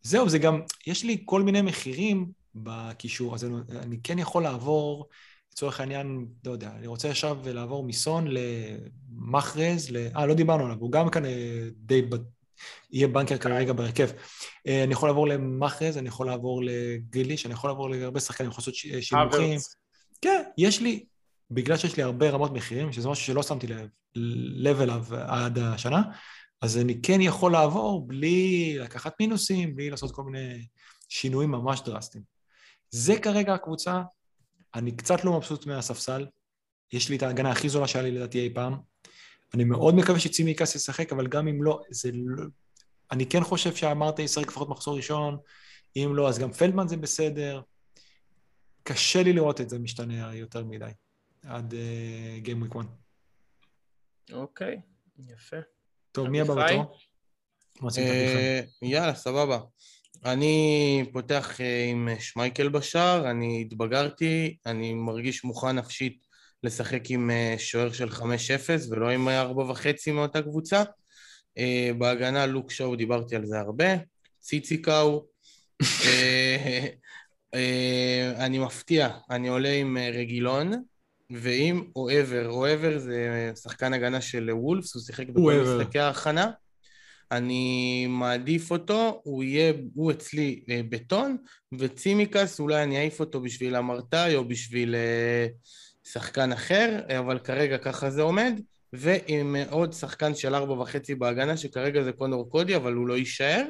Speaker 1: אה, זהו, זה גם, יש לי כל מיני מחירים בקישור, אז אני, אני כן יכול לעבור, לצורך העניין, לא יודע, אני רוצה עכשיו לעבור מסון למחרז, ל... אה, לא דיברנו עליו, הוא גם כאן אה, די, ב... יהיה בנקר כרגע בהרכב. אה, אני יכול לעבור למחרז, אני יכול לעבור לגריליש, אני יכול לעבור להרבה שחקנים, אני יכול לעשות ש- שימוכים. כן, יש לי, בגלל שיש לי הרבה רמות מחירים, שזה משהו שלא שמתי לב, לב אליו עד השנה, אז אני כן יכול לעבור בלי לקחת מינוסים, בלי לעשות כל מיני שינויים ממש דרסטיים. זה כרגע הקבוצה, אני קצת לא מבסוט מהספסל, יש לי את ההגנה הכי זולה שהיה לי לדעתי אי פעם. אני מאוד מקווה שצימקס ישחק, אבל גם אם לא, זה לא... אני כן חושב שאמרתי ישחק לפחות מחזור ראשון, אם לא, אז גם פלדמן זה בסדר. קשה לי לראות את זה משתנה יותר מדי, עד גיים וויק 1.
Speaker 2: אוקיי, יפה.
Speaker 1: טוב, מי הבא? בתור?
Speaker 3: אה, יאללה, סבבה. אני פותח אה, עם שמייקל בשער, אני התבגרתי, אני מרגיש מוכן נפשית לשחק עם אה, שוער של 5-0 ולא עם 4.5 מאותה קבוצה. אה, בהגנה לוק שואו, דיברתי על זה הרבה. ציציקאו. אה, אה, אני מפתיע, אני עולה עם אה, רגילון ועם אוהבר. אוהבר זה שחקן הגנה של וולפס, הוא שיחק בכל. משחקי ההכנה. אני מעדיף אותו, הוא יהיה, הוא אצלי אה, בטון, וצימקס אולי אני אעיף אותו בשביל המרתאי או בשביל אה, שחקן אחר, אבל כרגע ככה זה עומד, ועם אה, עוד שחקן של ארבע וחצי בהגנה, שכרגע זה קונור קודי, אבל הוא לא יישאר.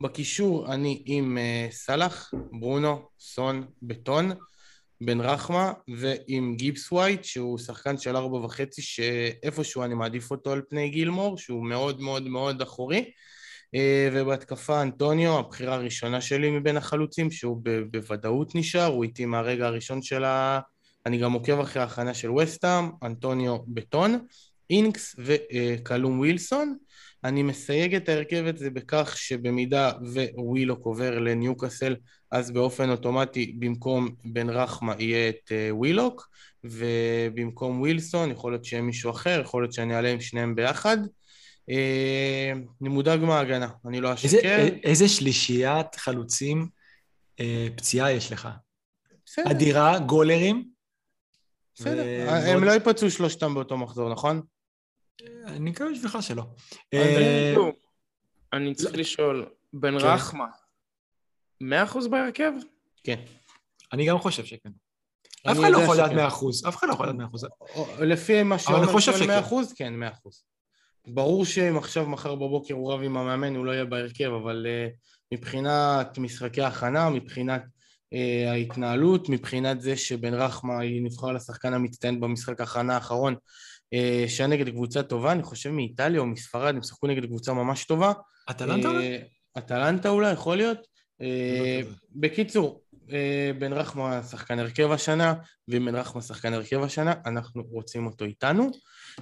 Speaker 3: בקישור אני עם אה, סאלח, ברונו, סון, בטון, בן רחמה, ועם גיבס ווייט, שהוא שחקן של ארבע וחצי, שאיפשהו אני מעדיף אותו על פני גילמור, שהוא מאוד מאוד מאוד אחורי. אה, ובהתקפה אנטוניו, הבחירה הראשונה שלי מבין החלוצים, שהוא בוודאות נשאר, הוא איתי מהרגע הראשון של ה... אני גם עוקב אחרי ההכנה של וסטהאם, אנטוניו בטון, אינקס וקלום ווילסון. אני מסייג את ההרכב הזה בכך שבמידה ווילוק עובר לניוקאסל, אז באופן אוטומטי במקום בן רחמה יהיה את אה, ווילוק, ובמקום ווילסון יכול להיות שיהיה מישהו אחר, יכול להיות שאני אעלה עם שניהם ביחד. אה, אני מודאג מההגנה, אני לא
Speaker 1: איזה,
Speaker 3: אשקר.
Speaker 1: איזה שלישיית חלוצים אה, פציעה יש לך?
Speaker 3: בסדר,
Speaker 1: אדירה, גולרים.
Speaker 3: בסדר.
Speaker 1: ו-
Speaker 3: הם
Speaker 1: ועוד-
Speaker 3: לא ייפצעו שלושתם באותו מחזור, נכון?
Speaker 1: אני מקווה בשבילך שלא.
Speaker 3: אז
Speaker 1: אה,
Speaker 2: אני צריך לשאול, בן
Speaker 1: כן.
Speaker 2: רחמה, 100% בהרכב?
Speaker 3: כן.
Speaker 1: אני גם חושב שכן.
Speaker 3: אני
Speaker 1: אף אחד לא יכול לדעת
Speaker 3: שכן.
Speaker 1: 100 אחוז, אף אחד לא יכול לדעת 100 אחוז.
Speaker 3: או- לפי מה
Speaker 1: אני
Speaker 3: שאומר
Speaker 1: חושב
Speaker 3: שואל
Speaker 1: שכן.
Speaker 3: 100 אחוז, כן, 100 אחוז. ברור שאם עכשיו, מחר בבוקר הוא רב עם המאמן, הוא לא יהיה בהרכב, אבל uh, מבחינת משחקי ההכנה, מבחינת uh, ההתנהלות, מבחינת זה שבן רחמה היא נבחר לשחקן המצטיין במשחק ההכנה האחרון, שהיה נגד קבוצה טובה, אני חושב מאיטליה או מספרד, הם שיחקו נגד קבוצה ממש טובה.
Speaker 1: אטלנטה? אולי?
Speaker 3: אה, אטלנטה אולי, יכול להיות. אה,
Speaker 1: לא.
Speaker 3: בקיצור, אה, בן רחמה שחקן הרכב השנה, ואם בן רחמה שחקן הרכב השנה, אנחנו רוצים אותו איתנו.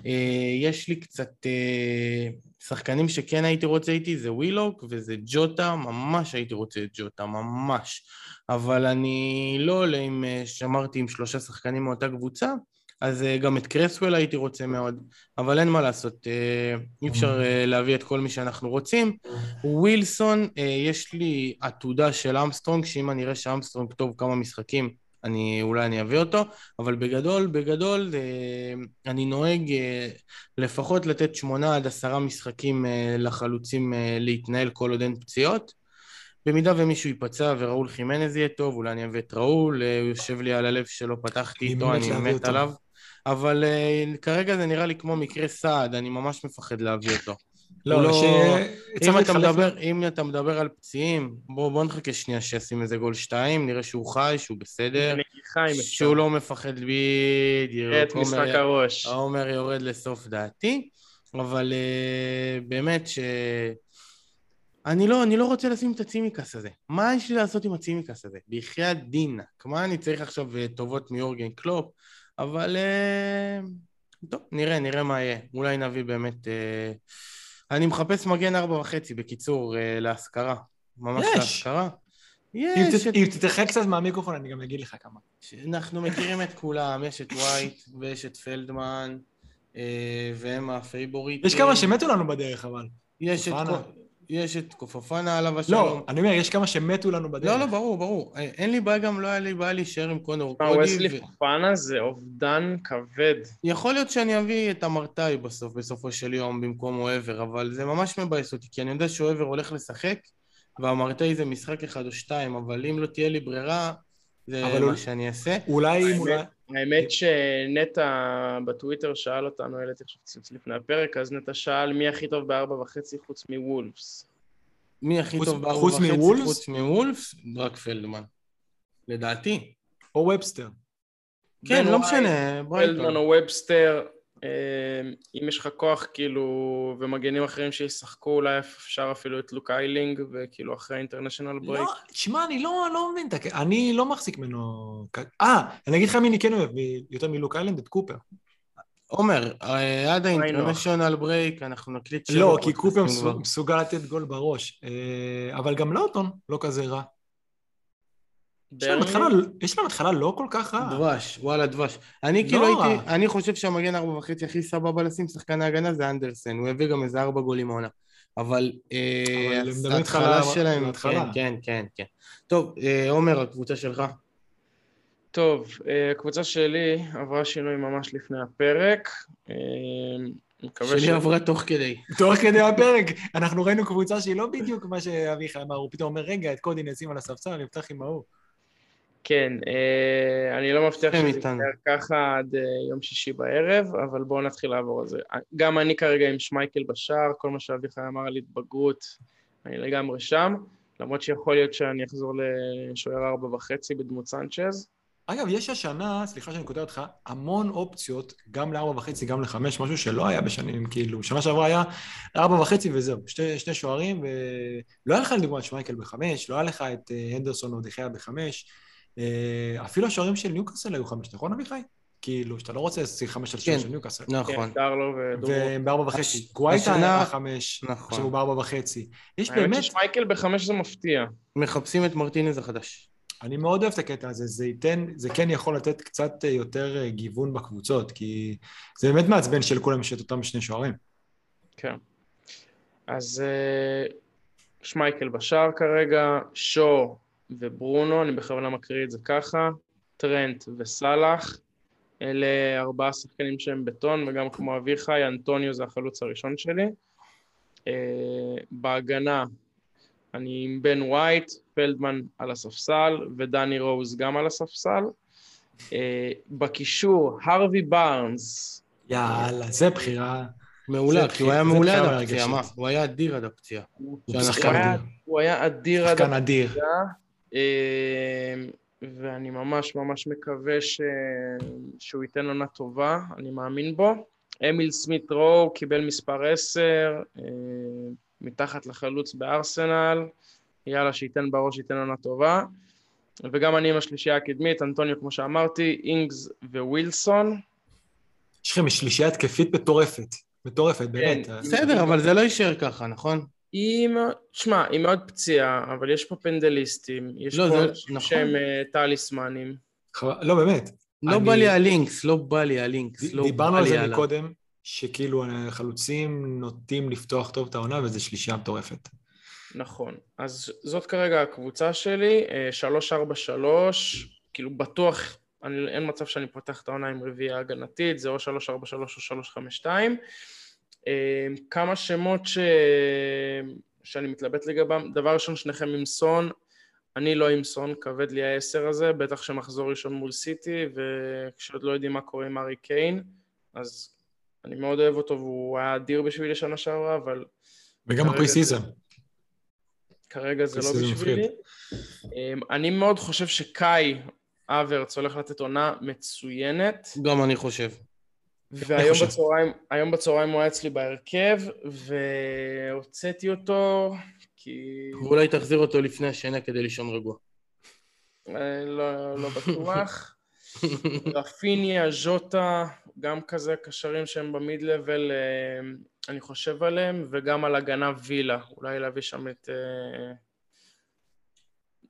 Speaker 3: אה, יש לי קצת אה, שחקנים שכן הייתי רוצה איתי, זה ווילוק וזה ג'וטה, ממש הייתי רוצה את ג'וטה, ממש. אבל אני לא עולה עם, אה, שמרתי עם שלושה שחקנים מאותה קבוצה, אז אה, גם את קרסוול הייתי רוצה מאוד, אבל אין מה לעשות, אה, אי אפשר אה, להביא את כל מי שאנחנו רוצים. ווילסון, יש לי עתודה של אמסטרונג, שאם אני אראה שאמסטרונג טוב כמה משחקים, אני, אולי אני אביא אותו, אבל בגדול, בגדול, אני נוהג לפחות לתת שמונה עד עשרה משחקים לחלוצים להתנהל כל עוד אין פציעות. במידה ומישהו ייפצע וראול חימנז יהיה טוב, אולי אני אביא את ראול, הוא יושב לי על הלב שלא פתחתי איתו, אני מת. עליו. אבל uh, כרגע זה נראה לי כמו מקרה סעד, אני ממש מפחד להביא אותו.
Speaker 1: לא,
Speaker 3: לא-
Speaker 1: ש...
Speaker 3: אם אתה, מדבר, אם אתה מדבר על פציעים, בוא, בוא נחכה שנייה שישים איזה גול שתיים, נראה שהוא חי, שהוא בסדר,
Speaker 2: אפשר.
Speaker 3: שהוא לא מפחד בדיוק.
Speaker 2: את משחק הראש.
Speaker 3: העומר יורד לסוף דעתי, אבל uh, באמת ש... אני לא, אני לא רוצה לשים את הצימקס הזה. מה יש לי לעשות עם הצימקס הזה? בחייאת דינק. מה אני צריך עכשיו אה, טובות מיורגן קלופ? אבל uh, טוב, נראה, נראה מה יהיה. אולי נביא באמת... Uh, אני מחפש מגן ארבע וחצי, בקיצור, uh, להשכרה. ממש
Speaker 1: יש.
Speaker 3: להשכרה. יש,
Speaker 1: אם תתרחק קצת מהמיקרופון, אני גם אגיד לך כמה.
Speaker 3: אנחנו מכירים את כולם, יש את ווייט ויש את פלדמן, אה, והם הפייבוריטים.
Speaker 1: יש כמה שמתו לנו בדרך, אבל.
Speaker 3: יש את, יש את קופופנה עליו השלום.
Speaker 1: לא, אני אומר, יש כמה שמתו לנו בדרך.
Speaker 3: לא, לא, ברור, ברור. אה, אין לי בעיה, גם לא היה לי בעיה להישאר עם קונור
Speaker 2: מה,
Speaker 3: קודי.
Speaker 2: וסלי
Speaker 3: ו-
Speaker 2: פופנה זה אובדן כבד.
Speaker 3: יכול להיות שאני אביא את המרתאי בסוף, בסופו של יום, במקום אוהבר, אבל זה ממש מבאס אותי, כי אני יודע שאוהבר הולך לשחק, ואמרתאי זה משחק אחד או שתיים, אבל אם לא תהיה לי ברירה, זה מה שאני אעשה.
Speaker 1: אולי, אולי...
Speaker 2: האמת שנטע בטוויטר שאל אותנו, העליתי עכשיו ציוץ לפני הפרק, אז נטע שאל מי הכי טוב בארבע וחצי חוץ מוולפס.
Speaker 3: מי הכי
Speaker 1: חוץ-
Speaker 3: טוב בארבע
Speaker 1: חוץ
Speaker 3: וחצי
Speaker 1: מוולפס?
Speaker 3: חוץ מוולפס? רק פלדמן. לדעתי.
Speaker 1: או ובסטר.
Speaker 3: כן, לא משנה,
Speaker 2: פלדמן
Speaker 3: ברייטון.
Speaker 2: או ובסטר, אם יש לך כוח כאילו, ומגנים אחרים שישחקו, אולי אפשר אפילו את לוק איילינג, וכאילו אחרי ה international break.
Speaker 1: לא, תשמע, אני לא, לא מבין את הקטע, אני לא מחזיק ממנו... אה, אני אגיד לך מי אני כן אוהב, מ- יותר מלוק איילנד, את קופר.
Speaker 3: עומר, אה, עד. האינטרנשיונל ברייק אנחנו נקליט
Speaker 1: לא, כי קופר מסוגל לתת גול בראש. אה, אבל גם לאוטון לא כזה רע. יש להם? התחלה- לא כל כך רעה.
Speaker 3: דבש, וואלה דבש. אני
Speaker 1: לא
Speaker 3: כאילו
Speaker 1: רע.
Speaker 3: הייתי, אני חושב שהמגן ארבע וחצי הכי סבבה לשים שחקן ההגנה זה אנדרסן, הוא הביא גם איזה ארבע גולים העונה. אבל אה, ההתחלה שלהם. כן, כן, כן, כן. טוב, אה, עומר, הקבוצה שלך.
Speaker 2: טוב, אה, הקבוצה שלי עברה שינוי ממש לפני הפרק. מקווה ש...
Speaker 3: שלי עברה תוך כדי.
Speaker 1: תוך כדי הפרק, אנחנו ראינו קבוצה שהיא לא בדיוק מה שאביחי אמר, הוא פתאום אומר, רגע, את קודי נשים על הספסל, אני אפתח עם ההוא.
Speaker 2: כן, אה, אני לא מבטיח שזה. יישאר ככה עד אה, יום שישי בערב, אבל בואו נתחיל לעבור על זה. גם אני כרגע עם שמייקל בשער, כל מה שאביחי אמר על התבגרות, אני לגמרי שם, למרות שיכול להיות שאני אחזור לשוער ארבע וחצי בדמות סנצ'ז.
Speaker 1: אגב, יש השנה, סליחה שאני קוטע אותך, המון אופציות, גם לארבע וחצי, גם לחמש, משהו שלא היה בשנים, כאילו, שנה שעברה היה ארבע וחצי וזהו, שתי, שני שוערים, ולא היה לך לדוגמה את שמייקל בחמש, לא היה לך את אה, הנדרסון או דחיה בחמש, אה, אפילו השוערים של ניוקאסל היו חמש, נכון אביחי? כאילו, שאתה לא רוצה לשים חמש על שוער. של ניוקאסל.
Speaker 3: נכון.
Speaker 2: כן.
Speaker 1: והם בארבע וחצי. גווייטה היה בחמש,
Speaker 3: נכון.
Speaker 1: עכשיו הוא בארבע וחצי. יש
Speaker 2: האמת
Speaker 1: באמת,
Speaker 2: ששמייקל בחמש זה מפתיע.
Speaker 3: מחפשים את מרטינז החדש.
Speaker 1: אני מאוד אוהב את הקטע הזה, זה ייתן, זה כן יכול לתת קצת אה, יותר אה, גיוון בקבוצות, כי זה באמת מעצבן שלכולם יש את אותם שני שוערים.
Speaker 2: כן. אז אה, שמייקל בשער כרגע, שו וברונו, אני בכוונה מקריא את זה ככה, טרנט וסאלח, אלה ארבעה שחקנים שהם בטון, וגם כמו אביחי, אנטוניו זה החלוץ הראשון שלי. אה, בהגנה, אני עם בן ווייט, פלדמן על הספסל, ודני רוז גם על הספסל. אה, בקישור, הרווי בארנס,
Speaker 1: יאללה, זה בחירה.
Speaker 3: מעולה, כי הוא היה מעולה עד הפציעה, מה? הוא היה אדיר עד הפציעה.
Speaker 1: הוא
Speaker 2: היה-
Speaker 1: אדיר.
Speaker 2: הוא היה אדיר עד
Speaker 1: שחקן אדיר.
Speaker 2: אה, ואני ממש ממש מקווה ש... שהוא ייתן עונה טובה, אני מאמין בו. אמיל סמית רו קיבל מספר 10, אה, מתחת לחלוץ בארסנל, יאללה, שייתן בראש, ייתן עונה טובה. וגם אני עם השלישייה הקדמית, אנטוניו, כמו שאמרתי, אינגס ווילסון.
Speaker 1: יש לכם שלישייה התקפית מטורפת. מטורפת, באמת.
Speaker 2: כן.
Speaker 3: בסדר, אבל זה לא יישאר ככה, נכון?
Speaker 2: היא מאוד, שמע, היא מאוד פציעה, אבל יש פה פנדליסטים, יש
Speaker 3: לא,
Speaker 2: פה
Speaker 3: זה-
Speaker 2: אנשים
Speaker 3: נכון.
Speaker 2: שהם אה, טליסמנים.
Speaker 1: חבל- לא, באמת.
Speaker 3: לא
Speaker 1: אני-
Speaker 3: בא לי הלינקס, לא בא לי הלינקס,
Speaker 1: ד-
Speaker 3: לא
Speaker 1: דיברנו על זה
Speaker 3: עליו.
Speaker 1: מקודם, שכאילו החלוצים נוטים לפתוח טוב את העונה, וזו שלישייה מטורפת.
Speaker 2: נכון. אז זאת כרגע הקבוצה שלי, אה, 343, כאילו בטוח, אני, אין מצב שאני פותח את העונה עם רביעייה הגנתית, זה או 343 או 352. אה, כמה שמות ש... שאני מתלבט לגביהם, דבר ראשון, שניכם עם סון, אני לא עם סון, כבד לי העשר הזה, בטח שמחזור ראשון מול סיטי, וכשעוד לא יודעים מה קורה עם ארי קיין, אז אני מאוד אוהב אותו והוא היה אדיר בשבילי שנה שעברה, אבל
Speaker 1: וגם הפרי
Speaker 2: זה-
Speaker 1: סיזם.
Speaker 2: כרגע זה לא בשבילי. אמ, אני מאוד חושב שקאי אברץ הולך לתת עונה מצוינת,
Speaker 3: גם אני חושב.
Speaker 2: והיום. בצהריים, היום בצהריים הוא היה אצלי בהרכב, והוצאתי אותו כי...
Speaker 3: ואולי תחזיר אותו לפני השינה כדי לישון רגוע.
Speaker 2: אה, לא, לא בטוח. רפיניה, ז'וטה, גם כזה קשרים שהם במיד לבל, אה, אני חושב עליהם, וגם על הגנה וילה. אולי להביא שם את... אה,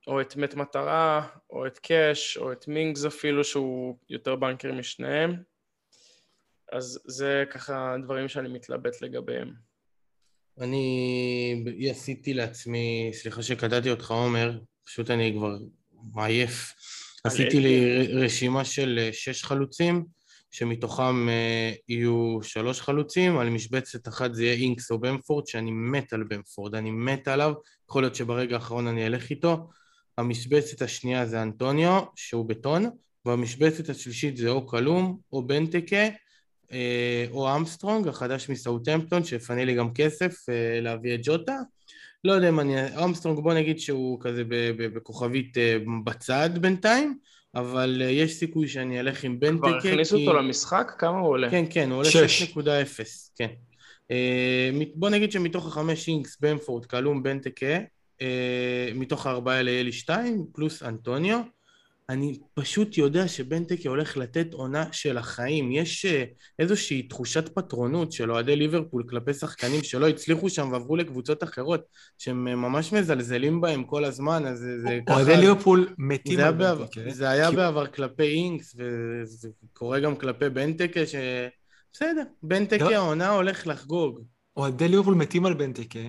Speaker 2: או את מת מטרה, או את קאש, או את מינגס אפילו, שהוא יותר בנקר משניהם. אז זה ככה דברים שאני מתלבט לגביהם.
Speaker 3: אני עשיתי לעצמי, סליחה שקטעתי אותך עומר, פשוט אני כבר מעייף. עשיתי לי רשימה של אה, שש חלוצים, שמתוכם אה, יהיו שלוש חלוצים, על משבצת אחת זה יהיה אינקס או במפורד, שאני מת על במפורד, אני מת עליו, יכול להיות שברגע האחרון אני אלך איתו. המשבצת השנייה זה אנטוניו, שהוא בטון, והמשבצת השלישית זה או קלום או בנטקה, או אמסטרונג, החדש מסאוטהמפטון, שיפנה לי גם כסף אה, להביא את ג'וטה. לא יודע אם אני... אמסטרונג בוא נגיד שהוא כזה בכוכבית אה, בצד בינתיים, אבל אה, יש סיכוי שאני אלך עם בנטקה.
Speaker 2: כבר הכניסו
Speaker 3: כי-
Speaker 2: אותו למשחק? כמה הוא עולה?
Speaker 3: כן, כן, הוא עולה
Speaker 1: שש.
Speaker 3: 6.0, כן. אה, בוא נגיד שמתוך החמש אינקס, במפורד, קלום, בנטקה, אה, מתוך הארבעה האלה יהיה לי שתיים, פלוס אנטוניו. אני פשוט יודע שבנטקה הולך לתת עונה של החיים. יש אה, איזושהי תחושת פטרונות של אוהדי ליברפול כלפי שחקנים שלא הצליחו שם ועברו לקבוצות אחרות, שהם אה, ממש מזלזלים בהם כל הזמן, אז זה, ככה...
Speaker 1: אוהדי ליברפול מתים על בנטקה.
Speaker 3: זה היה בעבר כלפי אינקס, וזה קורה גם כלפי בנטקה, ש... בסדר, בנטקה
Speaker 1: לא.
Speaker 3: העונה הולך לחגוג.
Speaker 1: אוהדי ליברפול מתים על בנטקה,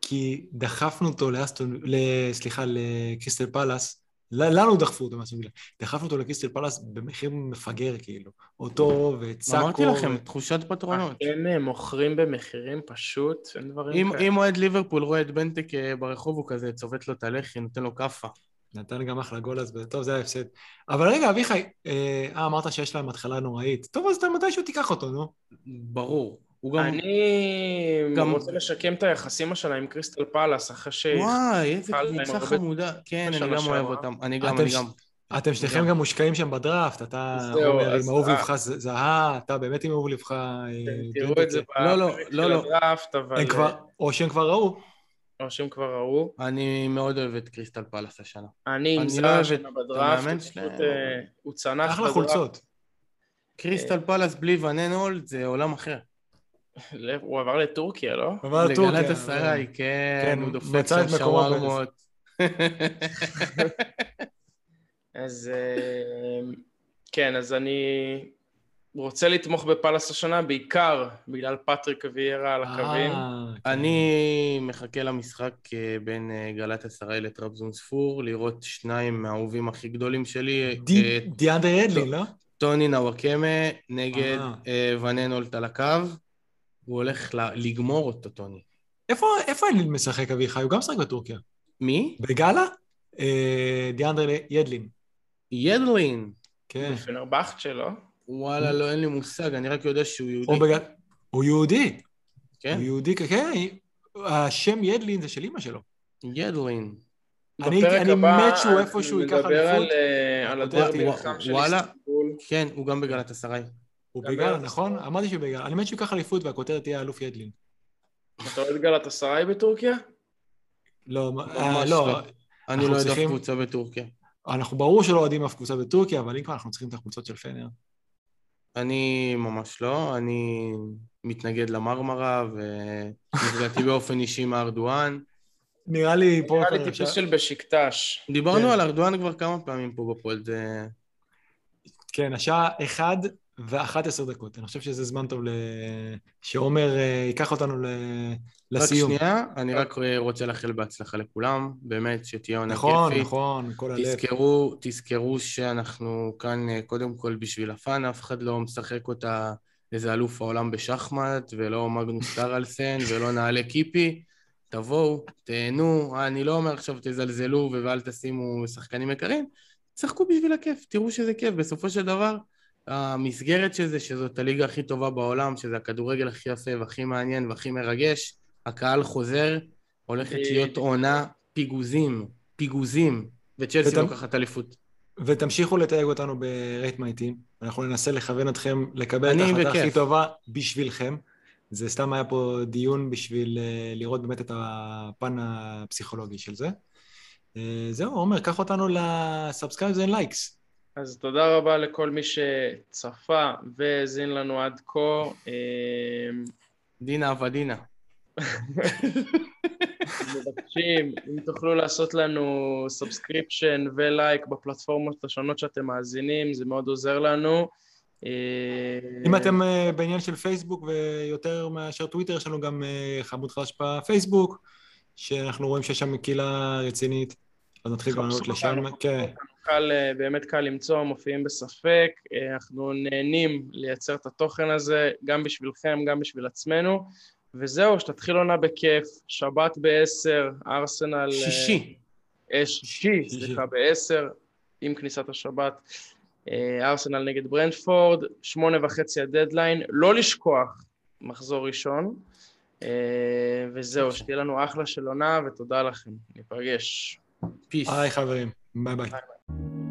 Speaker 1: כי דחפנו אותו לאסטון, סליחה, לקריסטל פלאס, לנו דחפו אותו מהסוג הזה, דחפנו אותו לקריסטל פלאס במחיר מפגר כאילו, אותו ואת סאקו.
Speaker 3: אמרתי לכם,
Speaker 1: ו-
Speaker 3: תחושת פטרונות.
Speaker 2: אתם אה, מוכרים במחירים פשוט, אין דברים כאלה.
Speaker 3: אם אוהד ליברפול רואה את בנטקה ברחוב, הוא כזה צובט לו את הלחי, נותן לו כאפה.
Speaker 1: נתן גם אחלה גול אז, טוב זה היה הפסד. אבל רגע אביחי, אה אה, אמרת שיש להם התחלה נוראית, טוב אז אתה מתישהו תיקח אותו נו.
Speaker 3: ברור. הוא גם...
Speaker 2: אני
Speaker 3: גם-
Speaker 2: רוצה לשקם את היחסים השלה עם קריסטל פלאס, אחרי ש...
Speaker 3: וואי, איזה קבוצה חמודה. כן, אני גם אוהב. אותם. אני גם, אני גם.
Speaker 1: אתם שניכם
Speaker 3: גם.
Speaker 1: מושקעים שם בדראפט, אתה אומר עם אהוב
Speaker 2: אה.
Speaker 1: לבך זהה, אתה באמת עם אהוב לבך אה,
Speaker 2: תראו. את זה
Speaker 3: לא, לא,
Speaker 2: בפרק
Speaker 3: לא,
Speaker 2: של
Speaker 3: לא.
Speaker 2: הדראפט, אבל...
Speaker 1: כבר, או שהם כבר ראו.
Speaker 2: או שהם כבר ראו.
Speaker 3: אני מאוד אוהב את קריסטל פלאס השנה.
Speaker 2: אני עם
Speaker 3: אני
Speaker 2: זה
Speaker 3: לא אוהב
Speaker 2: השנה בדראפט, הוא אה, צנח
Speaker 1: אחלה
Speaker 2: בדראפט.
Speaker 1: חולצות.
Speaker 3: קריסטל פלאס בלי וננולד זה עולם אחר.
Speaker 2: הוא עבר לטורקיה, לא?
Speaker 1: אבל טורקיה,
Speaker 3: לגלת אסריי, כן,
Speaker 1: כן,
Speaker 3: הוא דופק
Speaker 1: מצא
Speaker 3: שם שווארמות.
Speaker 2: אז אה, כן, אז אני רוצה לתמוך בפאלאס השנה, בעיקר בגלל פטריק ויירה על הקווים.
Speaker 1: אה, כן.
Speaker 3: אני מחכה למשחק אה, בין אה, גלת אסריי לטרבזונספור, לראות שניים מהאהובים הכי גדולים שלי,
Speaker 1: די- דיאנדרי אדלין, לא?
Speaker 3: טוני נוואקמה נגד.
Speaker 1: אה,
Speaker 3: וננולט על הקו. הוא הולך ל- לגמור אותו, טוני.
Speaker 1: איפה איפה אדלין משחק אביחי? הוא גם משחק בטורקיה.
Speaker 3: מי?
Speaker 1: בגאלה? אה, דיאנדרי ידלין.
Speaker 3: ידלין.
Speaker 1: כן.
Speaker 2: פנרבכט שלו.
Speaker 3: וואלה, לא, אין לי מושג, אני רק יודע שהוא יהודי.
Speaker 1: או בגלל... הוא יהודי.
Speaker 3: כן?
Speaker 1: הוא יהודי, כן. השם ידלין זה של אימא שלו.
Speaker 3: ידלין.
Speaker 1: אני-
Speaker 2: בפרק
Speaker 1: אני
Speaker 2: הבא
Speaker 1: מת שהוא איפשהו ייקח
Speaker 2: נדבר על,
Speaker 1: אליפות.
Speaker 2: אה, על הדרבי החם של. איסטנבול.
Speaker 3: כן, הוא גם בגלת אסריי.
Speaker 1: הוא
Speaker 2: גלת
Speaker 1: נכון? אמרתי שהוא בגאלה. אני מת שהוא ייקח אליפות והכותרת תהיה אלוף ידלין.
Speaker 2: אתה אוהד גלת אסריי בטורקיה?
Speaker 1: לא, אה,
Speaker 3: לא.
Speaker 1: לא.
Speaker 3: אני לא יודע אף קבוצה בטורקיה.
Speaker 1: אנחנו ברור שלא אוהדים אף קבוצה בטורקיה, אבל אם כבר אנחנו צריכים את החולצות של פנר.
Speaker 3: אני ממש לא, אני מתנגד למרמרה ונפגעתי באופן אישי מארדואן.
Speaker 1: נראה לי פה...
Speaker 2: נראה לי טיפוס של בשקטש.
Speaker 3: דיברנו
Speaker 1: כן.
Speaker 3: על ארדואן כבר כמה פעמים פה בפוד. זה-
Speaker 1: כן, השעה 1 ו-11 דקות. אני חושב שזה זמן טוב ל... שעומר אה, ייקח אותנו ל...
Speaker 3: רק
Speaker 1: לסיום.
Speaker 3: שנייה, אני רק רוצה לאחל בהצלחה לכולם, באמת, שתהיה עונה
Speaker 1: נכון,
Speaker 3: כיפית.
Speaker 1: נכון, כל הלב.
Speaker 3: תזכרו, תזכרו שאנחנו כאן אה, קודם כל בשביל הפאן, אף אחד לא משחק אותה איזה אלוף העולם בשחמט, ולא מגנוס קרלסן, ולא נעלה קיפי. תבואו, תהנו, אני לא אומר עכשיו תזלזלו ואל תשימו שחקנים יקרים, תשחקו בשביל הכיף, תראו שזה כיף, בסופו של דבר, המסגרת של זה, שזאת הליגה הכי טובה בעולם, שזה הכדורגל הכי יפה והכי מעניין והכי מרגש, הקהל חוזר, הולכת להיות עונה פיגוזים, פיגוזים, וצ'לסי לוקחת אליפות.
Speaker 1: ותמשיכו לתייג אותנו מייטים, אנחנו ננסה לכוון אתכם לקבל את ההחלטה. הכי טובה בשבילכם. זה סתם היה פה דיון בשביל אה, לראות באמת את הפן הפסיכולוגי של זה. אה, זהו, עומר, קח אותנו ל subscribes and likes.
Speaker 2: אז תודה רבה לכל מי שצפה והאזין לנו עד כה. אמ,
Speaker 3: דינה עבדינה.
Speaker 2: מבקשים, אם תוכלו לעשות לנו subscription ולייק בפלטפורמות השונות שאתם מאזינים, זה מאוד עוזר לנו.
Speaker 1: אם אתם אה, בעניין של פייסבוק ויותר מאשר טוויטר, יש לנו גם אה, חמוד חדש בפייסבוק, שאנחנו רואים שיש שם קהילה רצינית, אז נתחיל
Speaker 2: חפשו
Speaker 1: לשם. כן.
Speaker 2: קל, אה, באמת קל למצוא, מופיעים בספק. אה, אנחנו נהנים לייצר את התוכן הזה, גם בשבילכם, גם בשביל עצמנו. וזהו, שתתחיל עונה בכיף, שבת בעשר, ארסנל... אה,
Speaker 3: שישי.
Speaker 2: אה, שישי. סליחה, בעשר, עם כניסת השבת. אה, ארסנל נגד ברנדפורד, שמונה וחצי הדדליין, לא לשכוח, מחזור ראשון. אה, וזהו, שתהיה לנו אחלה של עונה, ותודה לכם. ניפגש.
Speaker 3: פיס.
Speaker 1: היי חברים, Bye bye. bye, -bye.